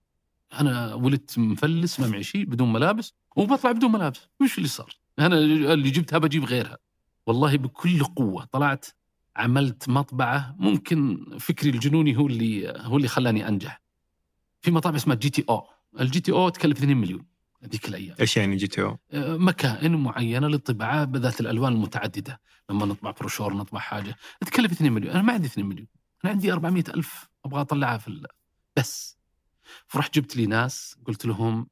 أنا ولدت مفلس ما معي شيء بدون ملابس وبطلع بدون ملابس. وش اللي صار؟ أنا اللي جبتها بجيب غيرها. والله بكل قوة طلعت عملت مطبعة. ممكن فكري الجنوني هو اللي هو اللي خلاني أنجح. في مطابع اسمها GTO. ال GTO تكلف 2 مليون هذيك الأيام. إيش يعني GTO؟ مكائن معينة للطباعة بذات الألوان المتعددة. لما نطبع بروشور نطبع حاجة تكلف 2 مليون. أنا ما عندي 2 مليون. أنا عندي 400 ألف أبغى أطلعها في ال- بس. فرحت جبت لي ناس قلت لهم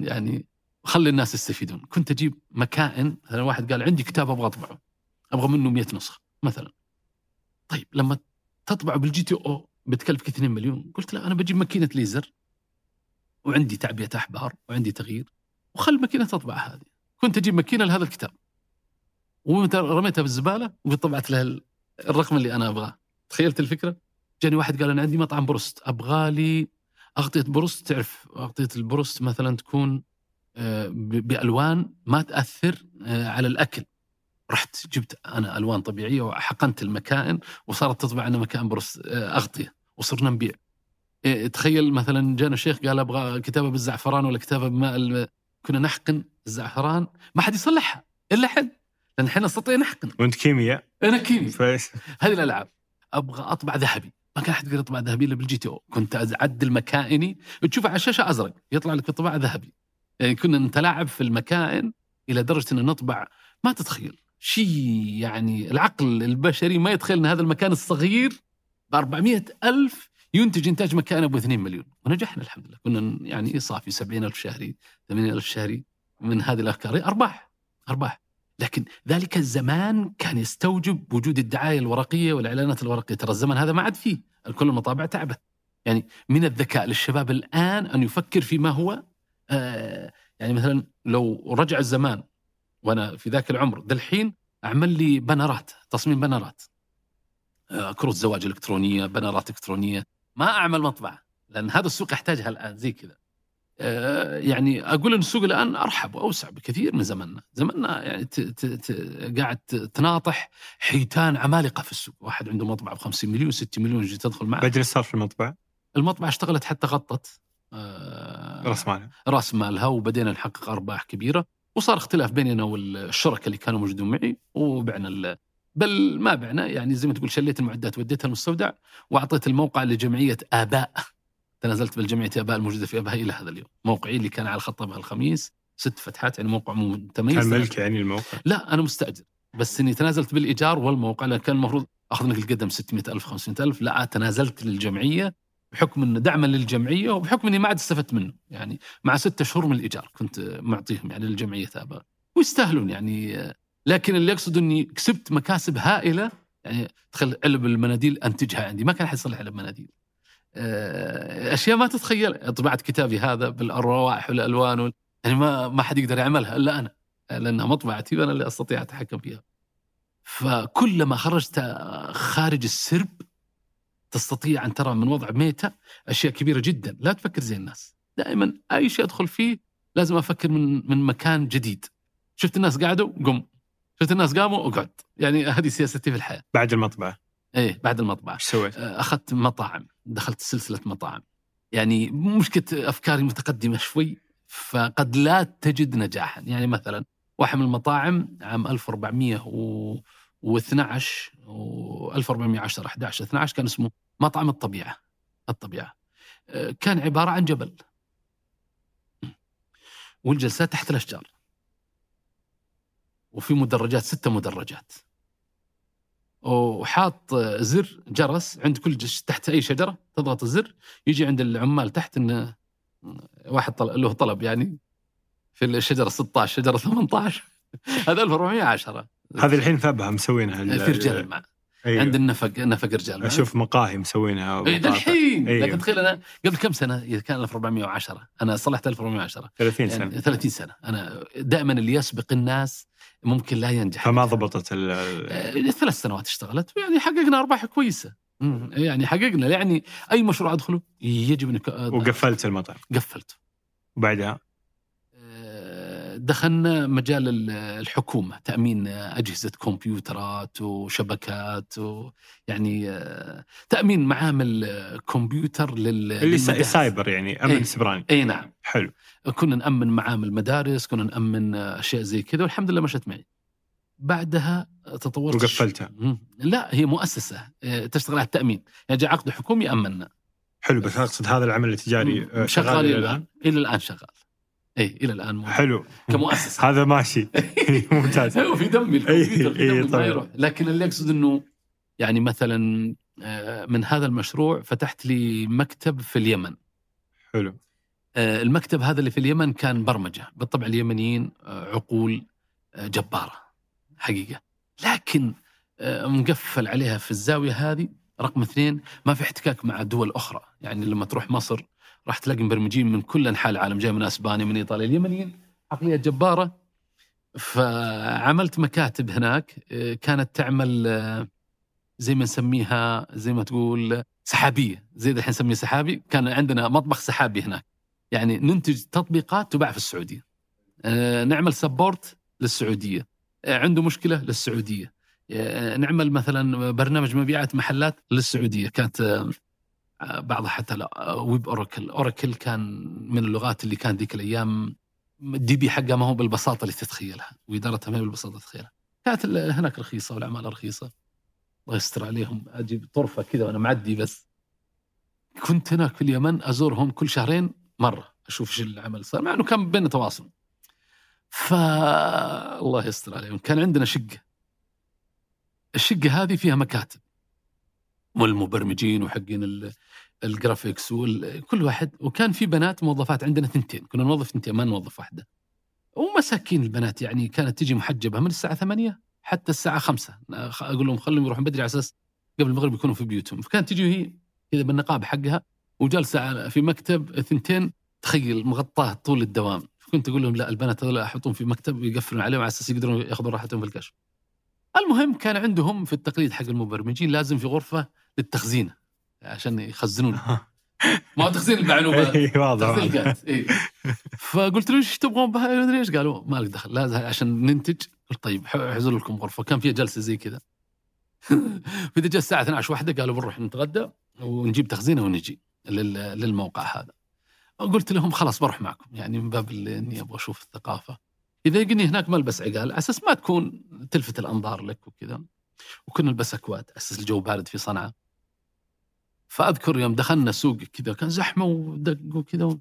يعني خلي الناس يستفيدون. كنت أجيب مكائن مثلا واحد قال عندي كتاب أبغى أطبعه. أبغى منه 100 نسخة مثلا. طيب لما تطبع بال GTO بتكلفك 2 مليون. قلت لا أنا بجيب ماكينة ليزر وعندي تعبئة أحبار وعندي تغيير وخل ماكينة تطبع هذه. كنت أجيب ماكينة لهذا الكتاب. ومتى رميتها بالزبالة وطبعت لها ال- الرقم اللي أنا أبغاه. تخيلت الفكرة؟ جاني واحد قال أنا عندي مطعم بروست. أبغى لي أغطية بروست. تعرف أغطية البروست مثلا تكون آه، بألوان ما تأثر آه، على الأكل. رحت جبت أنا ألوان طبيعية وحقنت المكائن وصارت تطبع لنا مكائن بروست آه، أغطية وصرنا نبيع. إيه، تخيل مثلا جانا شيخ قال أبغى كتابة بالزعفران ولا كتابة بماء الم- كنا نحقن الزعفران ما حد يصلحها إلا حد لأن إحنا نستطيع نحقن. وأنت كيمياء؟ أنا كيمي فايش هذه الألعاب. أبغى أطبع ذهبي. ما كان أحد يقدر يطبع ذهبي إلا بال GTO. كنت أعدل مكائني. تشوفه على الشاشة أزرق يطلع لك بطباعه ذهبي. يعني كنا نتلاعب في المكائن إلى درجة إن نطبع. ما تتخيل. شيء يعني العقل البشري ما يتخيل إن هذا المكان الصغير ب 400 ألف ينتج إنتاج مكائن أبو 2 مليون. ونجحنا الحمد لله. كنا يعني صافي 70 ألف شهري 80 ألف شهري من هذه الأفكار. أرباح أرباح. لكن ذلك الزمان كان يستوجب وجود الدعاية الورقية والإعلانات الورقية. ترى الزمن هذا ما عاد فيه. كل المطابع تعبت يعني من الذكاء للشباب الآن أن يفكر فيما هو آه يعني مثلا لو رجع الزمان وأنا في ذاك العمر ذا الحين أعمل لي بنرات تصميم بنرات. آه كروت زواج إلكترونية بنرات إلكترونية. ما أعمل مطبعة لأن هذا السوق يحتاجها الآن زي كذا. آه، يعني أقول إن السوق الآن أرحب وأوسع بكثير من زمننا، زمننا يعني ت ت ت قاعد تناطح حيتان عمالقة في السوق، واحد عنده مطبعة ب 50 مليون 60 مليون يجي تدخل معه. بدري صار في المطبعة؟ المطبعة اشتغلت حتى غطت. آه، رأس مالها. رأس مالها وبدينا نحقق أرباح كبيرة. وصار اختلاف بيني أنا والشركاء اللي كانوا موجودين معي وبعنا ال- بل ما بعنا يعني زي ما تقول شليت المعدات وديتها المستودع وأعطيت الموقع لجمعية آباء. تنازلت بالجمعيه آباء الموجودة في ابها إلى هذا اليوم. موقعي اللي كان على خط ابها الخميس ست فتحات يعني موقع متميز. كان ملك يعني الموقع؟ لا أنا مستأجر. بس إني تنازلت بالإيجار والموقع لأن كان المفروض أخذ لك القدم 600000 500000 لا تنازلت للجمعية بحكم إنه دعما للجمعية وبحكم إني ما عاد استفدت منه. يعني مع ستة شهور من الإيجار كنت معطيهم يعني للجمعية اباء ويستاهلون يعني لكن اللي اقصد إني كسبت مكاسب هائلة يعني تخيل علب المناديل أنتجها عندي. ما كان احد يصلح علب مناديل. آه، أشياء ما تتخيل. طبعت كتابي هذا بالروائح والألوان وال... يعني ما ما حد يقدر يعملها إلا أنا. لأنها مطبعتي وأنا اللي أستطيع أتحكم فيها. فكلما خرجت خارج السرب تستطيع أن ترى من وضع ميتة أشياء كبيرة جدا. لا تفكر زي الناس. دائما أي شيء أدخل فيه لازم أفكر من من مكان جديد. شفت الناس قعدوا؟ قم. شفت الناس قاموا؟ اقعد. يعني هذه سياستي في الحياة. بعد المطبعة. إيه بعد المطبعة. إيش سويت؟ أخذت مطاعم دخلت سلسلة مطاعم. يعني مشكلة أفكاري متقدمة شوي فقد لا تجد نجاحا. يعني مثلا واحد من المطاعم عام 1412 و 1410 11 12 كان اسمه مطعم الطبيعة. الطبيعة. آه، كان عبارة عن جبل. والجلسات تحت الأشجار. وفي مدرجات ستة مدرجات. وحاط زر جرس عند كل جش تحت أي شجرة تضغط الزر يجي عند العمال تحت إنه واحد طلب له طلب يعني في الشجرة 16 شجرة 18 هذا 1410 هذه الحين في ابها مسوينها في رجال مع أيوه. عند النفق نفق رجال معه. أشوف مقاهي مسوينها. الحين أيوه. لكن تخيل أنا قبل كم سنة؟ إذا كان 1410 أنا صلحت 1410 30 سنه يعني 30 سنة. أنا دائما اللي يسبق الناس ممكن لا ينجح. فما ضبطت ال- آه، ثلاث سنوات اشتغلت. ويعني حققنا أرباح كويسة. يعني حققنا. يعني أي مشروع أدخله يجب أنك وقفلت المطعم. قفلت وبعدها؟ دخلنا مجال ال- الحكومة تأمين أجهزة كمبيوترات وشبكات ويعني آه، تأمين معامل كمبيوتر لل اللي. سايبر يعني أمن إيه. سبراني اي نعم حلو كنا نأمن معامل مدارس كنا نأمن آه، أشياء زي كذا والحمد لله مشت معي بعدها تطورت وقفلتها. لا هي مؤسسة آه، تشتغل على التأمين يعني جاء عقد حكومي امنا حلو بس أقصد هذا العمل التجاري. آه، شغال إلى الآن؟ الآن إلى الآن شغال اي إلى الآن موجود. حلو. كمؤسسة. هذا ماشي. ممتاز. هو في دمي الكمبيوتر في دمي ما طبعاً. يروح. لكن اللي أقصد إنه يعني مثلا آه، من هذا المشروع فتحت لي مكتب في اليمن. حلو. آه، المكتب هذا اللي في اليمن كان برمجة. بالطبع اليمنيين آه، عقول جبارة. حقيقة. لكن مقفل عليها في الزاوية هذه رقم اثنين ما في احتكاك مع دول أخرى. يعني لما تروح مصر راح تلاقي مبرمجين من كل أنحاء العالم جاي من أسبانيا من إيطاليا اليمنيين عقلية جبارة. فعملت مكاتب هناك آه، كانت تعمل آه، زي ما نسميها زي ما تقول سحابية. زي الحين نسميه سحابي. كان عندنا مطبخ سحابي هناك. يعني ننتج تطبيقات تباع في السعودية. آه، نعمل support للسعودية. عنده مشكلة للسعودية. نعمل مثلا برنامج مبيعات محلات للسعودية. كانت بعضها حتى آه، web Oracle. Oracle كان من اللغات اللي كان ذيك الأيام الدي بي حقها ما هو بالبساطة اللي تتخيلها وادارتها ما هي بالبساطة اللي تتخيلها. كانت هناك رخيصة والعماله رخيصة. الله يستر عليهم. أجيب طرفة كذا وأنا معدي بس. كنت هناك في اليمن أزورهم كل شهرين مرة أشوف إيش العمل صار مع إنه كان بيننا تواصل. ف الله يستر عليهم. كان عندنا شقة. الشقة هذه فيها مكاتب. والمبرمجين وحقين ال- الجرافيكس وال... كل واحد. وكان في بنات موظفات عندنا ثنتين. كنا نوظف ثنتين ما نوظف واحدة. ومساكين البنات يعني كانت تجي محجبة. من الساعة 8 حتى الساعة 5 أقول لهم خلهم يروحون بدري على أساس قبل المغرب يكونوا في بيوتهم. فكانت تجي هي كذا بالنقاب حقها وجالسه في مكتب ثنتين. تخيل مغطاه طول الدوام. كنت أقول لهم لا البنات هذول أحطهم في مكتب ويقفلون عليهم على أساس يقدرون يأخذون راحتهم في الكشف. المهم كان عندهم في التقليد حق المبرمجين لازم في غرفة للتخزين عشان يخزنون ما هو تخزين المعلومات اي واضح إيه. فقلت له إيش تبغون بها؟ ما أدري إيش. قالوا ما لك دخل لازم عشان ننتج. قلت طيب حجزوا لكم غرفة. كان فيها جلسة زي كذا. فإذا جاء الساعة 12 واحدة قالوا بنروح نتغدى ونجيب تخزينه ونجي لل- للموقع هذا. قلت لهم خلاص بروح معكم. يعني من باب اللي إني أبغى أشوف الثقافة. إذا يجيني هناك ما البس عقال أساس ما تكون تلفت الأنظار لك وكذا وكنا نلبس أكواد أساس الجو بارد في صنعاء. فأذكر يوم دخلنا سوق كذا كان زحمة ودق وكذا.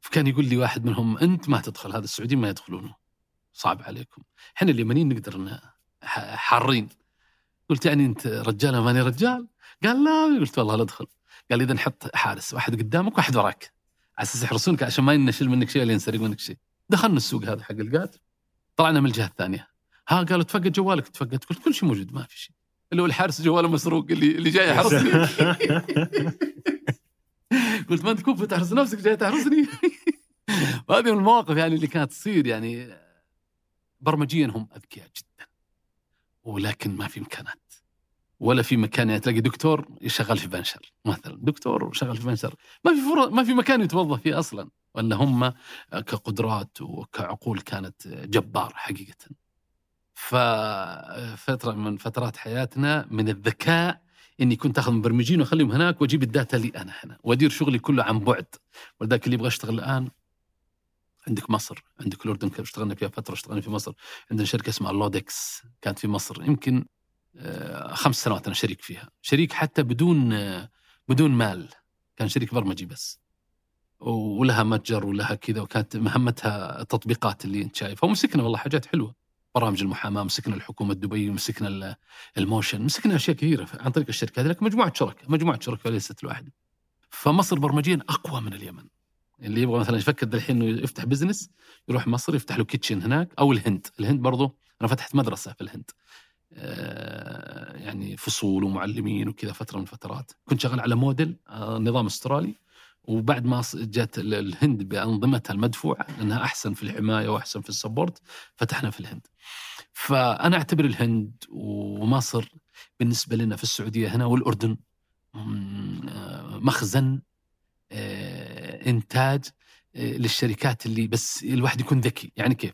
فكان يقول لي واحد منهم أنت ما تدخل هذا السعوديين ما يدخلونه. صعب عليكم. إحنا اليمنيين نقدر حارين. قلت يعني أنت رجال ماني رجال؟ قال لا. قلت والله لا أدخل. قال إذا نحط حارس واحد قدامك واحد وراك. على أساس يحرسونك عشان ما ينشل منك شيء ولا ينسرق منك شيء. دخلنا السوق هذا حق القات طلعنا من الجهة الثانية. ها قالوا تفقد جوالك تفقد قلت كل شيء موجود ما في شيء. اللي هو الحارس جواله مسروق اللي اللي جاي يحرسني. قلت ما أنت كفو تحرس نفسك جاي تحرسني. وهذه من المواقف يعني اللي كانت تصير يعني برمجيا هم أذكياء جدا. ولكن ما في إمكانات. ولا في مكان يعني تلاقي دكتور يشغل في بنشر مثلا. دكتور وشغل في بنشر ما في فرص ما في مكان يتوظف فيه أصلا. ولا هم كقدرات وكعقول كانت جبار حقيقة. ففتره من فترات حياتنا من الذكاء إني كنت أخذ مبرمجين وأخليهم هناك وأجيب ال data لي أنا هنا وأدير شغلي كله عن بعد. ولذلك اللي يبغى يشتغل الآن عندك مصر. عندك الأردن اشتغلنا فيها فترة اشتغلنا في مصر. عندنا شركة اسمها لودكس كانت في مصر. يمكن آه، خمس سنوات أنا شريك فيها. شريك حتى بدون آه، بدون مال. كان شريك برمجي بس. ولها متجر ولها كذا وكانت مهمتها التطبيقات اللي أنت شايفها. ومسكنا والله حاجات حلوة. برامج المحاماة مسكنا الحكومة دبي ومسكنا ال- ال motion مسكنا أشياء كثيرة عن طريق الشركة هذه لكن مجموعة شركاء مجموعة شركاء ليست الواحده فمصر برمجيا أقوى من اليمن. اللي يبغى مثلا يفكر الحين إنه يفتح business يروح مصر يفتح له kitchen هناك أو الهند. الهند برضو أنا فتحت مدرسة في الهند. آه، يعني فصول ومعلمين وكذا فترة من الفترات كنت شغال على موديل آه، نظام أسترالي. وبعد ما جت ال- الهند بأنظمتها المدفوعة لانها أحسن في الحماية وأحسن في السبورت فتحنا في الهند. فأنا أعتبر الهند ومصر بالنسبة لنا في السعودية هنا والأردن مخزن آه، إنتاج آه، للشركات اللي بس الواحد يكون ذكي يعني كيف؟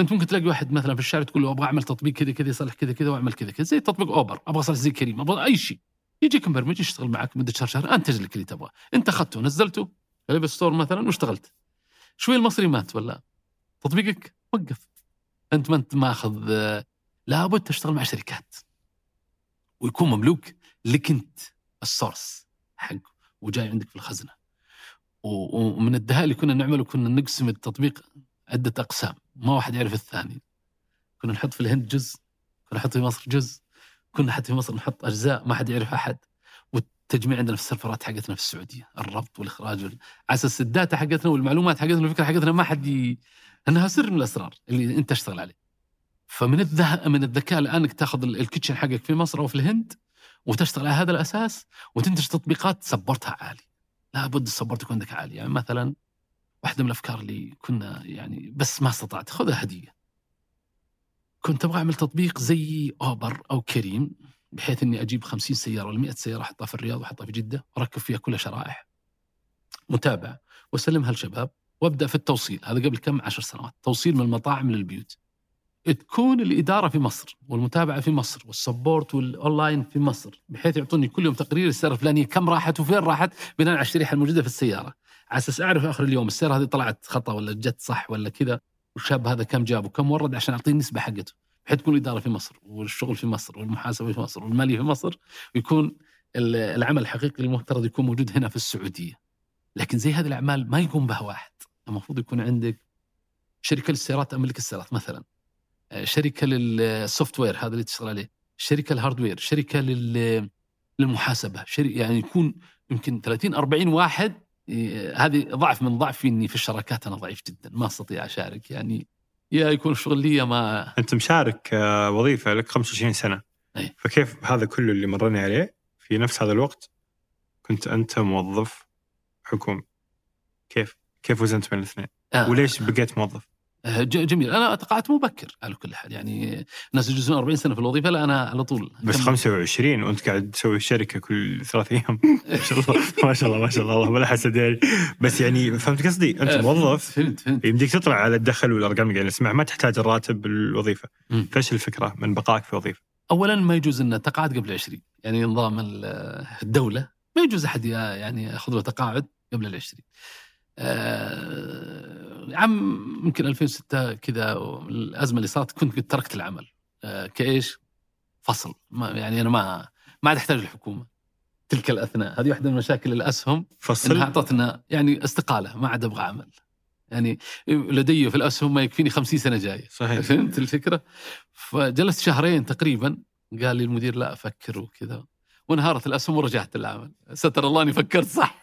أنت ممكن تلاقي واحد مثلا في الشارع تقول له أبغى أعمل تطبيق كذا كذا يصلح كذا كذا وأعمل كذا كذا زي تطبيق أوبر أبغى اصلح زي كريم أبغى أي شيء يجيك مبرمج يشتغل معك مدة شهر شهر. انتج لك اللي تبغاه. أنت اخذته نزلته في ال App Store مثلا واشتغلت. شوي المصري مات ولا؟ تطبيقك وقف. أنت ما أنت ماخذ لابد تشتغل مع شركات. ويكون مملوك لك أنت ال source حقه وجاي عندك في الخزنة. ومن الدهاء اللي كنا نعمله كنا نقسم التطبيق عدة أقسام. ما واحد يعرف الثاني. كنا نحط في الهند جزء كنا نحط في مصر جزء. كنا حتى في مصر نحط أجزاء ما حد يعرف أحد والتجميع عندنا في السيرفرات حقتنا في السعودية الربط والإخراج وال- على أساس الداتا حقتنا والمعلومات حقتنا والفكرة حقتنا ما حد ي... انها سر من الأسرار اللي أنت تشتغل عليه. فمن الذه... من الذكاء الان انك تأخذ ال- ال kitchen حقك في مصر أو في الهند وتشتغل على هذا الأساس وتنتج تطبيقات سبورتها عالي. لابد السبورت يكون عندك عالي. يعني مثلا واحدة من الأفكار اللي كنا يعني بس ما استطعت خذها هدية. كنت أبغى أعمل تطبيق زي أوبر أو كريم بحيث إني أجيب 50 سيارة ولا 100 سيارة أحطها في الرياض وأحطها في جدة وأركب فيها كل شرائح. متابعه واسلمها للشباب وأبدأ في التوصيل هذا قبل كم؟ عشر سنوات. توصيل من المطاعم للبيوت. تكون الإدارة في مصر والمتابعة في مصر وال support والأونلاين في مصر بحيث يعطوني كل يوم تقرير السيارة الفلانية كم راحت وفين راحت بناء على الشريحة الموجودة في السيارة. على أساس أعرف آخر اليوم السيارة هذه طلعت خطأ ولا جت صح ولا كذا. والشاب هذا كم جاب وكم ورد عشان أعطيه النسبة حقته؟ بحيث تكون الإدارة في مصر والشغل في مصر والمحاسبة في مصر والمالية في مصر ويكون ال- العمل الحقيقي المفترض يكون موجود هنا في السعودية. لكن زي هذه الأعمال ما يقوم بها واحد، المفروض يكون عندك شركة للسيارات تملك السيارات مثلا. آه، شركة لل software هذا اللي تشتغل عليه، شركة ال hardware، شركة لل للمحاسبة، شركة يعني يكون يمكن 30 40 واحد هذه ضعف من ضعفي إني في الشراكات أنا ضعيف جدا ما أستطيع أشارك. يعني يا يكون شغل لي ما أنت مشارك آه، وظيفة لك 25 سنة. أي. فكيف هذا كله اللي مرني عليه؟ في نفس هذا الوقت كنت أنت موظف حكومي. كيف؟ كيف وزنت بين الاثنين؟ آه. وليش بقيت موظف؟ جميل. أنا تقاعدت مبكر على كل حال. يعني الناس يجلسون 40 سنة في الوظيفة لا أنا على طول. بس كم- 25 وأنت قاعد تسوي شركة كل ثلاث أيام. ما شاء الله ما شاء الله ما شاء الله ولا حسد يعني بس يعني فهمت قصدي؟ أنت آه، موظف فهمت فهمت يمديك تطلع على الدخل والأرقام اللي قاعد نسمع ما تحتاج الراتب بالوظيفة. مم. فايش الفكرة من بقائك في وظيفه اولا ما يجوز إن تقاعد قبل 20 يعني نظام ال- الدولة ما يجوز أحد يعني ياخذ له تقاعد قبل ال 20 آه، عام يمكن 2006 كذا الأزمة اللي صارت كنت قد تركت العمل. آه، كإيش؟ فصل. ما يعني أنا ما ما عاد أحتاج الحكومة تلك الأثناء. هذه واحدة من مشاكل الاسهم إنها فصل اعطتنا يعني استقالة ما عاد أبغى عمل. يعني لدي في الأسهم ما يكفيني 50 سنة جاية. صحيح. فهمت الفكرة؟ فجلست شهرين تقريبا. قال لي المدير لا أفكر وكذا. وانهارت الأسهم ورجعت العمل. ستر الله إني فكرت صح.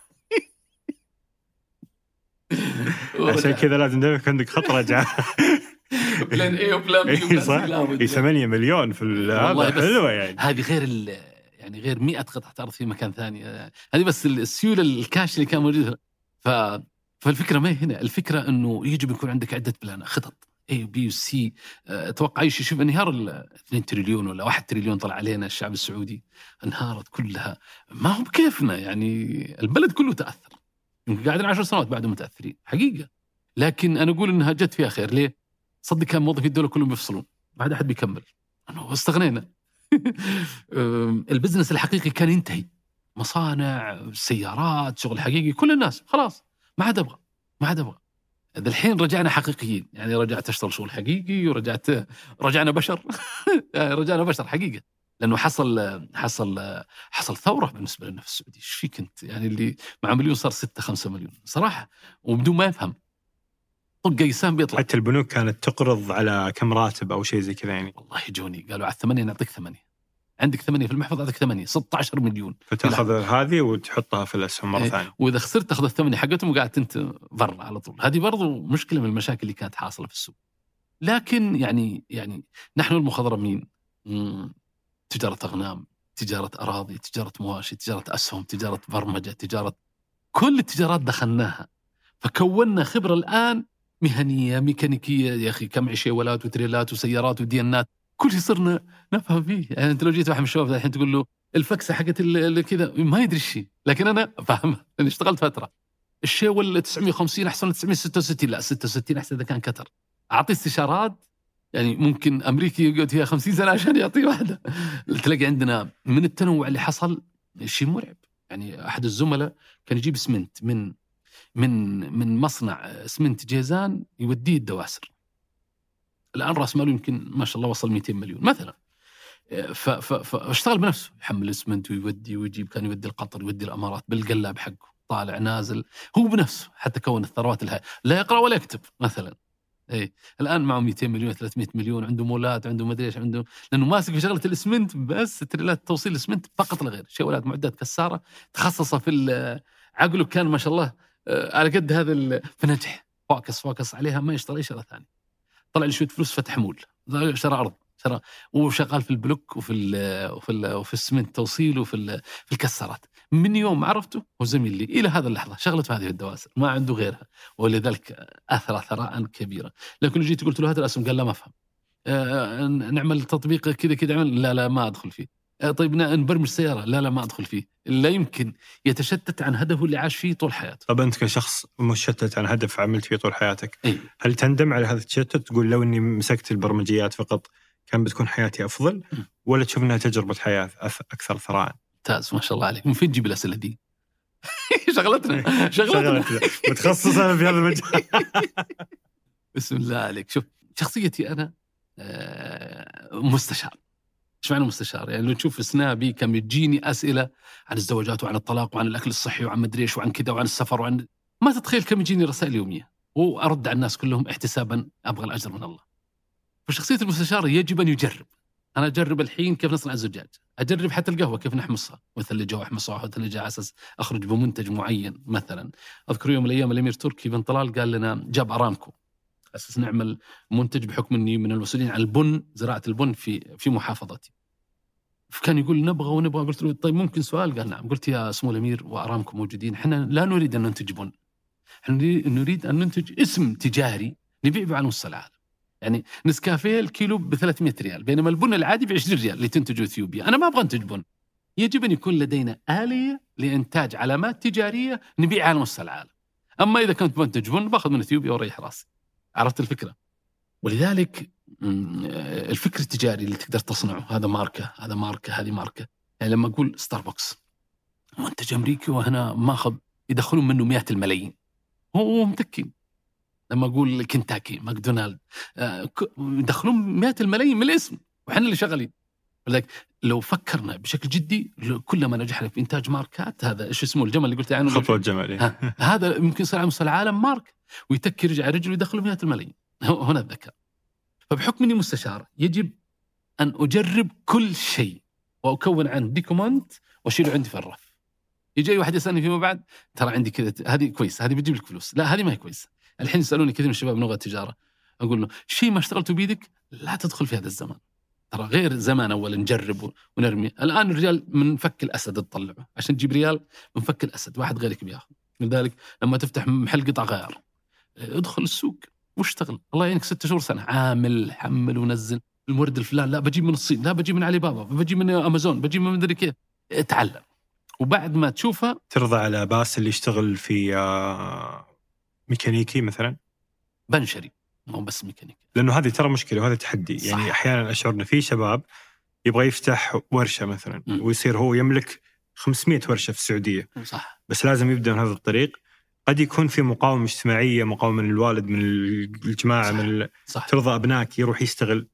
عشان كذا لازم دائما يكون عندك خط رجعة. plan A و plan B و plan صح. إي 8 مليون في هذا حلوة يعني. هذه غير ال- يعني غير 100 قطعة أرض في مكان ثاني. هذه بس السيولة الكاش اللي كان موجود ف فالفكرة ما هي هنا. الفكرة إنه يجب يكون عندك عدة plan خطط. A و B و C أتوقع أي شيء شوف انهيار ال 2 تريليون ولا 1 تريليون طلع علينا الشعب السعودي. انهارت كلها. ما هو بكيفنا يعني. البلد كله تأثر. يمكن قاعدين 10 سنوات بعد متأثرين حقيقة. لكن أنا أقول إنها جت فيها خير ليه؟ صدق كان موظفي الدولة كلهم بيفصلون ما عاد أحد بيكمل. انه استغنينا. ال business الحقيقي كان ينتهي. مصانع سيارات شغل حقيقي كل الناس خلاص. ما عاد أبغى ما عاد أبغى. الحين رجعنا حقيقيين يعني رجعت أشتغل شغل حقيقي ورجعت رجعنا بشر. رجعنا بشر حقيقة. لأنه حصل حصل حصل ثورة بالنسبة لنا في السعودية. إيش فيك أنت؟ يعني اللي مع مليون صار 6 5 مليون. صراحة وبدون ما يفهم. طق ايسام بيطلع. حتى البنوك كانت تقرض على كم راتب أو شيء زي كذا يعني. والله جوني قالوا على الثمانية نعطيك ثمانية. عندك ثمانية في المحفظة اعطيك ثمانية. 16 مليون. فتأخذ هذه وتحطها في الأسهم مرة إيه. ثانية. وإذا خسرت تأخذ الثمانية حقتهم وقعدت أنت برا على طول. هذه برضو مشكلة من المشاكل اللي كانت حاصلة في السوق. لكن يعني يعني نحن المخضرمين تجارة أغنام تجارة أراضي تجارة مواشي تجارة أسهم تجارة برمجة تجارة كل التجارات دخلناها. فكونا خبرة الآن مهنية ميكانيكية يا أخي كم عشيولات وتريلات وسيارات وديانات كل شيء صرنا نفهم فيه. يعني أنت لو جيت واحد من الشباب الحين تقول له الفكسة حقت كذا ما يدري الشيء لكن أنا فاهمها لاني اشتغلت فترة. الشيول 950 أحسن من 966 لا 66 أحسن إذا كان كتر. أعطي استشارات يعني ممكن أمريكي يقعد فيها 50 سنة عشان يعطي واحدة. تلاقي عندنا من التنوع اللي حصل شيء مرعب. يعني أحد الزملاء كان يجيب اسمنت من من من مصنع اسمنت جيزان يوديه الدواسر. الآن رأس ماله يمكن ما شاء الله وصل 200 مليون مثلا. فاشتغل بنفسه. يحمل اسمنت ويودي ويجيب كان يودي القطر يودي الأمارات بالقلاب حقه. طالع نازل هو بنفسه حتى كون الثروات الهائلة. لا يقرأ ولا يكتب مثلا. اي الآن معه 200 مليون 300 مليون عنده مولات عنده مدري إيش عنده لأنه ماسك في شغلة الاسمنت بس تريلات توصيل الاسمنت فقط لا غير شوالات معدات كسارة تخصص في عقله كان ما شاء الله آه، على قد هذا فنجح. focus focus عليها ما يشتغل أي شغله ثانية طلع لي شوية فلوس فتح مول. شرى أرض شرى. وشغال في البلوك وفي ال وفي ال وفي الاسمنت توصيل وفي في الكسارات. من يوم عرفته هو زميل لي إلى هذه اللحظة شغلته في هذه الدواسر ما عنده غيرها ولذلك اثرى ثراء كبيرا لكن جيت قلت له هذا الاسهم قال لا ما أفهم. آه، نعمل تطبيق كذا كذا لا لا ما أدخل فيه. آه، طيب نبرمج سيارة لا لا ما أدخل فيه. لا يمكن يتشتت عن هدفه اللي عاش فيه طول حياته. طب أنت كشخص مشتت عن هدف عملت فيه طول حياتك إي. هل تندم على هذا التشتت؟ تقول لو إني مسكت البرمجيات فقط كان بتكون حياتي أفضل. ولا تشوف إنها تجربة حياة أكثر ثراء؟ ممتاز ما شاء الله عليك من فين تجيب الأسئلة دي؟ شغلتنا شغلتنا شغلت متخصص أنا في هذا المجال بسم الله عليك شوف شخصيتي أنا آه، مستشار إيش معنى مستشار؟ يعني لو تشوف سنابي كم يجيني أسئلة عن الزواجات وعن الطلاق وعن الأكل الصحي وعن مدري إيش وعن كذا وعن السفر وعن ما تتخيل كم يجيني رسائل يومية وأرد على الناس كلهم احتسابا أبغى الأجر من الله. فشخصية المستشار يجب أن يجرب. أنا أجرب الحين كيف نصنع الزجاج، أجرب حتى القهوة كيف نحمصها، واثلجها واحمصها واثلجها على أساس أخرج بمنتج معين مثلا. أذكر يوم من الأيام الأمير تركي بن طلال قال لنا جاب أرامكو أساس نعمل منتج بحكم إني من المسؤولين عن البن زراعة البن في في محافظتي. فكان يقول نبغى ونبغى. قلت له طيب ممكن سؤال؟ قال نعم. قلت يا سمو الأمير وارامكم موجودين. إحنا لا نريد أن ننتج بن. إحنا نريد أن ننتج اسم تجاري نبيع على مستوى العالم يعني نسكافيه الكيلو ب 300 ريال بينما البن العادي ب 20 ريال اللي تنتجه إثيوبيا. أنا ما أبغى أنتج بن. يجب أن يكون لدينا آلية لإنتاج علامات تجارية نبيعها على مستوى العالم. أما إذا كنت بنتج بن باخذ من إثيوبيا واريح راسي. عرفت الفكرة؟ ولذلك مم، الفكر التجاري اللي تقدر تصنعه هذا ماركة هذا ماركة هذه ماركة. يعني لما أقول ستاربكس منتج أمريكي وهنا ماخذ يدخلون منه مئات الملايين. هو متكين لما أقول كنتاكي ماكدونالد آه، يدخلون مئات الملايين من الاسم وحنا اللي شغالين. ولذلك لو فكرنا بشكل جدي كلما نجحنا في إنتاج ماركات هذا إيش اسمه؟ الجمل اللي قلت عنه؟ خطوة الجمل إيه. هذا ممكن يصير على مستوى العالم مارك ويتكي يرجع رجله يدخل مئات الملايين. هنا الذكاء. فبحكم إني مستشار يجب أن أجرب كل شيء وأكون عنه ديكومنت واشيله عندي في الرف. يجي واحد يسألني فيما بعد ترى عندي كذا هذه كويس هذه بتجيب لك فلوس. لا هذه ما هي كويسة. الحين يسألوني كثير من الشباب لغة التجارة. أقول له شيء ما اشتغلته بيدك؟ لا تدخل في هذا الزمان. ترى غير زمان اول نجرب ونرمي. الآن الرجال من فك الأسد تطلعه. عشان تجيب ريال من فم الأسد واحد غيرك بياخذ. لذلك لما تفتح محل قطع غيار ادخل السوق واشتغل. الله يعينك ست شهور سنة. عامل حمل ونزل. المورد الفلان لا بجيب من الصين لا بجيب من علي بابا بجيب من أمازون بجيب من مدري كيف. اتعلم. وبعد ما تشوفها ترضى على باس اللي يشتغل في آه، ميكانيكي مثلا؟ بنشري مو بس ميكانيك لأنه هذه ترى مشكلة وهذا تحدي. صح. يعني أحيانا اشعر ان في شباب يبغى يفتح ورشة مثلا مم. ويصير هو يملك 500 ورشة في السعودية. صح. بس لازم يبدأ من هذا الطريق. قد يكون في مقاومة اجتماعية مقاومة من الوالد من الجماعة صح. من ال... صح. ترضى أبنائك يروح يشتغل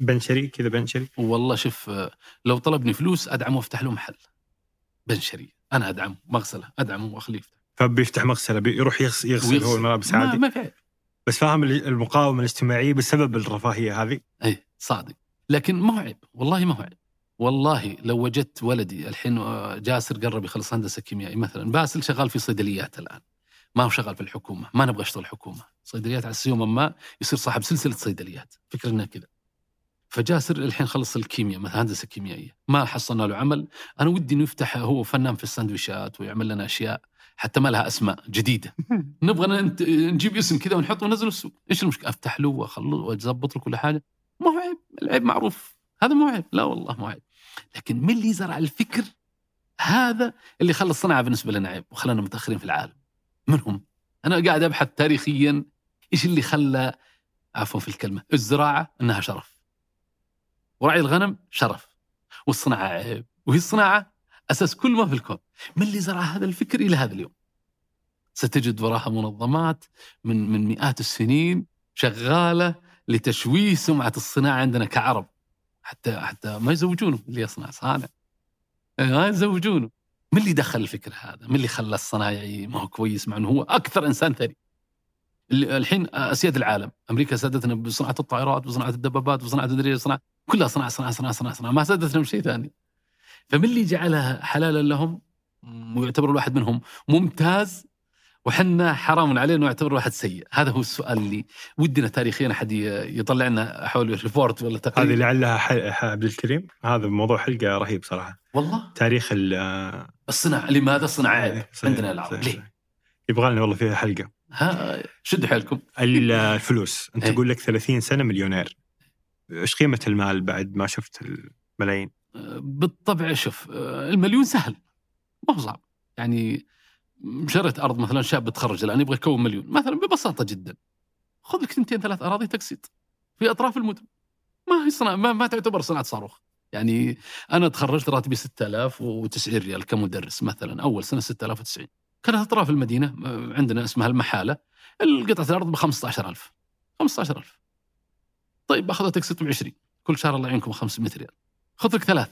بنشري كذا بنشري؟ والله شوف لو طلبني فلوس أدعمه وافتح له محل بنشري. أنا أدعمه مغسلة أدعمه وأخليه يفتح. فبيفتح مغسلة بيروح يغس- يغسل ويغسل. هو الملابس ما, عادي. ما في عيب بس فاهم المقاومة الاجتماعية بسبب الرفاهية هذه؟ اي صادق. لكن ما هو عيب والله ما هو عيب. والله لو وجدت ولدي الحين آه، جاسر قرب يخلص هندسة كيميائي مثلا باسل شغال في صيدليات الآن. ما هو شغال في الحكومة ما نبغى اشتغل حكومة. صيدليات على يوما ما يصير صاحب سلسلة صيدليات. فكرنا كذا. فجاسر الحين خلص الكيمياء مثلا هندسة كيميائية. ما حصلنا له عمل. أنا ودي إنه يفتح هو فنان في السندويشات ويعمل لنا أشياء. حتى ما لها أسماء جديدة. نبغى نجيب اسم كذا ونحطه وننزله السوق. إيش المشكلة؟ أفتح له وأخلص واظبط له كل حاجة. ما هو عيب العيب معروف. هذا مو عيب. لا والله مو عيب. لكن من اللي زرع الفكر؟ هذا اللي خلى الصناعة بالنسبة لنا عيب وخلانا متأخرين في العالم. من هم؟ أنا قاعد أبحث تاريخيا إيش اللي خلى عفوا في الكلمة الزراعة إنها شرف. ورعي الغنم شرف. والصناعة عيب. وهي الصناعة أساس كل ما في الكون من اللي زرع هذا الفكر إلى هذا اليوم ستجد وراها منظمات من من مئات السنين شغالة لتشويه سمعة الصناعة عندنا كعرب حتى حتى ما يزوجونه اللي يصنع صانع ما يزوجونه من اللي دخل الفكر هذا؟ من اللي خلى الصنايعي ما هو كويس مع انه هو أكثر إنسان ثري؟ الحين أسياد العالم، أمريكا سادتنا بصناعة الطائرات وصناعة الدبابات وصناعة المدري صناعه كلها صناعه صناعه صناعه صناعه, صناعة. ما سادتنا بشيء ثاني. فمن اللي جعلها حلالا لهم ويعتبر الواحد منهم ممتاز وحنا حرام علينا ونعتبر واحد سيء، هذا هو السؤال اللي ودنا تاريخيا أحد يطلع لنا حول ريبورت ولا تقرير هذه لعلها عبد الكريم. هذا موضوع حلقة رهيب صراحة. والله؟ تاريخ ال الصناعة. لماذا الصناعه عيب صحيح، عندنا العرب. ليه؟ يبغى لنا والله فيها حلقة. ها شدوا حيلكم. ال- الفلوس. أنت إيه. تقول لك 30 سنة مليونير. إيش قيمة المال بعد ما شفت الملايين؟ بالطبع شوف المليون سهل ما هو صعب. يعني شريت أرض مثلا شاب بتخرج الآن يبغى يكون مليون. مثلا ببساطة جدا خذ لك ثنتين ثلاث أراضي تقسيط في أطراف المدن. ما هي صناعة ما, ما تعتبر صناعة صاروخ. يعني أنا تخرجت راتبي 6090 ريال كمدرس مثلا أول سنة 6090 كانت أطراف المدينة عندنا اسمها المحالة القطعه الأرض ب 15000 15000 طيب باخذها تقسيط ب 20 كل شهر الله يعينكم 500 ريال. خذ لك ثلاث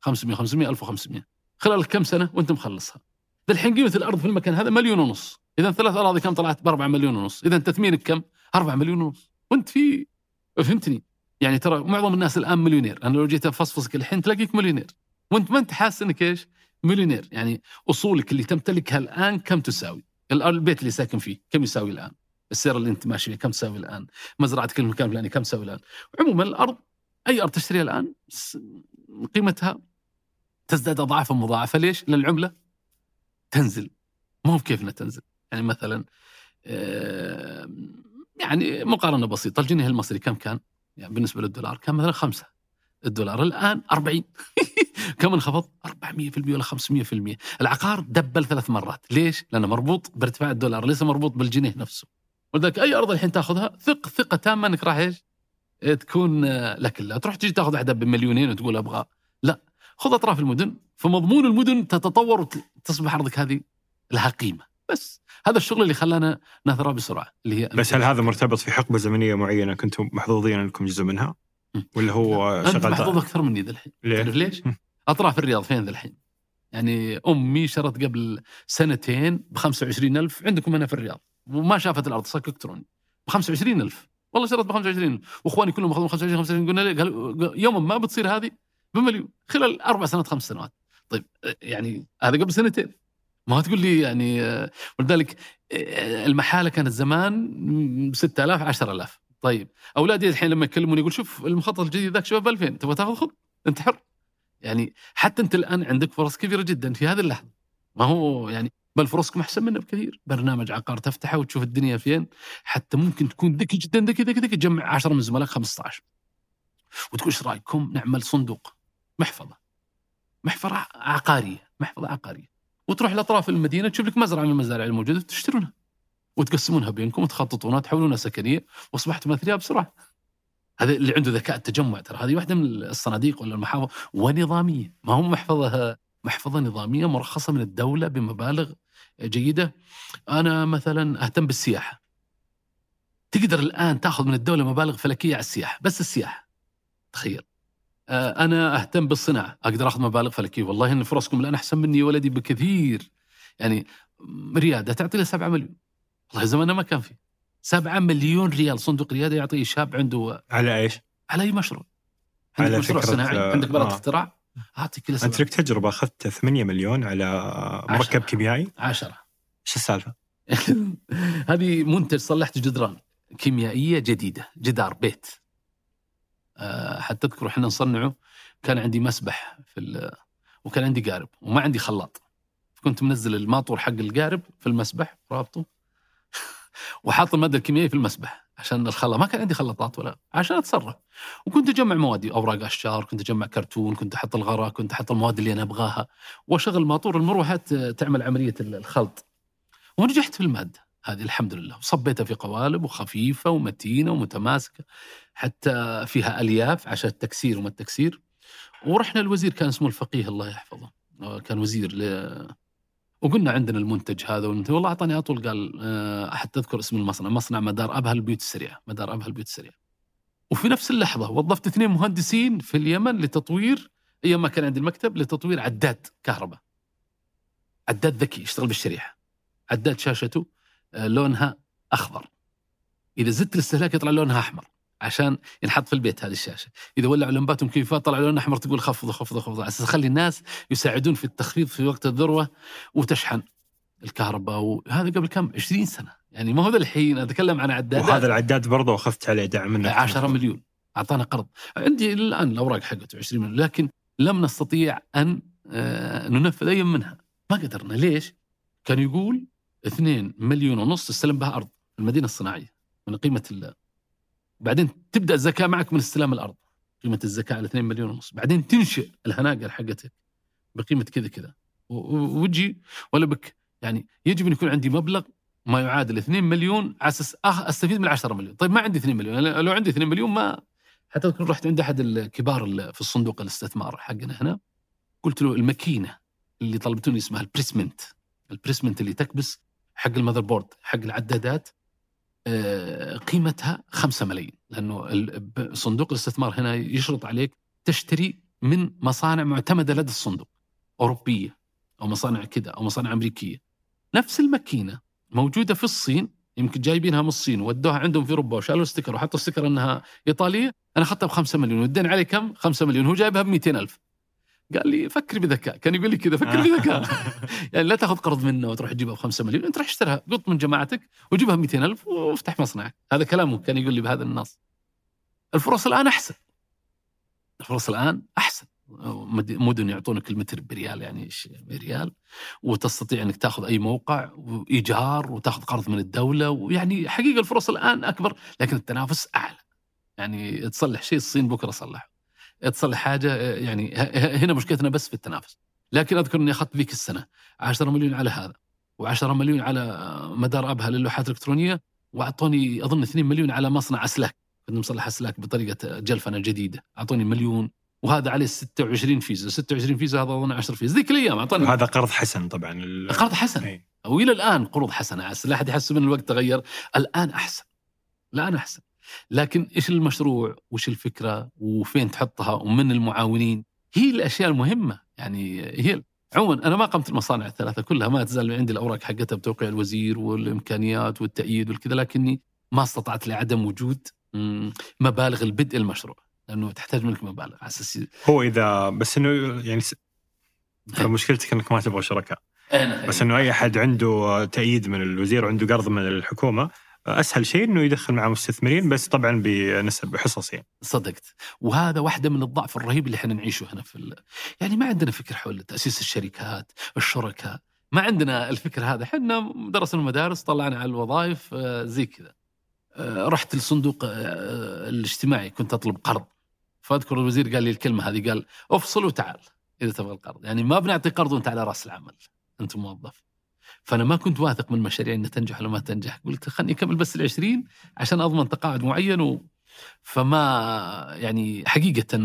500 500 1500 خلال كم سنة وأنت مخلصها؟ ذا الحين قيمة الأرض في المكان هذا مليون ونص. إذا ثلاث أراضي كم طلعت؟ ب 4 مليون ونص. إذا تثمينك كم؟ 4 مليون ونص. وأنت في فهمتني؟ يعني ترى معظم الناس الآن مليونير. أنا لو جيت أفصفصك الحين تلاقيك مليونير. وأنت ما أنت حاسس إنك إيش؟ مليونير. يعني أصولك اللي تمتلكها الآن كم تساوي؟ البيت اللي ساكن فيه كم يساوي الآن؟ السياره اللي أنت ماشي فيها كم تساوي الآن؟ مزرعتك المكان الفلاني كم تساوي الآن؟ عموما الأرض أي أرض تشتريها الآن قيمتها تزداد اضعافا مضاعفة ليش؟ لأن العملة تنزل ما هو كيفنا تنزل يعني مثلا يعني مقارنة بسيطة الجنيه المصري كم كان؟ يعني بالنسبة للدولار كان مثلا خمسة الدولار الآن 40 كم انخفض؟ 400% ولا 500% العقار دبل ثلاث مرات ليش؟ لأنه مربوط بارتفاع الدولار ليس مربوط بالجنيه نفسه ولذلك أي أرض الحين تأخذها ثق ثقة تامة إنك راح إيش؟ تكون آه، لك لا تروح تجي تاخذ واحدة بمليونين وتقول أبغى لا خذ أطراف المدن فمضمون المدن تتطور وتصبح أرضك هذه لها قيمة بس هذا الشغل اللي خلانا نثرى بسرعة اللي هي بس هل هذا مرتبط في حقبة زمنية معينة كنتم محظوظين أنكم جزء منها؟ ولا هو انت شغال محظوظ أكثر مني ذا الحين ليه؟ تعرف ليش؟ أطراف الرياض فين ذا الحين؟ يعني أمي شرت قبل سنتين ب 25000 عندكم هنا في الرياض وما شافت الأرض صك إلكتروني ب 25000 والله شرت ب 25000 وإخواني كلهم أخذوا 25 25 قلنا ليه؟ قالوا يوما ما بتصير هذه بمليون. خلال أربع سنوات خمس سنوات. طيب يعني هذا قبل سنتين. ما تقول لي يعني ولذلك المحالة كانت زمان 6000 10000 طيب أولادي الحين لما يكلموني يقول شوف المخطط الجديد ذاك شباب 2000 تبغى تاخذ؟ خذ انت حر يعني حتى أنت الآن عندك فرص كبيرة جدا في هذه اللحظة. ما هو يعني بل فرصكم أحسن منا بكثير. برنامج عقار تفتحه وتشوف الدنيا فين. حتى ممكن تكون ذكي جدا ذكي ذكي ذكي. تجمع 10 من زملائك 15 وتقول إيش رأيكم؟ نعمل صندوق. محفظة. محفظة عقارية. محفظة عقارية. وتروح لأطراف المدينة تشوف لك مزرعة من المزارع الموجودة تشترونها وتقسمونها بينكم وتخططونها تحولونها سكنية واصبحتم اثرياء بسرعة. هذا اللي عنده ذكاء التجمع ترى. هذه واحدة من الصناديق ولا المحافظ ونظامية. ما هو محفظة محفظة نظامية مرخصة من الدولة بمبالغ جيدة. أنا مثلا أهتم بالسياحة. تقدر الآن تأخذ من الدولة مبالغ فلكية على السياحة بس السياحة. تخيل. آه، أنا أهتم بالصناعة أقدر أخذ مبالغ فلكية والله إن فرصكم الآن أحسن مني ولدي بكثير يعني ريادة تعطي له 7 مليون والله زماننا ما كان في 7 مليون ريال صندوق ريادة يعطيه شاب عنده على إيش؟ على أي مشروع عندك على مشروع صناعي آه، عندك براءة آه. اختراع أعطيك كذا انت 7 لك تجربة أخذت 8 مليون على مركب. كيميائي. 10 إيش السالفة؟ هذه منتج صلحت جدران كيميائية جديدة جدار بيت. آه، حتى تذكروا إحنا نصنعه كان عندي مسبح في وكان عندي قارب وما عندي خلاط. كنت منزل الماطور حق القارب في المسبح رابطه. وحاط المادة الكيميائية في المسبح. عشان الخلاط. ما كان عندي خلاطات ولا عشان أتصرف. وكنت أجمع موادي أوراق أشجار كنت أجمع كرتون كنت أحط الغراء كنت أحط المواد اللي أنا أبغاها. وأشغل ماطور المروحه ت- تعمل عملية الخلط. ونجحت في المادة هذه الحمد لله. وصبيتها في قوالب وخفيفة ومتينة ومتماسكة حتى فيها ألياف عشان التكسير وما التكسير. ورحنا الوزير كان اسمه الفقيه الله يحفظه. آه، كان وزير. وقلنا عندنا المنتج هذا والمنتج. والله أعطاني أطول قال آه، حتى اذكر اسم المصنع. مصنع مدار أبها البيوت السريعه مدار أبها البيوت السريعه وفي نفس اللحظة وظفت اثنين مهندسين في اليمن لتطوير أيام ما كان عندي المكتب لتطوير عداد كهرباء. عداد ذكي يشتغل بالشريحة. عداد شاشته آه، لونها أخضر. إذا زدت الاستهلاك يطلع لونها أحمر. عشان ينحط في البيت هذه الشاشة. إذا ولعوا لمبات ومكيفات طلع لون أحمر تقول خفض خفض خفض على أساس تخلي الناس يساعدون في التخفيض في وقت الذروة وتشحن الكهرباء. وهذا قبل كم؟ 20 سنة. يعني ما هو ذا الحين أتكلم عن عدادات وهذا العداد برضه أخذت عليه دعم منك. 10 مليون. أعطانا قرض. عندي الآن الأوراق حقته 20 مليون. لكن لم نستطيع أن آه، ننفذ أي منها. ما قدرنا. ليش؟ كان يقول 2 مليون ونص تستلم بها أرض المدينة الصناعية من قيمة ال بعدين تبدأ الزكاة معك من استلام الأرض. قيمة الزكاة على 2 مليون ونص. بعدين تنشئ الهناجر حقتك بقيمة كذا كذا. وتجي ولا بك. يعني يجب أن يكون عندي مبلغ ما يعادل 2 مليون على أساس أستفيد من 10 مليون، طيب ما عندي 2 مليون، لو عندي 2 مليون ما حتى كنت رحت عند أحد الكبار ال- في الصندوق الاستثمار حقنا هنا قلت له الماكينة اللي طلبتوني اسمها ال placement. ال placement اللي تكبس حق ال motherboard حق العدادات قيمتها 5 ملايين. لأنه صندوق الاستثمار هنا يشرط عليك تشتري من مصانع معتمدة لدى الصندوق. أوروبية أو مصانع كذا أو مصانع أمريكية. نفس الماكينة موجودة في الصين يمكن جايبينها من الصين ودوها عندهم في أوروبا وشالوا sticker وحطوا sticker إنها إيطالية. أنا أخذتها ب 5 مليون والدين عليه كم؟ 5 مليون. هو جايبها ب 200 ألف. قال لي فكر بذكاء. كان يقول لي كذا فكر بذكاء. يعني لا تاخذ قرض منه وتروح تجيبها ب 5 مليون انت روح اشترها قط من جماعتك وجيبها ب 200 ألف وافتح مصنعك هذا كلامه كان يقول لي بهذا النص. الفرص الآن أحسن. الفرص الآن أحسن. مد- مدن يعطونك المتر بريال يعني إيش؟ بريال. وتستطيع إنك تاخذ أي موقع وإيجار وتاخذ قرض من الدولة. ويعني حقيقة الفرص الآن أكبر لكن التنافس أعلى. يعني تصلح شيء الصين بكرة صلحه. تصلح حاجة يعني هنا مشكلتنا بس في التنافس. لكن أذكر إني أخذت ذيك السنة. 10 مليون على هذا و10 مليون على مدار أبها للوحات الإلكترونية وأعطوني أظن 2 مليون على مصنع أسلاك. كنت مصلح أسلاك بطريقة جلفنة جديدة. أعطوني مليون وهذا عليه 26 فيزا 26 فيزا هذا أظن 10 فيزا ذيك الأيام اعطاني هذا قرض حسن طبعا. ال- قرض حسن. إيه. وإلى الآن قروض حسنة. لا احد يحسب إن الوقت تغير. الآن أحسن. الآن أحسن. لكن إيش المشروع؟ وش الفكرة؟ وفين تحطها؟ ومن المعاونين؟ هي الأشياء المهمة. يعني هي عموما أنا ما قمت المصانع الثلاثة كلها ما تزال عندي الأوراق حقتها بتوقيع الوزير والإمكانيات والتأييد والكذا لكني ما استطعت لعدم وجود مبالغ البدء المشروع لأنه تحتاج منك مبالغ. على أساس هو إذا بس إنه يعني س- ترى مشكلتك إنك ما تبغى شركاء. بس إنه أي أحد عنده تأييد من الوزير وعنده قرض من الحكومة أسهل شيء إنه يدخل مع مستثمرين بس طبعا بنسب حصص يعني صدقت. وهذا واحدة من الضعف الرهيب اللي إحنا نعيشه هنا في ال... يعني ما عندنا فكر حول تأسيس الشركات الشركاء ما عندنا الفكر هذا. إحنا درسنا المدارس طلعنا على الوظائف آه، زي كذا. آه، رحت الصندوق آه، الاجتماعي كنت أطلب قرض. فأذكر الوزير قال لي الكلمة هذه قال أفصل وتعال إذا تبغى القرض. يعني ما بنعطي قرض وأنت على رأس العمل. أنت موظف. فأنا ما كنت واثق من مشاريع أنها تنجح ولا ما تنجح. قلت خلني أكمل بس العشرين عشان أضمن تقاعد معين و... فما يعني حقيقة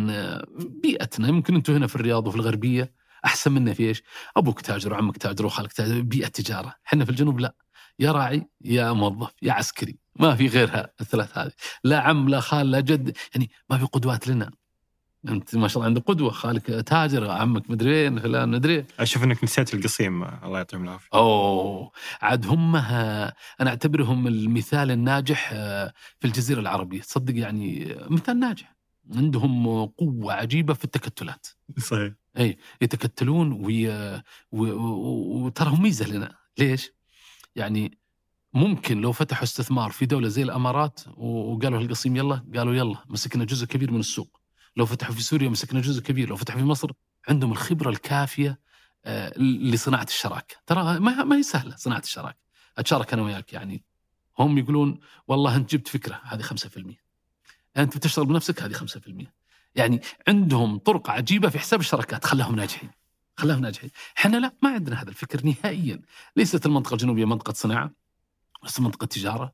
بيئتنا يمكن أنتم هنا في الرياض وفي الغربية أحسن منا في إيش؟ أبوك تاجر وعمك تاجر وخالك تاجر بيئة تجارة. إحنا في الجنوب لا. يا راعي يا موظف يا عسكري. ما في غيرها الثلاث هذه. لا عم لا خال لا جد. يعني ما في قدوات لنا. أنت ما شاء الله عندك قدوة. خالك تاجر عمك مدري وين فلان مدري. أشوف إنك نسيت القصيم. الله يعطيهم العافية. أوه. عاد هم أنا أعتبرهم المثال الناجح آه، في الجزيرة العربية. تصدق يعني مثال ناجح. عندهم قوة عجيبة في التكتلات. صحيح. يتكتلون وي... و... ميزة لنا. ليش؟ يعني ممكن لو فتحوا استثمار في دولة زي الإمارات وقالوا القصيم يلا قالوا يلا مسكنا جزء كبير من السوق. لو فتحوا في سوريا مسكنا جزء كبير لو فتحوا في مصر عندهم الخبرة الكافية آه، لصناعة الشراكة. ترى ما هي سهلة صناعة الشراكة. أتشارك أنا وياك يعني. هم يقولون والله أنت جبت فكرة هذه 5% أنت بتشتغل بنفسك هذه 5% يعني عندهم طرق عجيبة في حساب الشراكات. خلاهم ناجحين. خلاهم ناجحين. إحنا لا ما عندنا هذا الفكر نهائيا. ليست المنطقة الجنوبية منطقة صناعة ليست منطقة تجارة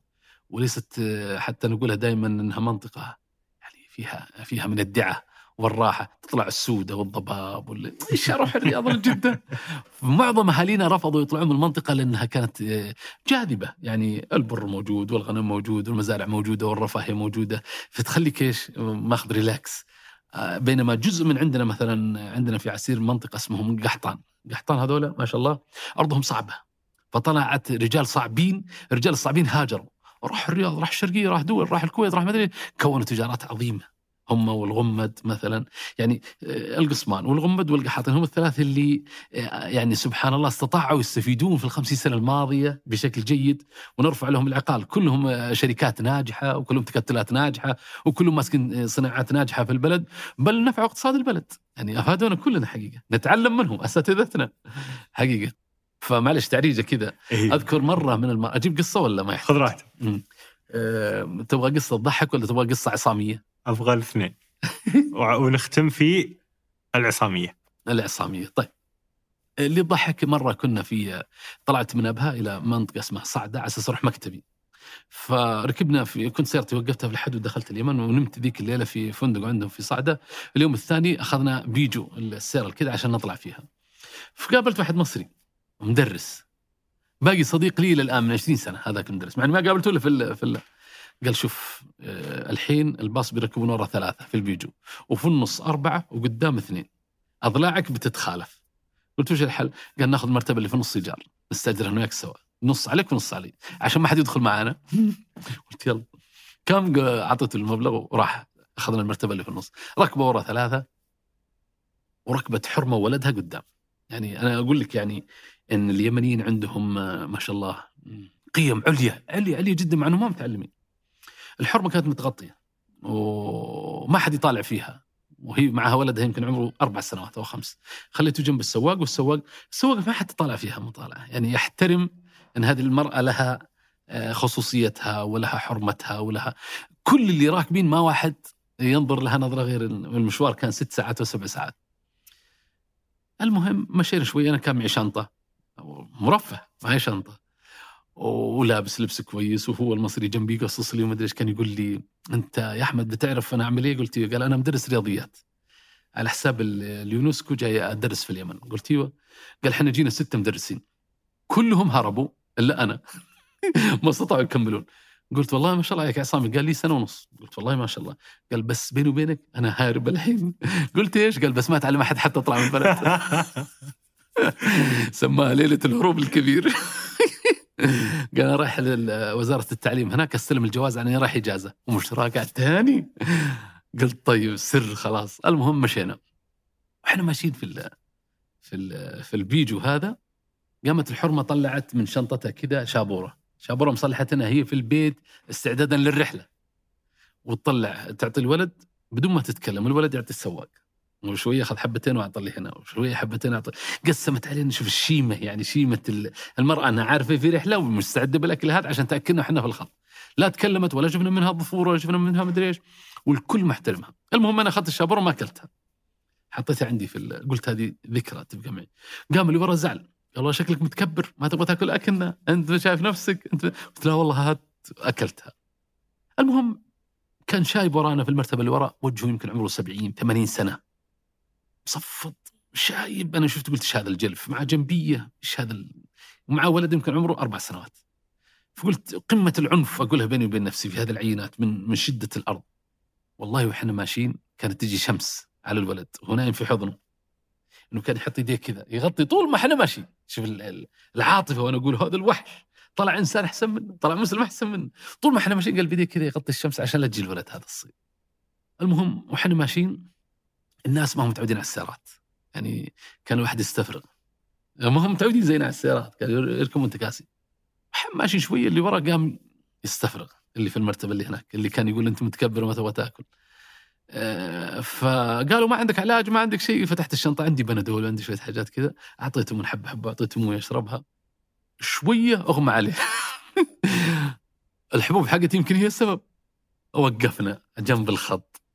وليست آه، حتى نقولها دائما إنها منطقة يعني فيها فيها من الدعة والراحة تطلع السودة والضباب وال... إيش أروح الرياض لجده معظم أهالينا رفضوا يطلعون من المنطقة لأنها كانت آه، جاذبة. يعني البر موجود والغنم موجود والمزارع موجودة والرفاهية موجودة. فتخليك إيش ماخذ ريلاكس. آه، بينما جزء من عندنا مثلا عندنا في عسير منطقة اسمهم قحطان. قحطان هذول ما شاء الله أرضهم صعبة. فطلعت رجال صعبين الرجال الصعبين هاجروا. راح الرياض راح الشرقية راح دول راح الكويت راح مدري كونوا تجارات عظيمة. هم والغمد مثلا. يعني آه، القصمان والغمد والقحاطين هم الثلاثة اللي آه، يعني سبحان الله استطاعوا يستفيدون في الخمسين سنه الماضية بشكل جيد. ونرفع لهم العقال. كلهم آه، شركات ناجحة وكلهم تكتلات ناجحة وكلهم ماسكين صناعات ناجحة في البلد. بل نفعوا اقتصاد البلد. يعني أفادونا كلنا حقيقة. نتعلم منهم أساتذتنا. حقيقة. فمعلش تعريجة كذا إيه. أذكر مرة من الم... أجيب قصة ولا ما يحتاج؟ خذ راحتك. أه... تبغى قصة تضحك ولا تبغى قصة عصامية؟ أبغى الاثنين. ونختم في العصامية. العصامية. طيب. اللي ضحك مرة كنا في طلعت من أبها إلى منطقة اسمها صعدة على أساس أروح مكتبي. فركبنا في كنت سيارتي وقفتها في الحد ودخلت اليمن ونمت ذيك الليلة في فندق عندهم في صعدة. اليوم الثاني أخذنا بيجو السيارة كذا عشان نطلع فيها. فقابلت واحد مصري. مدرس. باقي صديق لي إلى الان من 20 سنة هذاك المدرس. مع ما قابلته إلا في ال في ال قال شوف آه، الحين الباص بيركبون ورا ثلاثة في البيجو وفي النص أربعة وقدام اثنين. أضلاعك بتتخالف. قلت وش الحل؟ قال ناخذ المرتبه اللي في النص ايجار نستاجرها أنا وياك سوا نص عليك ونص علي عشان ما حد يدخل معانا. قلت يلا. كم اعطيته المبلغ وراح أخذنا المرتبة اللي في النص. ركبوا ورا ثلاثة وركبت حرمة ولدها قدام. يعني أنا أقول لك يعني إن اليمنيين عندهم آه، ما شاء الله قيم عليا عليا عليا جدا مع إنهم ما متعلمين. الحرمة كانت متغطية وما حد يطالع فيها. وهي معها ولدها يمكن عمره أربع سنوات أو خمس. خليته جنب السواق والسواق السواق ما حد طالع فيها مطالعة. يعني يحترم إن هذه المرأة لها آه، خصوصيتها ولها حرمتها ولها كل اللي راكبين ما واحد ينظر لها نظرة غير المشوار كان ست ساعات وسبع ساعات. المهم مشينا شوي أنا كان معي شنطة. مرفه معي شنطة. ولابس لبس كويس وهو المصري جنبي قصص لي وما أدري إيش كان يقول لي أنت يا أحمد بتعرف أنا أعمل إيه؟ قلت له قال أنا مدرس رياضيات. على حساب اليونسكو جاي أدرس في اليمن. قلت له قال إحنا جينا ستة مدرسين. كلهم هربوا إلا أنا. ما استطاعوا يكملون. قلت والله ما شاء الله عليك يا عصام قال لي سنة ونص. قلت والله ما شاء الله. قال بس بيني وبينك أنا هارب الحين. قلت إيش؟ قال بس ما تعلم أحد حتى أطلع من البلد. سماها ليلة الهروب الكبير. قال أنا رايح لوزاره التعليم هناك أستلم الجواز أنا رايح إجازة. ومش راجع تاني. قلت طيب سر خلاص. المهم مشينا. وإحنا ماشيين في ال في ال في البيجو هذا. قامت الحرمة طلعت من شنطتها كذا شابورة. شابورة مصلحتنا هي في البيت استعدادا للرحلة. وتطلع تعطي الولد بدون ما تتكلم الولد يعطي السواق. وشوية اخذ حبتين وأعطى لي هنا وشوية حبتين أعطى. قسمت علينا شوف الشيمة يعني شيمة المرأة انها عارفه في رحلة ومستعدة بالأكل هذا عشان تاكلنا إحنا في الخط. لا تكلمت ولا شفنا منها ظفور ولا شفنا منها مدري إيش والكل محترمها. المهم أنا أخذت الشابورة وما أكلتها. حطيتها عندي في قلت هذه ذكرى تبقى معي. قام اللي ورا زعل. قال شكلك متكبر ما تبغى تاكل أكلنا. أنت شايف نفسك؟ أنت قلت لا والله هات أكلتها. المهم كان شايب ورانا في المرتبة اللي ورا وجهه يمكن عمره 70 80 سنة. مصفط شايب. أنا شفت قلت إيش هذا الجلف؟ مع جنبية إيش هذا ال... ومع ولد يمكن عمره أربع سنوات. فقلت قمة العنف أقولها بيني وبين نفسي في هذه العينات من من شدة الأرض. والله وإحنا ماشيين كانت تجي شمس على الولد. وهو نايم في حضنه. إنه كان يحط يديه كذا يغطي طول ما إحنا ماشيين. شوف العاطفة وأنا أقول هذا الوحش. طلع إنسان أحسن منه طلع مسلم أحسن منه. طول ما إحنا ماشيين قال بيديه كذا يغطي الشمس عشان لا تجي الولد هذا الصيد. المهم وإحنا ماشيين الناس ما هم متعودين على السيارات. يعني كان الواحد يستفرغ. ما هم متعودين زينا على السيارات. كانوا يركبون تكاسي ماشي شوية اللي ورا قام يستفرغ. اللي في المرتبة اللي هناك. اللي كان يقول أنت متكبر وما تبغى تاكل. آه، فقالوا ما عندك علاج ما عندك شيء. فتحت الشنطة. عندي بنادول عندي شوية حاجات كذا. اعطيته من حبه حبه اعطيته مويه يشربها شوية أغمى عليه. الحبوب حقتي يمكن هي السبب. وقفنا جنب الخط.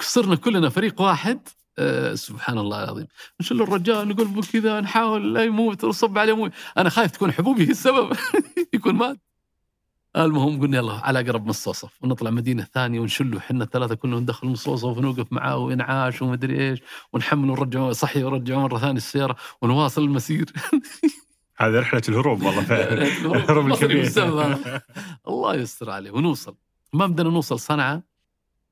صرنا كلنا فريق واحد. أه سبحان الله العظيم. نشل الرجال نقول كذا نحاول لا يموت نصب عليه موت أنا خايف تكون حبوبي هي السبب. يكون مات. المهم قلنا يلا على اقرب مصوصف ونطلع مدينة ثانية ونشله إحنا الثلاثة كلنا ندخل مصوصف ونوقف معاه وينعاش ومدري إيش. ونحمل ونرجع صحي ونرجع مرة ثانية السيارة ونواصل المسير. هذه رحلة الهروب والله فعلا. الهروب. الكبير. الله يستر عليه ونوصل. ما بدنا نوصل صنعاء.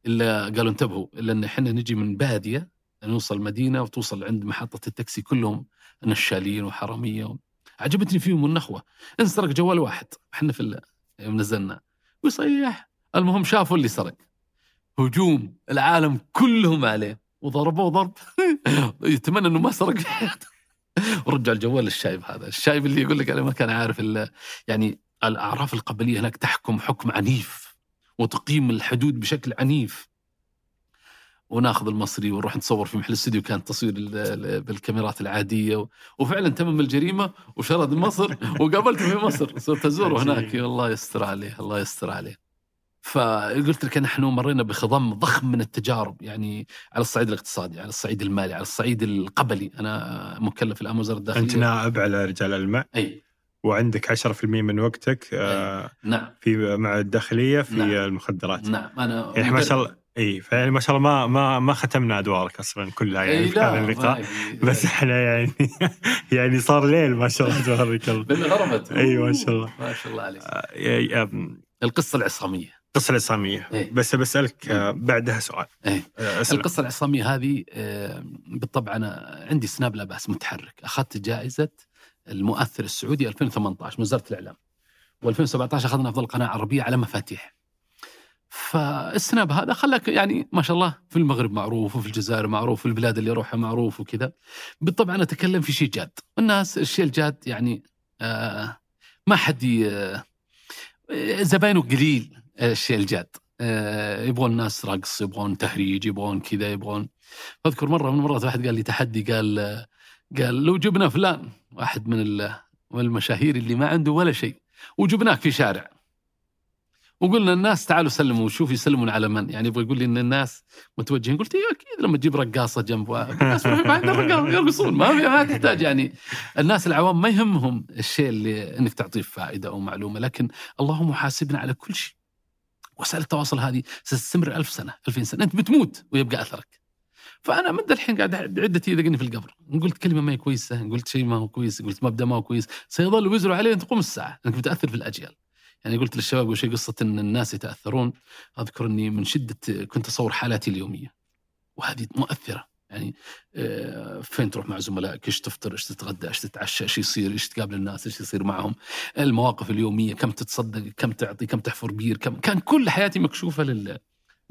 إلا قالوا انتبهوا إلا إن إحنا نجي من بادية نوصل مدينة وتوصل عند محطة التاكسي كلهم نشالين وحرامية عجبتني فيهم النخوة. انسرق جوال واحد إحنا في نزلنا. ويصيح. المهم شافوا اللي سرق. هجوم العالم كلهم عليه. وضربوه ضرب. يتمنى إنه ما سرق. ورجع الجوال للشايب هذا. الشايب اللي يقول لك أنا ما كان عارف يعني الأعراف القبلية هناك تحكم حكم عنيف. وتقيم الحدود بشكل عنيف. وناخذ المصري ونروح نتصور في محل الاستوديو كان تصوير بالكاميرات العادية. وفعلا تمم الجريمة وشرد مصر وقابلته في مصر. صرت ازوره هناك. الله يستر عليه الله يستر عليه. فقلت لك نحن مرينا بخضم ضخم من التجارب يعني على الصعيد الاقتصادي على الصعيد المالي على الصعيد القبلي. أنا مكلف الآن وزارة الداخلية. أنت نائب على رجال الماء أي. وعندك 10% من وقتك آه نعم. في مع الداخلية في نعم. المخدرات. نعم أنا يعني ما شاء الله إي فيعني ما شاء الله ما ما ما ختمنا أدوارك أصلا كلها يعني في هذا اللقاء. بس إحنا يعني يعني صار ليل ما شاء الله تبارك الله. بالغربت إي ما شاء الله. ما شاء الله عليك. آه القصة العصامية. القصة العصامية. إيه؟ بس بسألك آه بعدها سؤال. إيه؟ القصة العصامية هذه بالطبع أنا عندي سناب لا بأس متحرك. أخذت جائزة المؤثر السعودي 2018 من وزارة الإعلام. و2017 أخذنا أفضل قناة عربية على مفاتيح. فالسناب هذا خلاك يعني ما شاء الله في المغرب معروف وفي الجزائر معروف في البلاد اللي اروحها معروف وكذا. بالطبع أنا أتكلم في شيء جاد. الناس الشيء الجاد يعني آه ما حد آه زباينه قليل الشيء الجاد. آه، يبغون الناس رقص يبغون تهريج يبغون كذا يبغون. أذكر مرة من المرات واحد قال لي تحدي قال آه، قال لو جبنا فلان واحد من ال- من المشاهير اللي ما عنده ولا شيء وجبناك في شارع. وقلنا الناس تعالوا سلموا وشوف يسلمون على من. يعني يبغى يقول لي إن الناس متوجهين. قلت إيه أكيد لما تجيب رقاصة جنب الناس يرقصون ما في ما تحتاج يعني. الناس العوام ما يهمهم الشيء اللي إنك تعطيه فائدة أو معلومة لكن الله محاسبنا على كل شيء. وسائل التواصل هذه ستستمر ألف سنة 2000 سنة. أنت بتموت ويبقى أثرك. فأنا من الحين قاعد بعدتي يدقني في القبر. ان قلت كلمة ما هي كويسة ان قلت شيء ما هو كويس قلت مبدأ ما هو كويس. سيظل وزره عليه أن تقوم الساعة. أنك بتأثر في الأجيال. يعني قلت للشباب قبل قصة إن الناس يتأثرون. أذكر إني من شدة كنت أصور حالاتي اليومية. وهذه مؤثرة. يعني آه، فين تروح مع زملائك؟ إيش تفطر؟ إيش تتغدى؟ إيش تتعشى؟ إيش يصير؟ إيش تقابل الناس؟ إيش يصير معهم؟ المواقف اليومية كم تتصدق؟ كم تعطي؟ كم تحفر بير؟ كم كان كل حياتي مكشوفة لل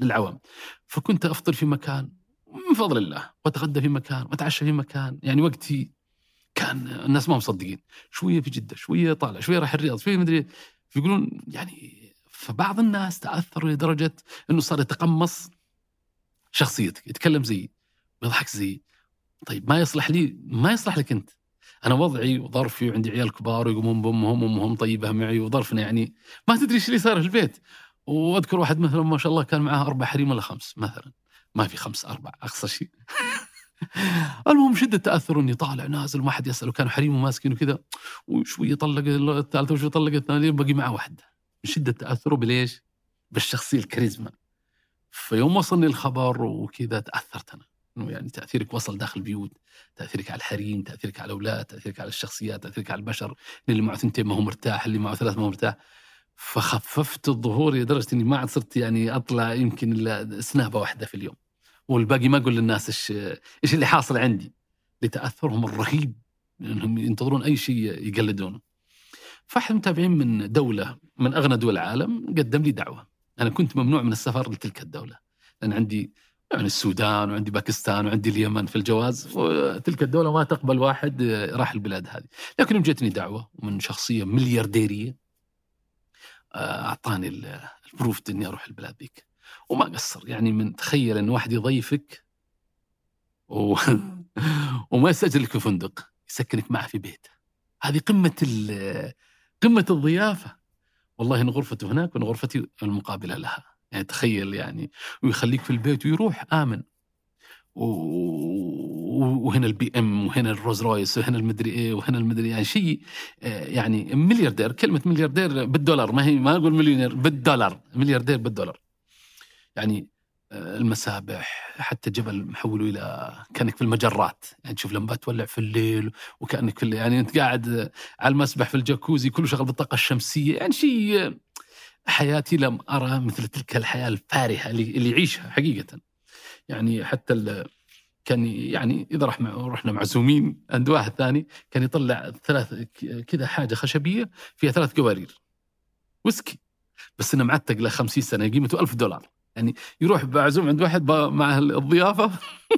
للعوام. فكنت أفطر في مكان من فضل الله وأتغدى في مكان وأتعشى في مكان. يعني وقتي كان الناس ما مصدقين. شوية في جدة شوية طالع شوية راح الرياض شوية مدري يقولون يعني فبعض الناس تأثروا لدرجة إنه صار يتقمص شخصيتك يتكلم زيي ويضحك زيي طيب ما يصلح لي ما يصلح لك أنت. أنا وضعي وظرفي وعندي عيال كبار ويقومون بامهم وامهم طيبة معي وظرفنا يعني ما تدري إيش اللي صار في البيت. وأذكر واحد مثلا ما شاء الله كان معاه أربع حريم ولا خمس مثلا. ما في خمس أربع أقصى شيء. المهم شدة تأثر إني طالع نازل وما حد يسأله كانوا حريم وماسكين وكذا. وشوي طلق الثالثة وشوي طلق الثانية باقي معه واحدة. من شدة تأثره بليش؟ بالشخصية الكاريزما. فيوم وصلني الخبر وكذا تأثرت أنا. إنه يعني تأثيرك وصل داخل البيوت تأثيرك على الحريم تأثيرك على الأولاد تأثيرك على الشخصيات تأثيرك على البشر. اللي معه ثنتين ما هو مرتاح اللي معه ثلاث ما هو مرتاح. فخففت الظهور لدرجة إني ما عاد صرت يعني أطلع يمكن إلا سنابة واحدة في اليوم. والباقي ما أقول للناس إيش إيش اللي حاصل عندي لتأثرهم الرهيب انهم ينتظرون أي شيء يقلدونه. فاحد المتابعين من دولة من أغنى دول العالم قدم لي دعوة. أنا كنت ممنوع من السفر لتلك الدولة لأن عندي يعني السودان وعندي باكستان وعندي اليمن في الجواز وتلك الدولة ما تقبل واحد راح البلاد هذه. لكن يوم جتني دعوة من شخصية مليارديرية آه، أعطاني البروف إني أروح البلاد ذيك. وما قصر. يعني من تخيل إن واحد يضيفك و... وما يستاجر لك في فندق يسكنك معه في بيت. هذه قمة ال... قمة الضيافة. والله إن غرفته هناك وإن غرفتي المقابلة لها. يعني تخيل يعني ويخليك في البيت ويروح آمن. و... وهنا البي إم وهنا الرولز رويس وهنا المدري إيه وهنا المدري يعني شيء آه، يعني ملياردير. كلمة ملياردير بالدولار ما هي ما أقول مليونير بالدولار. ملياردير بالدولار. يعني آه، المسابح حتى جبل محوله إلى كأنك في المجرات. يعني تشوف لمبات تولع في الليل وكأنك في الليل يعني أنت قاعد على المسبح في الجاكوزي كله شغل بالطاقة الشمسية. يعني شيء آه، حياتي لم أرى مثل تلك الحياة الفارهة اللي, يعيشها حقيقة. يعني حتى كان يعني إذا رح مع رحنا معزومين عند واحد ثاني كان يطلع ثلاث كذا حاجة خشبية فيها ثلاث قوارير. ويسكي. بس إنه معتق له 50 سنة قيمته 1000 دولار. يعني يروح بعزوم عند واحد مع الضيافة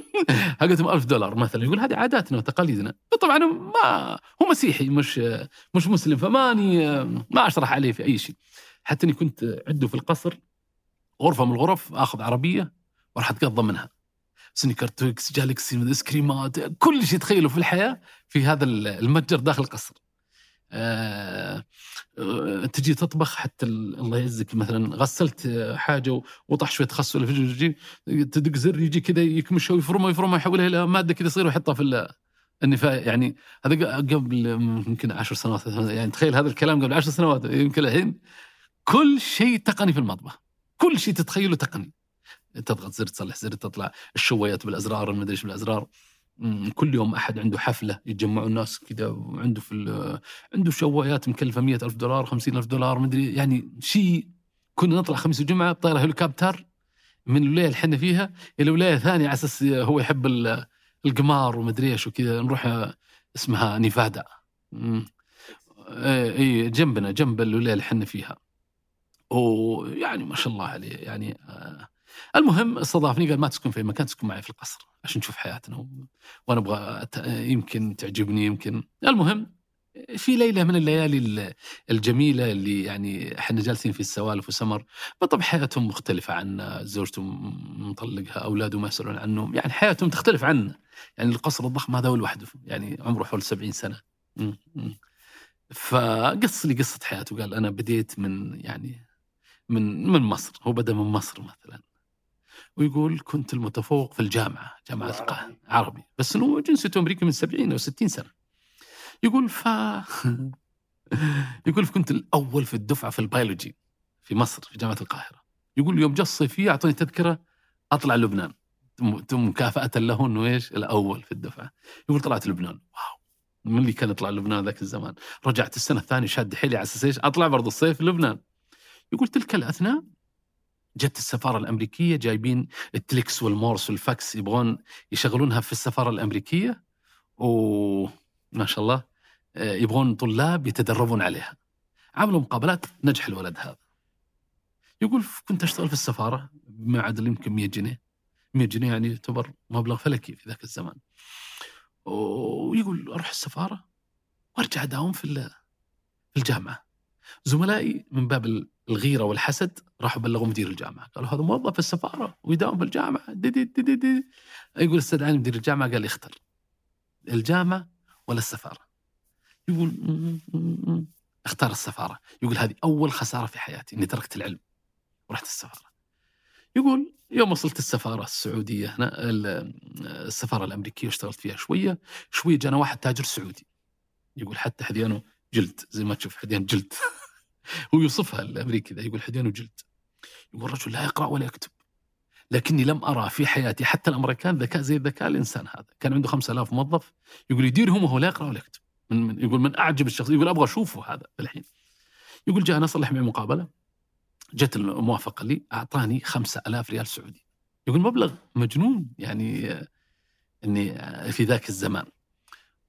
حقتهم 1000 دولار مثلا يقول هذه عاداتنا وتقاليدنا. طبعا ما هو مسيحي مش مش مسلم فماني ما أشرح عليه في أي شيء. حتى أني كنت عنده في القصر غرفة من الغرف آخذ عربية وراح أتقضى منها. Snickers Twix Galaxy إيس كريمات كل شيء تخيله في الحياة في هذا المتجر داخل القصر. تجي تطبخ حتى ال- الله يعزك. مثلا غسلت آه، حاجة وطح شوية خس ولا تدق زر يجي كذا يكمشها ويفرمها ويفرمها يحولها إلى مادة كذا صغيره ويحطها في ال- النفاية. يعني هذا قبل يمكن عشر سنوات يعني تخيل هذا الكلام قبل عشر سنوات يمكن الحين كل شيء تقني في المطبخ. كل شيء تتخيله تقني. تضغط زر تصلح زر تطلع الشويات بالأزرار المدري إيش بالأزرار. كل يوم أحد عنده حفلة يتجمعوا الناس كذا وعنده في عنده شوايات مكلفة مئة ألف دولار خمسين ألف دولار مدري يعني شيء. كنا نطلع خميس وجمعة بطياره هليكوبتر من الولايه اللي إحنا فيها إلى ولاية ثانية على أساس هو يحب ال- القمار ومدري إيش وكذا نروح اسمها نيفادا. اي إيه، جنبنا جنب الولايه اللي إحنا فيها. ويعني ما شاء الله عليه يعني آه المهم استضافني قال ما تسكن في مكان تسكن معي في القصر عشان نشوف حياتنا وأنا أبغى يمكن تعجبني يمكن. المهم في ليلة من الليالي ال- الجميلة اللي يعني إحنا جالسين في السوالف وسمر بالطبع حياتهم مختلفة عنا زوجته مطلقها اولاده ما يسألون عنهم يعني حياتهم تختلف عنا يعني القصر الضخم هذا هو لوحده يعني عمره حول 70 سنة. فقص لي قصة حياته قال أنا بديت من يعني من من مصر هو بدأ من مصر مثلا. ويقول كنت المتفوق في الجامعة جامعة القاهره عربي. بس إنه جنسيته أمريكي من 70 أو 60 سنة. يقول ف يقول كنت الأول في الدفعة في البيولوجي في مصر في جامعة القاهرة. يقول يوم جاء الصيفية أعطوني تذكرة أطلع لبنان. مكافأة له إنه إيش؟ الأول في الدفعة. يقول طلعت لبنان. Wow! من اللي كان يطلع لبنان ذاك الزمان؟ رجعت السنة الثانية شاد حيلي على أساس إيش؟ أطلع برضه الصيف لبنان. يقول تلك الأثناء جت السفارة الأمريكية جايبين التليكس والمورس والفاكس يبغون يشغلونها في السفارة الأمريكية وما شاء الله آه، يبغون طلاب يتدربون عليها. عملوا مقابلات نجح الولد هذا. يقول كنت أشتغل في السفارة بما يعادل يمكن 100 جنيه. 100 جنيه يعني يعتبر مبلغ فلكي في ذاك الزمان. ويقول أروح السفارة وأرجع أداوم في الجامعة. زملائي من باب الغيرة والحسد راحوا بلغوا مدير الجامعة. قالوا هذا موظف في السفارة ويداوم في الجامعة. دي دي دي دي دي. يقول استدعاني مدير الجامعة قال اختر الجامعة ولا السفارة. يقول اختار السفارة. يقول هذه أول خسارة في حياتي إني تركت العلم ورحت السفارة. يقول يوم وصلت السفارة السعودية هنا ال- السفارة الأمريكية واشتغلت فيها شوية. شوية جانا واحد تاجر سعودي. يقول حتى حديانه جلد زي ما تشوف حديان جلد. هو يوصفها الأمريكي ذا يقول حديانه جلد يقول رجل لا يقرأ ولا يكتب. لكني لم أرى في حياتي حتى الامريكان ذكاء زي ذكاء الإنسان هذا. كان عنده 5000 موظف يقول يديرهم وهو لا يقرأ ولا يكتب. من من يقول من أعجب الشخص يقول أبغى أشوفه هذا الحين. يقول جاء أنا أصلح معي مقابلة. جت الموافقة لي أعطاني 5000 ريال سعودي. يقول مبلغ مجنون يعني إني في ذاك الزمان.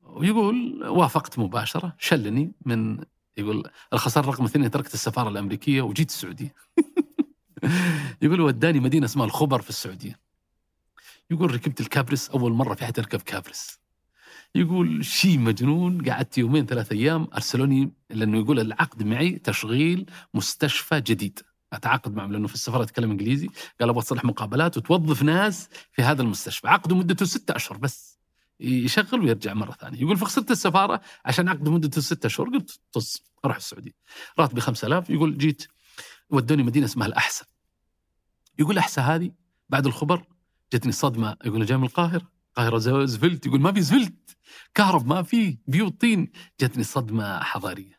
ويقول وافقت مباشرة شلني من يقول الخسارة رقم اثنين تركت السفارة الأمريكية وجيت السعودية. يقول وداني مدينة اسمها الخبر في السعودية. يقول ركبت الكابرس أول مرة في حياتي أركب كابرس يقول شيء مجنون قعدت يومين ثلاث أيام أرسلوني لأنه يقول العقد معي تشغيل مستشفى جديد. أتعاقد معهم لأنه في السفارة أتكلم إنجليزي. قال أبغى تصلح مقابلات وتوظف ناس في هذا المستشفى. عقده مدته ستة أشهر بس. يشغل ويرجع مرة ثانية. يقول فخسرت السفارة عشان عقده مدته ستة اشهر قلت طز أروح السعودية. راتبي 5000 يقول جيت ودوني مدينة اسمها الاحساء يقول احساء هذه؟ بعد الخبر جتني صدمة. يقول جاي من القاهرة. القاهره زفلت. يقول ما في زفلت. كهرب ما في. بيوت طين. جتني صدمة حضارية.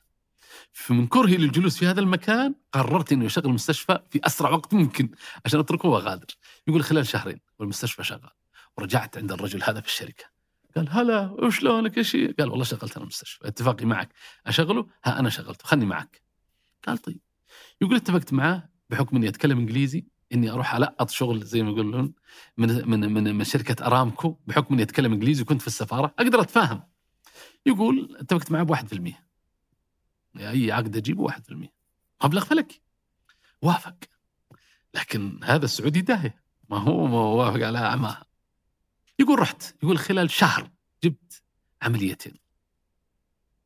فمن كرهي للجلوس في هذا المكان قررت اني اشغل المستشفى في أسرع وقت ممكن عشان أتركه وأغادر. يقول خلال شهرين والمستشفى شغال. ورجعت عند الرجل هذا في الشركة. قال هلا وشلونك إيش؟ قال والله شغلت أنا المستشفى اتفاقي معك. أشغله؟ ها أنا شغلته خلني معك. قال طيب. يقول اتفقت معاه بحكم إني أتكلم إنجليزي إني أروح القط شغل زي ما يقولون من من من, شركة أرامكو بحكم إني أتكلم إنجليزي وكنت في السفارة أقدر أتفاهم. يقول اتفقت معاه ب 1% أي عقد أجيبه 1% مبلغ فلكي وافق. لكن هذا السعودي داهيه ما هو ما وافق على اعماها يقول رحت يقول خلال شهر جبت عمليتين.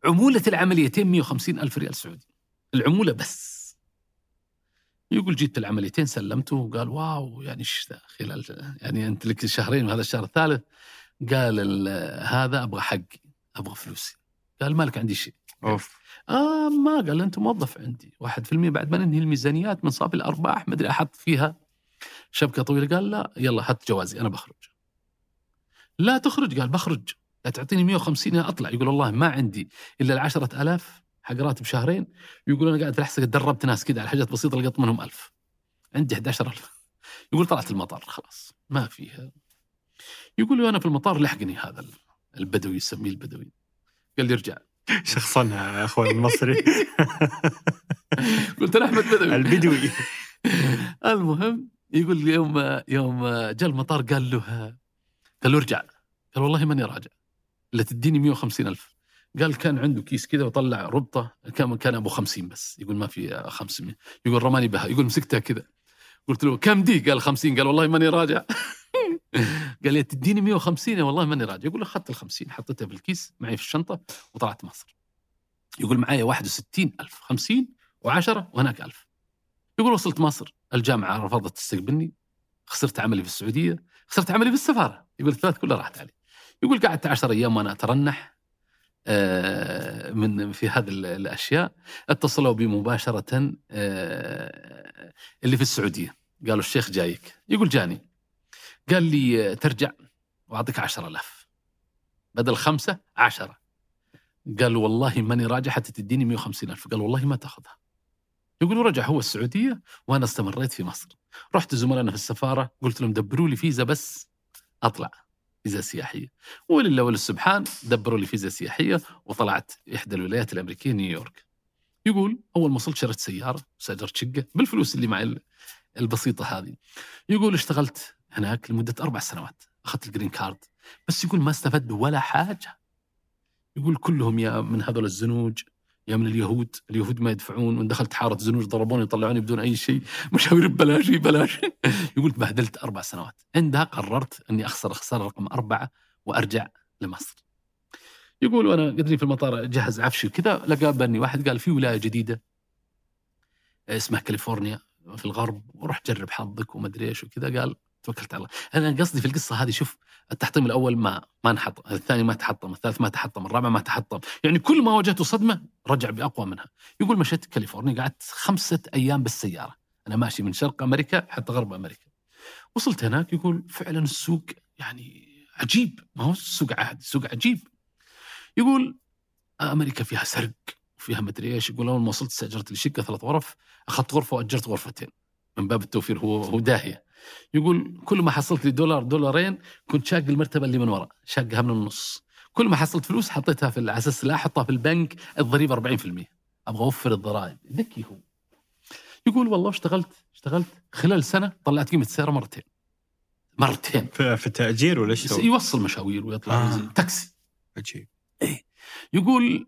عمولة العمليتين 150 ألف ريال سعودي. العمولة بس. يقول جيت العمليتين سلمته وقال واو يعني إيش ذا؟ خلال يعني أنت لك شهرين وهذا الشهر الثالث. قال ال- هذا أبغى حقي أبغى فلوسي. قال مالك عندي شيء. أوف. آه ما قال أنت موظف عندي. 1% بعد ما ننهي الميزانيات من صافي الأرباح ما أدري أحط فيها شبكة طويلة. قال لا يلا حط جوازي أنا بخرج. لا تخرج. قال بخرج. لا تعطيني 150 أنا أطلع. يقول والله ما عندي إلا العشرة ألاف حق راتب شهرين. يقول أنا قاعد في الحسكة دربت ناس كذا على حاجات بسيطة لقيت منهم ألف. عندي 11000 يقول طلعت المطار خلاص. ما فيها. يقول لي أنا في المطار لحقني هذا البدوي يسميه البدوي. قال لي ارجع. شخصنها يا أخوان المصري. قلت له أحمد بدوي. البدوي. المهم يقول يوم يوم جاء المطار قال له قال له ارجع. قال والله ماني راجع. الا تديني 150 ألف. قال كان عنده كيس كذا وطلع ربطة كان كان أبو 50 بس يقول ما في 500 يقول رماني بها يقول مسكتها كذا قلت له كم دي؟ قال 50 قال والله ماني راجع. قال لي تديني 150 يا والله ماني راجع. يقول اخذت ال 50 حطيتها في الكيس معي في الشنطة وطلعت مصر. يقول معايا 61 ألف. 50 و10 وهناك ألف. يقول وصلت مصر. الجامعة رفضت تستقبلني. خسرت عملي في السعودية. خسرت عملي في السفارة. يقول الثلاث كلها راحت علي. يقول قعدت 10 أيام وأنا أترنح آه، من في هذه ال- الأشياء. اتصلوا بي مباشرة آه، اللي في السعودية. قالوا الشيخ جايك. يقول جاني. قال لي آه، ترجع وأعطيك 10000 بدل خمسة عشرة. قال والله ماني راجع حتى تديني 150 ألف. قال والله ما تاخذها. يقول ورجع هو السعودية وأنا استمريت في مصر. رحت زملائنا في السفارة قلت لهم دبروا لي فيزا بس أطلع. فيزا سياحية. ولله وللسبحان دبروا لي فيزا سياحية وطلعت إحدى الولايات الأمريكية نيويورك. يقول أول ما وصلت شريت سيارة سأجرت شقة بالفلوس اللي معي البسيطة هذه. يقول اشتغلت هناك لمدة أربع سنوات أخذت ال green card بس يقول ما استفدت ولا حاجة. يقول كلهم يا من هذول الزنوج يا من اليهود اليهود ما يدفعون وإن دخلت حارة زنوج ضربوني يطلعوني بدون أي شيء. مشاوير ببلاش ببلاش يقول تبهدلت أربع سنوات. عندها قررت إني أخسر خسارة رقم أربعة وأرجع لمصر. يقول وأنا قدري في المطار اجهز عفشي وكذا لقى بني واحد قال في ولاية جديدة اسمها كاليفورنيا في الغرب وروح جرب حظك وما أدري إيش وكذا. قال توكلت على الله. أنا قصدي في القصة هذه شوف التحطيم الأول ما ما انحط الثاني ما تحطم الثالث ما تحطم الرابع ما تحطم. يعني كل ما واجهته صدمة رجع بأقوى منها. يقول مشيت كاليفورنيا قعدت خمسة أيام بالسيارة. أنا ماشي من شرق أمريكا حتى غرب أمريكا. وصلت هناك يقول فعلا السوق يعني عجيب. ما هو السوق عادي سوق عجيب. يقول أمريكا فيها سرق وفيها مدري إيش. يقول أول ما وصلت استأجرت لي شقه ثلاث غرف أخذت غرفة وأجرت غرفتين. من باب التوفير هو هو داهية. يقول كل ما حصلت لي دولار دولارين كنت شاق المرتبة اللي من وراء شاقها من النص. كل ما حصلت فلوس حطيتها في على أساس لا أحطها في البنك الضريبة 40% أبغى أوفر الضرائب. ذكي هو. يقول والله اشتغلت اشتغلت. خلال سنة طلعت قيمة السيارة مرتين. مرتين. في التأجير ولا إيش؟ يوصل مشاوير ويطلع آه. تاكسي. عجيب. يقول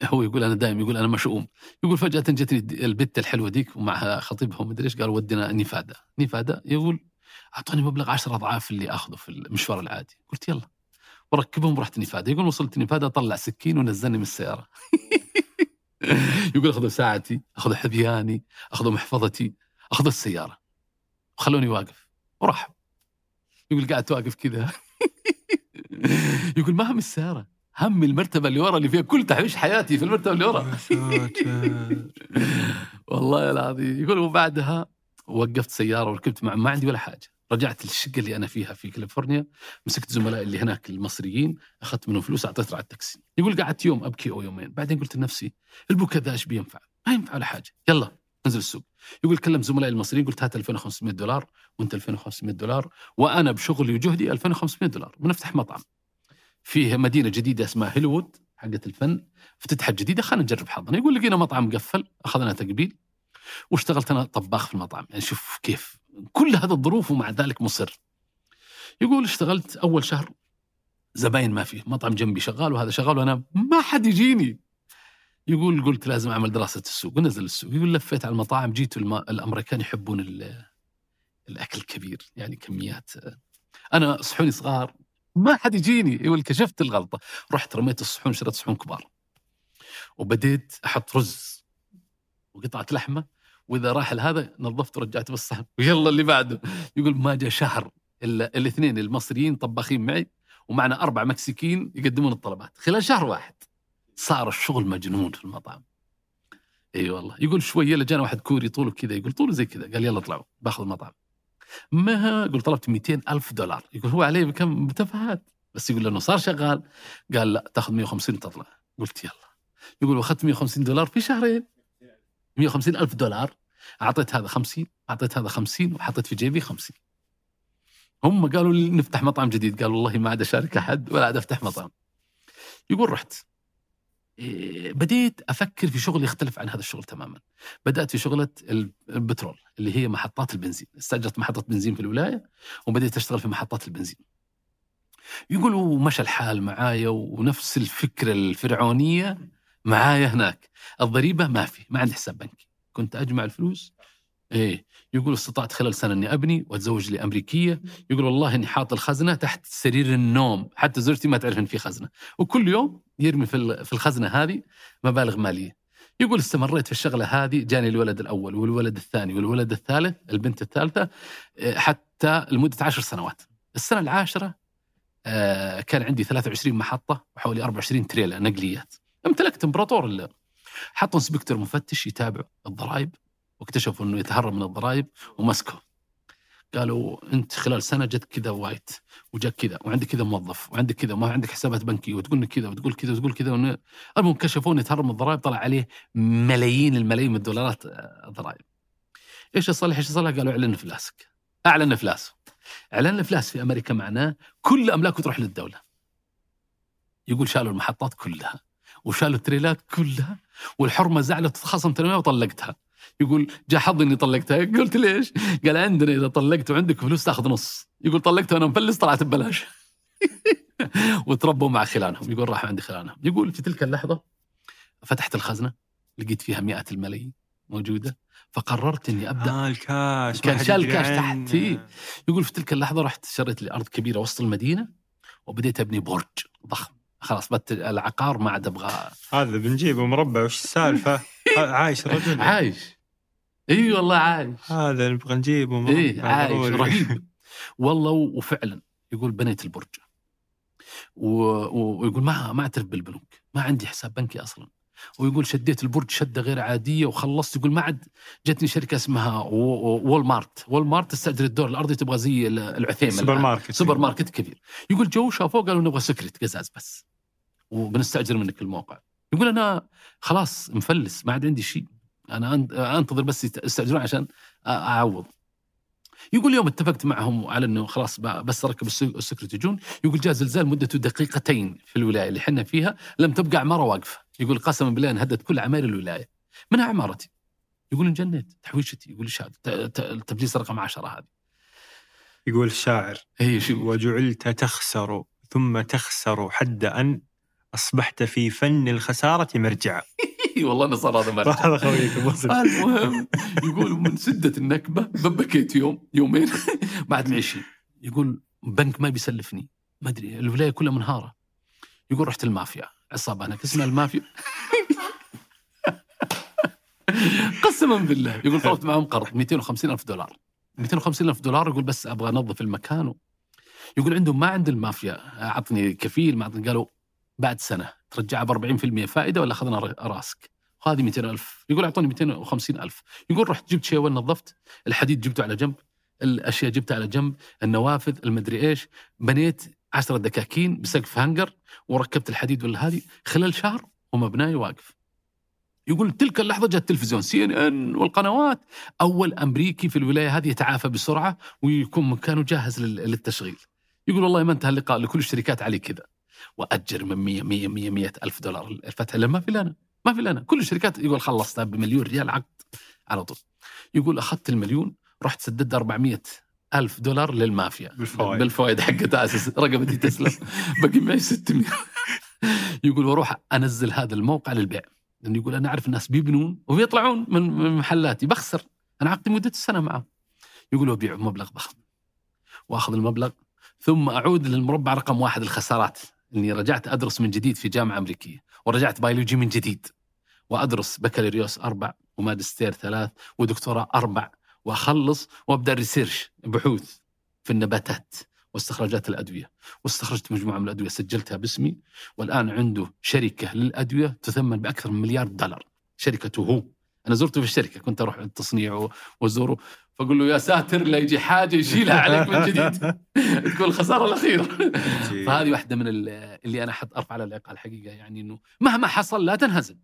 هو يقول أنا دائما يقول أنا مشؤوم. يقول فجأة جتني البت الحلوة ديك ومعها خطيبها ومدري إيش؟ قال ودنا نيفادا نيفادا يقول أعطوني مبلغ 10 أضعاف اللي أخذه في المشوار العادي. قلت يلا. وركبهم ورحت نيفادا يقول وصلت نيفادا طلع سكين ونزلني من السيارة. يقول أخذوا ساعتي أخذوا حذياني أخذوا محفظتي أخذوا السيارة. وخلوني واقف. وراح يقول قاعد واقف كذا. يقول ما هم السيارة؟ هم المرتبة اللي ورا اللي فيها كل تحويش حياتي في المرتبة اللي ورا. والله العظيم. يقول وبعدها وقفت سيارة وركبت مع ما عندي ولا حاجة. رجعت للشقة اللي أنا فيها في كاليفورنيا مسكت زملائي اللي هناك المصريين أخذت منهم فلوس أعطيت على التاكسي. يقول قعدت يوم أبكي أو يومين. بعدين قلت لنفسي البكاء ذا إيش بينفع؟ ما ينفع ولا حاجة. يلا نزل السوق. يقول كلم زملائي المصريين قلت هات 2500 دولار وأنت 2500 دولار وأنا بشغلي وجهدي 2500 دولار بنفتح مطعم. فيه مدينة جديدة اسمها هوليوود حقت الفن افتتحت جديدة خلينا نجرب حظنا. يقول لقينا مطعم مقفل أخذنا تقبيل واشتغلت أنا طباخ في المطعم. يعني شوف كيف كل هذا الظروف ومع ذلك مصر. يقول اشتغلت أول شهر زباين ما فيه مطعم جنبي شغال وهذا شغال وأنا ما حد يجيني. يقول قلت لازم أعمل دراسة السوق ونزل السوق. يقول لفيت على المطاعم جيت. الأمريكان يحبون ال... الأكل الكبير يعني كميات. أنا صحوني صغار ما حد يجيني. يقول كشفت الغلطة. رحت رميت الصحون شريت صحون كبار. وبديت أحط رز وقطعة لحمة. وإذا راح هذا نظفت ورجعت بالصحن. ويلا اللي بعده. يقول ما جاء شهر إلا الاثنين المصريين طباخين معي ومعنا أربع مكسيكيين يقدمون الطلبات. خلال شهر واحد صار الشغل مجنون في المطعم. إي والله. يقول شوية لجانا واحد كوري طوله كذا. يقول طوله زي كذا. قال يلا اطلعوا. باخذ المطعم. ما قلت طلبت 200 ألف دولار. يقول هو عليه بكم بتفاهات بس يقول لأنه صار شغال. قال لا تاخذ 150 وتطلع قلت يلا. يقول واخذت 150 دولار في شهرين. 150 ألف دولار. أعطيت هذا 50 أعطيت هذا 50 وحطيت في جيبي 50 هم قالوا لي نفتح مطعم جديد. قال والله ما عاد أشارك أحد ولا عاد أفتح مطعم. يقول رحت. بديت أفكر في شغل يختلف عن هذا الشغل تماما. بدأت في شغلة البترول اللي هي محطات البنزين. استأجرت محطة بنزين في الولاية وبديت أشتغل في محطات البنزين. يقول ومشى الحال معايا ونفس الفكرة الفرعونية معايا هناك. الضريبة ما في ما عندي حساب بنكي. كنت أجمع الفلوس إيه يقول استطعت خلال سنة إني أبني وأتزوج لي أمريكية. يقول والله إني حاط الخزنة تحت سرير النوم حتى زوجتي ما تعرف إن في خزنة. وكل يوم يرمي في في الخزنة هذه مبالغ مالية. يقول استمريت في الشغلة هذه جاني الولد الأول والولد الثاني والولد الثالث البنت الثالثة آه، حتى لمدة عشر سنوات. السنة العاشرة آه، كان عندي 23 محطة وحوالي 24 تريلا نقليات. امتلكت امبراطور حطوا inspector مفتش يتابع الضرائب واكتشفوا إنه يتهرب من الضرائب ومسكه. قالوا أنت خلال سنة جت كذا وايت وجاك كذا وعندك كذا موظف وعندك كذا وما عندك حسابات بنكيه وتقول كذا وتقول كذا وتقول كذا المهم كشفوا انه يتهرب من الضرائب طلع عليه ملايين الملايين من الدولارات آه، ضرائب. إيش يصلح إيش يصلح قالوا أعلن افلاسك أعلن افلاسه اعلان الافلاس في أمريكا معناه كل أملاكه تروح للدولة. يقول شالوا المحطات كلها وشالوا التريلات كلها والحرمة زعلت خصم تنميه وطلقتها. يقول جاء حظي إني طلقتها. قلت ليش؟ قال عندنا إذا طلقت وعندك فلوس تاخذ نص. يقول طلقت وأنا مفلس طلعت ببلاش. وتربوا مع خلانهم. يقول راحوا عند خلانهم. يقول في تلك اللحظة فتحت الخزنة لقيت فيها مئات الملايين موجودة. فقررت إني أبدأ. آه الكاش كان شال يدري كاش عنه. تحت، إيه. يقول في تلك اللحظة رحت شريت لي أرض كبيرة وسط المدينة وبديت أبني برج ضخم. خلاص بت العقار ما عاد أبغى. هذا بنجيبه مربع وش السالفة؟ عايش الرجل. عايش. إي والله عايش. هذا نبغى نجيبه إيه عايش. رهيب. والله وفعلا يقول بنيت البرج. ويقول ما ما أعترف بالبنوك ما عندي حساب بنكي أصلا. ويقول شديت البرج شدة غير عادية وخلصت. يقول ما عاد جتني شركة اسمها Walmart Walmart تستأجر الدور الأرضي تبغى زي ال- العثيمة سوبر. ماركت سوبر ماركت كبير. يقول جو شافوه قالوا نبغى سكرت قزاز بس. وبنستأجر منك الموقع. يقول أنا خلاص مفلس ما عاد عندي شيء. أنا أنتظر بس يست- يستأجرون عشان أعوض. يقول يوم اتفقت معهم على إنه خلاص بس اركب الس- السكرت يجون يقول جاء زلزال مدته دقيقتين في الولاية اللي حنا فيها لم تبقى عمارة واقفة. يقول قسما بالله انهدت كل عماير الولاية. منها عمارتي؟ يقول انجنيت تحويشتي. يقول إيش هذا التبليس رقم عشرة هذه. يقول الشاعر اي شو وجعلت تخسر ثم تخسر حد أن أصبحت في فن الخسارة مرجعا. والله انه صار هذا مرجع هذا خويك المهم يقول من سدة النكبة بكيت يوم يومين بعد شيء يقول بنك ما بيسلفني. ما أدري الولاية كلها منهارة. يقول رحت المافيا. عصابه هناك اسمها المافيا. قسما بالله. يقول طلبت معهم قرض 250 ألف دولار. 250 ألف دولار يقول بس أبغى أنظف المكان. و... يقول عندهم ما عند المافيا أعطني كفيل ما أعطني. قالوا بعد سنة. ترجعها ب 40% فائدة ولا أخذنا راسك؟ وهذه 200 ألف. يقول أعطوني 250 ألف. يقول رحت جبت شيء نظفت؟ الحديد جبته على جنب الأشياء جبتها على جنب النوافذ المدري إيش. بنيت عشرة دكاكين بسقف هانجر وركبت الحديد ولا هذه. خلال شهر ومبناي واقف. يقول تلك اللحظة جاء التلفزيون CNN والقنوات. أول أمريكي في الولاية هذه يتعافى بسرعة ويكون مكانه جاهز لل- للتشغيل. يقول والله ما انتهى اللقاء لكل الشركات علي كذا. وأجر من 100 100 100 100 ألف دولار. الفتح لما ما في لنا ما في لنا. كل الشركات يقول خلصتها بمليون ريال عقد على طول. يقول أخذت المليون رحت سددت 400 ألف دولار للمافيا. بالفوائد. بالفوائد حقت أسس رقبتي تسلم. بقي معي 600 يقول وأروح أنزل هذا الموقع للبيع. لأنه يقول أنا أعرف الناس بيبنون وبيطلعون من محلاتي. بخسر. أنا عقدي مده السنة معه يقول وأبيع مبلغ ضخم. وأخذ المبلغ ثم أعود للمربع رقم واحد الخسارات. إني رجعت أدرس من جديد في جامعة أمريكية ورجعت بيولوجي من جديد وأدرس بكالوريوس أربع وماجستير ثلاث ودكتوراه أربع وأخلص وأبدأ ريسيرش بحوث في النباتات واستخراجات الأدوية. واستخرجت مجموعة من الأدوية سجلتها باسمي والآن عنده شركة للأدوية تثمن بأكثر من مليار دولار. شركته هو أنا زرته في الشركة كنت أروح التصنيع وأزوره. فاقول له يا ساتر لا يجي حاجة يشيلها عليك من جديد. تكون الخساره الاخيره فهذه واحدة من ال- اللي أنا حط أرفع على العقال الحقيقة يعني إنه مهما حصل لا تنهزم.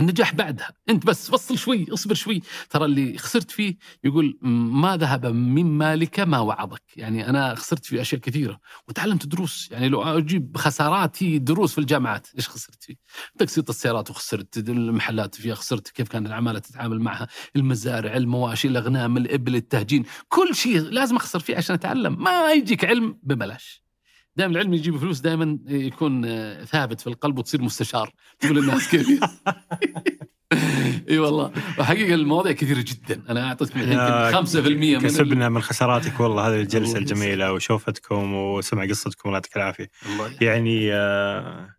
النجاح بعدها. انت بس فصل شوي اصبر شوي. ترى اللي خسرت فيه يقول ما ذهب من مالك ما وعظك. يعني أنا خسرت في أشياء كثيرة. وتعلمت دروس. يعني لو أجيب خسارات هي دروس في الجامعات إيش خسرت فيه؟ تقسيط السيارات وخسرت المحلات فيها خسرت كيف كان العمالة تتعامل معها المزارع المواشي الأغنام الإبل التهجين كل شيء لازم أخسر فيه عشان أتعلم. ما يجيك علم ببلاش. دائما العلم يجيب فلوس دائما يكون آه، ثابت في القلب وتصير مستشار. تقول الناس كيف إي والله. وحقيقة المواضيع كثيرة جدا. أنا اعطيتكم يا يمكن 5% من ال- كسبنا من خساراتك والله. هذه الجلسة الجميلة وشوفتكم وسمع قصتكم. الله يعطيك العافية. يعني آه،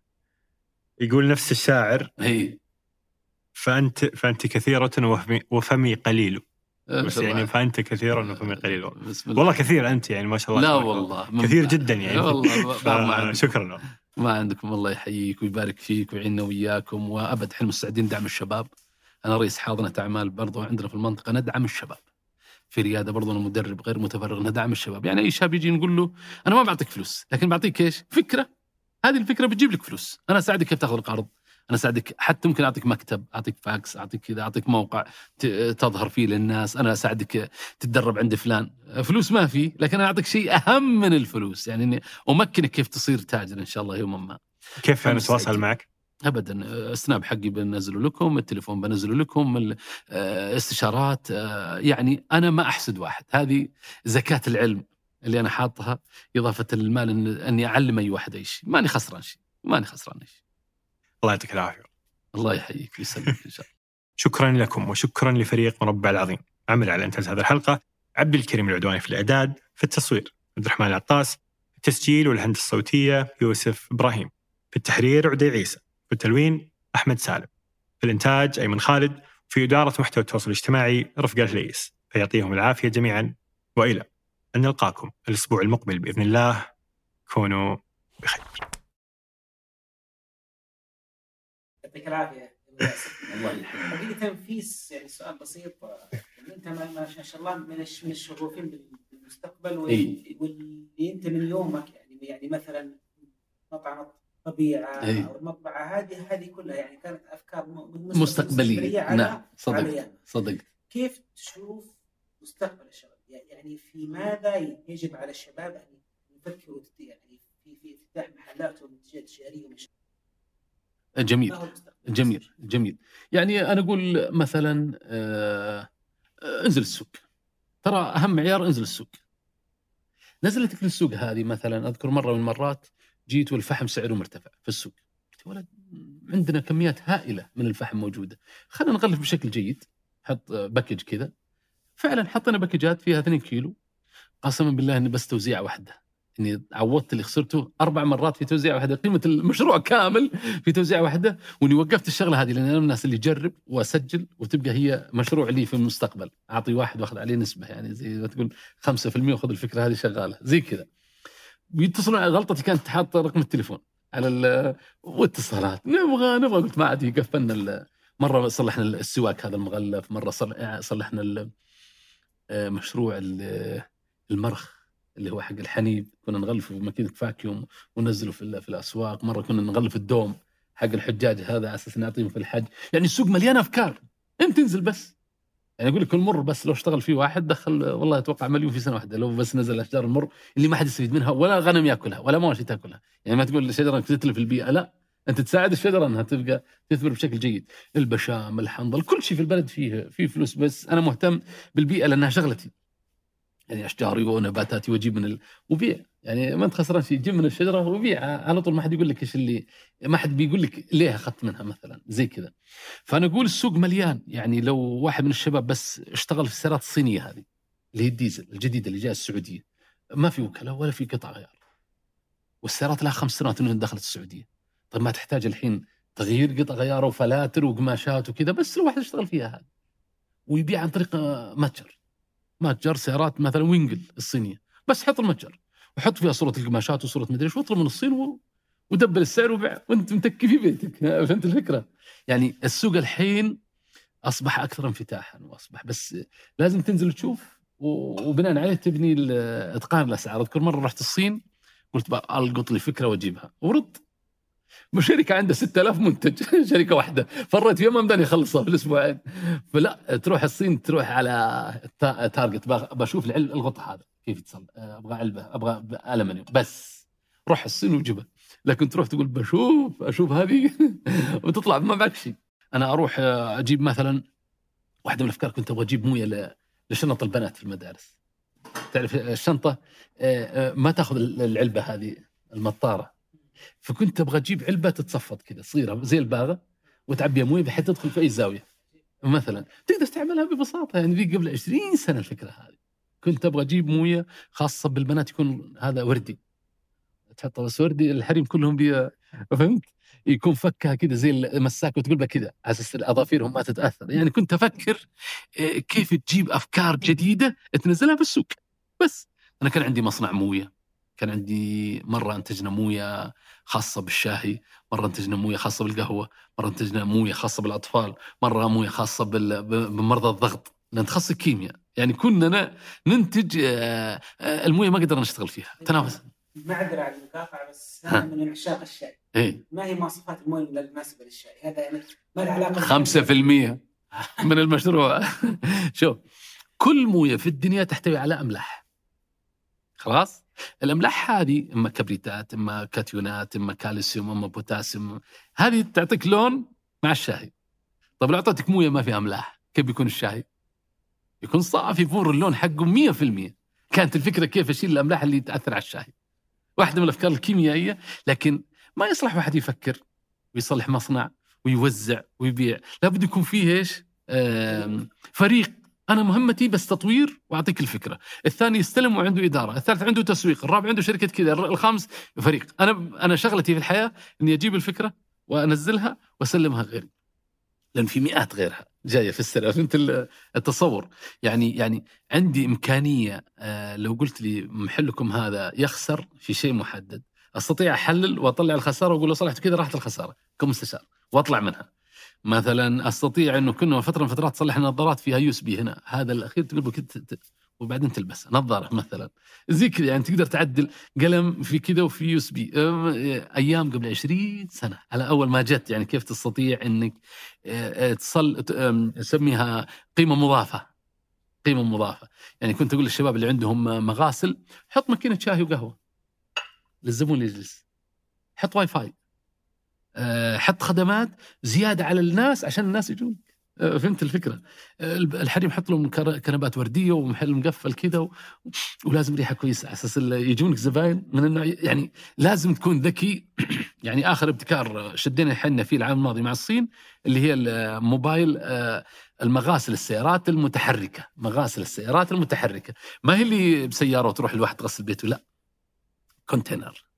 يقول نفس الشاعر اي فأنت فأنت كثيرة وفمي, وفمي قليل. بس. يعني فانت كثير وفمي قليل. بسم الله. والله كثير أنت يعني ما شاء الله. لا. والله كثير. جدا يعني. والله. شكرا ما عندكم الله يحييك ويبارك فيك ويعيننا وياكم وأبد إحنا مستعدين ندعم الشباب. أنا رئيس حاضنة أعمال برضو عندنا في المنطقة ندعم الشباب. في ريادة برضو أنا مدرب غير متفرغ ندعم الشباب. يعني أي شاب يجي نقول له أنا ما بعطيك فلوس لكن بعطيك إيش؟ فكرة. هذه الفكرة بتجيب لك فلوس. أنا أساعدك كيف تأخذ القرض. أنا أساعدك حتى ممكن أعطيك مكتب أعطيك فاكس أعطيك كذا أعطيك موقع تظهر فيه للناس أنا أساعدك تتدرب عند فلان. فلوس ما في لكن أنا أعطيك شيء أهم من الفلوس يعني إني أمكنك كيف تصير تاجر إن شاء الله يوما ما. كيف أنا نتواصل سعيد. معك؟ ابدا السناب حقي بنزله لكم التليفون بنزله لكم ال- آه، آه، يعني أنا ما أحسد واحد. هذه زكاة العلم اللي أنا حاطها إضافة للمال إني أعلم أي واحد أي شيء. ماني خسران شيء ماني خسران شيء. الله يعطيك العافية. الله يحييك ويسلمك إن شاء الله. شكرا لكم وشكرا لفريق مربع العظيم. عمل على انتاج هذه الحلقة. عبد الكريم العدواني في الإعداد في التصوير عبد الرحمن العطاس في التسجيل والهندسة الصوتية يوسف إبراهيم في التحرير عدي عيسى في التلوين أحمد سالم في الإنتاج أيمن خالد في إدارة محتوى التواصل الاجتماعي رفقة الفليس فيعطيهم العافية جميعا وإلى أن نلقاكم الأسبوع المقبل بإذن الله. كونوا بخير. يعطيك العافية. الله حقيقة في يعني سؤال بسيط أنت ما شاء الله من الش- من الشغوفين بالمستقبل وال- إي. واللي أنت من يومك يعني يعني مثلا مطعم الطبيعة إي. أو المطبعة هذه هذه كلها يعني كانت أفكار مستقبلية على نعم صدق على صدق كيف تشوف مستقبل الشباب؟ يعني في ماذا يجب على الشباب أن يفكروا يعني في في افتتاح محلات ومنتجات تجاريه جميل؟ جميل جميل. يعني أنا أقول مثلا آه، انزل السوق. ترى أهم معيار انزل السوق. نزلتك للسوق هذه مثلا أذكر مرة من المرات جيت والفحم سعره مرتفع في السوق. قلت ولد عندنا كميات هائلة من الفحم موجودة. خلينا نغلف بشكل جيد. حط باكج كذا. فعلا حطينا باكجات فيها 2 كيلو. قسما بالله إني بس توزيعه واحدة إني عوضت اللي خسرته أربع مرات في توزيعه واحدة. قيمة المشروع كامل في توزيعه واحدة. وإني وقفت الشغلة هذه لأن أنا من الناس اللي اجرب وأسجل وتبقى هي مشروع لي في المستقبل. أعطي واحد وأخذ عليه نسبة يعني زي ما تقول 5% وخذ الفكرة هذه شغالة. زي كذا. بيتصلون على غلطتي كانت حاطه رقم التليفون على ال- واتصالات. نبغى نبغى. قلت ما عاد يقفلنا ال- مرة صلحنا السواك هذا المغلف مرة صل- صلحنا آه، مشروع ال- المرخ. اللي هو حق الحنيب كنا نغلفه بماكينه فاكيوم وننزله في, في الأسواق. مرة كنا نغلف الدوم حق الحجاج هذا على أساس نعطيهم في الحج. يعني السوق مليان أفكار. أنت تنزل بس. يعني أقول لك المر بس لو اشتغل فيه واحد دخل والله أتوقع مليون في سنة واحدة. لو بس نزل أشجار المر اللي ما حد يستفيد منها ولا غنم يأكلها ولا مواشي تأكلها. يعني ما تقول الشجرة تتلف البيئة. لا. أنت تساعد الشجرة إنها تبقى تثمر بشكل جيد. البشام الحنظل كل شيء في البلد فيه فيه فلوس بس. أنا مهتم بالبيئة لأنها شغلتي. يعني اشجاري ونباتاتي واجيب من ال... وبيع. يعني ما أنت خسران شيء جيب من الشجرة وبيع. على طول ما حد يقول لك إيش اللي ما حد بيقول لك ليه أخذت منها مثلا زي كذا. فأنا أقول السوق مليان. يعني لو واحد من الشباب بس اشتغل في السيارات الصينية هذه اللي هي الديزل الجديدة اللي جاء السعودية ما في وكلاء ولا في قطع غيار. والسيارات لها خمس سنوات إنها دخلت السعودية. طيب ما تحتاج الحين تغيير قطع غيار وفلاتر وقماشات وكذا بس الواحد يشتغل فيها هذه. ويبيع عن طريق متجر. متجر سيارات مثلا وينجل الصينية. بس حط المتجر وحط فيها صورة القماشات وصورة مدري إيش واطلب من الصين و... ودبل السعر وبيع وأنت متكي في بيتك. فهمت الفكرة؟ يعني السوق الحين أصبح أكثر انفتاحا وأصبح. بس لازم تنزل تشوف وبناء عليه تبني إتقان الأسعار. أذكر مرة رحت الصين قلت ألقط لي فكرة وأجيبها. ورد. شركة عندها 6000 منتج شركة واحدة. فريت فيها ما مداني أخلصها في الاسبوعين فلا تروح الصين تروح على تا- target. بشوف الغطاء هذا. كيف يتصل؟ أبغى علبة أبغى ألمنيوم. بس. روح الصين وجيبها. لكن تروح تقول بشوف أشوف هذه وتطلع ما معك شيء. أنا أروح أجيب مثلا واحدة من الأفكار كنت أبغى أجيب موية لشنط البنات في المدارس. تعرف الشنطة؟ آه، آه، ما تأخذ العلبة هذه المطارة. فكنت أبغى أجيب علبة تتصفط كذا صغيرة زي الباغة وتعبيها مويه بحيث تدخل في أي زاوية. مثلا تقدر تعملها ببساطة يعني ذي قبل 20 سنة الفكرة هذه. كنت أبغى أجيب موية خاصة بالبنات يكون هذا وردي. تحطها بس وردي الحريم كلهم بي فهمت؟ يكون فكها كذا زي المساك وتقول بها كذا على أساس اظافيرهم ما تتأثر. يعني كنت أفكر آه، كيف تجيب أفكار جديدة تنزلها بالسوق. بس أنا كان عندي مصنع موية. كان عندي مرة انتجنا مويه خاصة بالشاهي مرة انتجنا مويه خاصة بالقهوة مرة انتجنا مويه خاصة بالأطفال مرة مويه خاصة بمرضى الضغط لأن تخصص كيمياء. يعني كنا ننتج آه، آه، الموية ما قدرنا نشتغل فيها. تنافس. معذره على المقاطعه بس. أنا من عشاق الشاي. إيه. ما هي مواصفات الموية المناسبة للشاي؟ هذا يعني ما له علاقة خمسة في المية من المشروع. شوف كل موية في الدنيا تحتوي على أملاح. خلاص؟ الأملاح هذه إما كبريتات إما كاتيونات إما كالسيوم إما بوتاسيوم هذه تعطيك لون مع الشاي طيب لو أعطيتك موية ما فيها أملاح كيف بيكون الشاي يكون صافي فور اللون حقه مية في المية. كانت الفكرة كيف أشيل الأملاح اللي تأثر على الشاي واحدة من الأفكار الكيميائية لكن ما يصلح واحد يفكر ويصلح مصنع ويوزع ويبيع. لابد يكون فيه إيش؟ فريق أنا مهمتي بس تطوير وأعطيك الفكرة. الثاني يستلم وعنده إدارة الثالث عنده تسويق الرابع عنده شركة كذا الخامس فريق. أنا أنا شغلتي في الحياة إني أجيب الفكرة وأنزلها وأسلمها غيري. لأن في مئات غيرها جاية في السنة فهمت ال- التصور. يعني يعني عندي إمكانية آه، لو قلت لي محلكم هذا يخسر في شيء محدد أستطيع أحلل وأطلع الخسارة وأقول لو صلحت كذا راحت الخسارة. كمستشار وأطلع منها. مثلا أستطيع إنه كنا فترة من فترات تصلح النظارات فيها USB هنا. هذا الأخير تقول وبعدين تلبسها نظارة مثلا. زي كذا يعني تقدر تعدل قلم في كذا وفي USB. أيام قبل 20 سنة. على أول ما جت يعني كيف تستطيع إنك آه، آه، تصل ت- آم، نسميها قيمة مضافة. قيمة مضافة. يعني كنت أقول للشباب اللي عندهم مغاسل حط ماكينة شاي وقهوة للزبون اللي يجلس. حط واي فاي. حط خدمات زيادة على الناس عشان الناس يجون. آه، فهمت الفكرة؟ آه، الحريم حط لهم كنبات وردية ومحل مقفل كذا. ولازم ريحة كويسة على أساس يجونك زباين من النوع يعني لازم تكون ذكي. يعني آخر ابتكار شدينا حنا فيه العام الماضي مع الصين اللي هي الموبايل آه، المغاسل السيارات المتحركة. مغاسل السيارات المتحركة. ما هي اللي بسيارة وتروح الواحد تغسل بيته؟ لا. Container.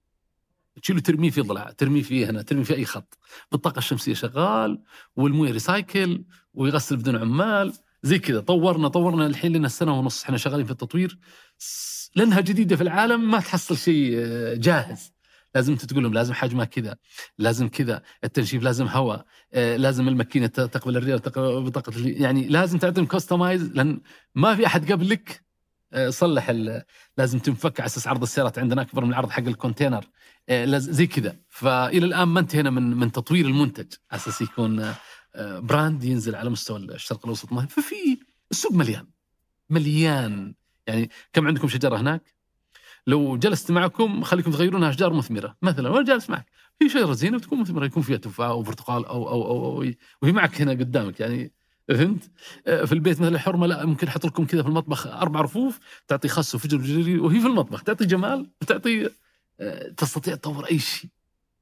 تشيله ترميه في ضلع ترميه فيه هنا ترميه في أي خط. بالطاقة الشمسية شغال والموية recycle ويغسل بدون عمال زي كذا. طورنا طورنا الحين لنا سنة ونص. إحنا شغالين في التطوير. لأنها جديدة في العالم ما تحصل شيء آه، جاهز. لازم أنت تقول لهم لازم حجمها كذا لازم كذا. التنشيف لازم هواء آه، لازم الماكينة تقبل الريال تقبل بطاقة. يعني لازم تعطيهم customize لأن ما في أحد قبلك صلح ال- لازم تنفك على أساس عرض السيارات عندنا أكبر من العرض حق ال container. آه، زي كذا. فإلى الآن ما انتهينا من من تطوير المنتج. على أساس يكون آه، آه، brand ينزل على مستوى الشرق الأوسط ما- ففي السوق مليان. مليان. يعني كم عندكم شجرة هناك؟ لو جلست معكم خليكم تغيرونها أشجار مثمرة. مثلا وأنا جالس معك. في شجرة زينة وتكون مثمرة يكون فيها تفاح أو برتقال أو أو أو, أو وهي معك هنا قدامك. يعني فهمت؟ آه، في البيت مثلا الحرمه لا ممكن أحط لكم كذا في المطبخ أربع رفوف تعطي خس وفجر وجري وهي في المطبخ تعطي جمال وتعطي آه، تستطيع تطور أي شيء.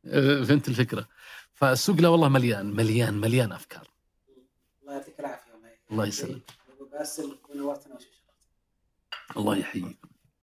آه، فهمت الفكرة؟ فالسوق لا والله مليان مليان مليان أفكار. الله يعطيك العافية الله يسلمك. الله يحييك.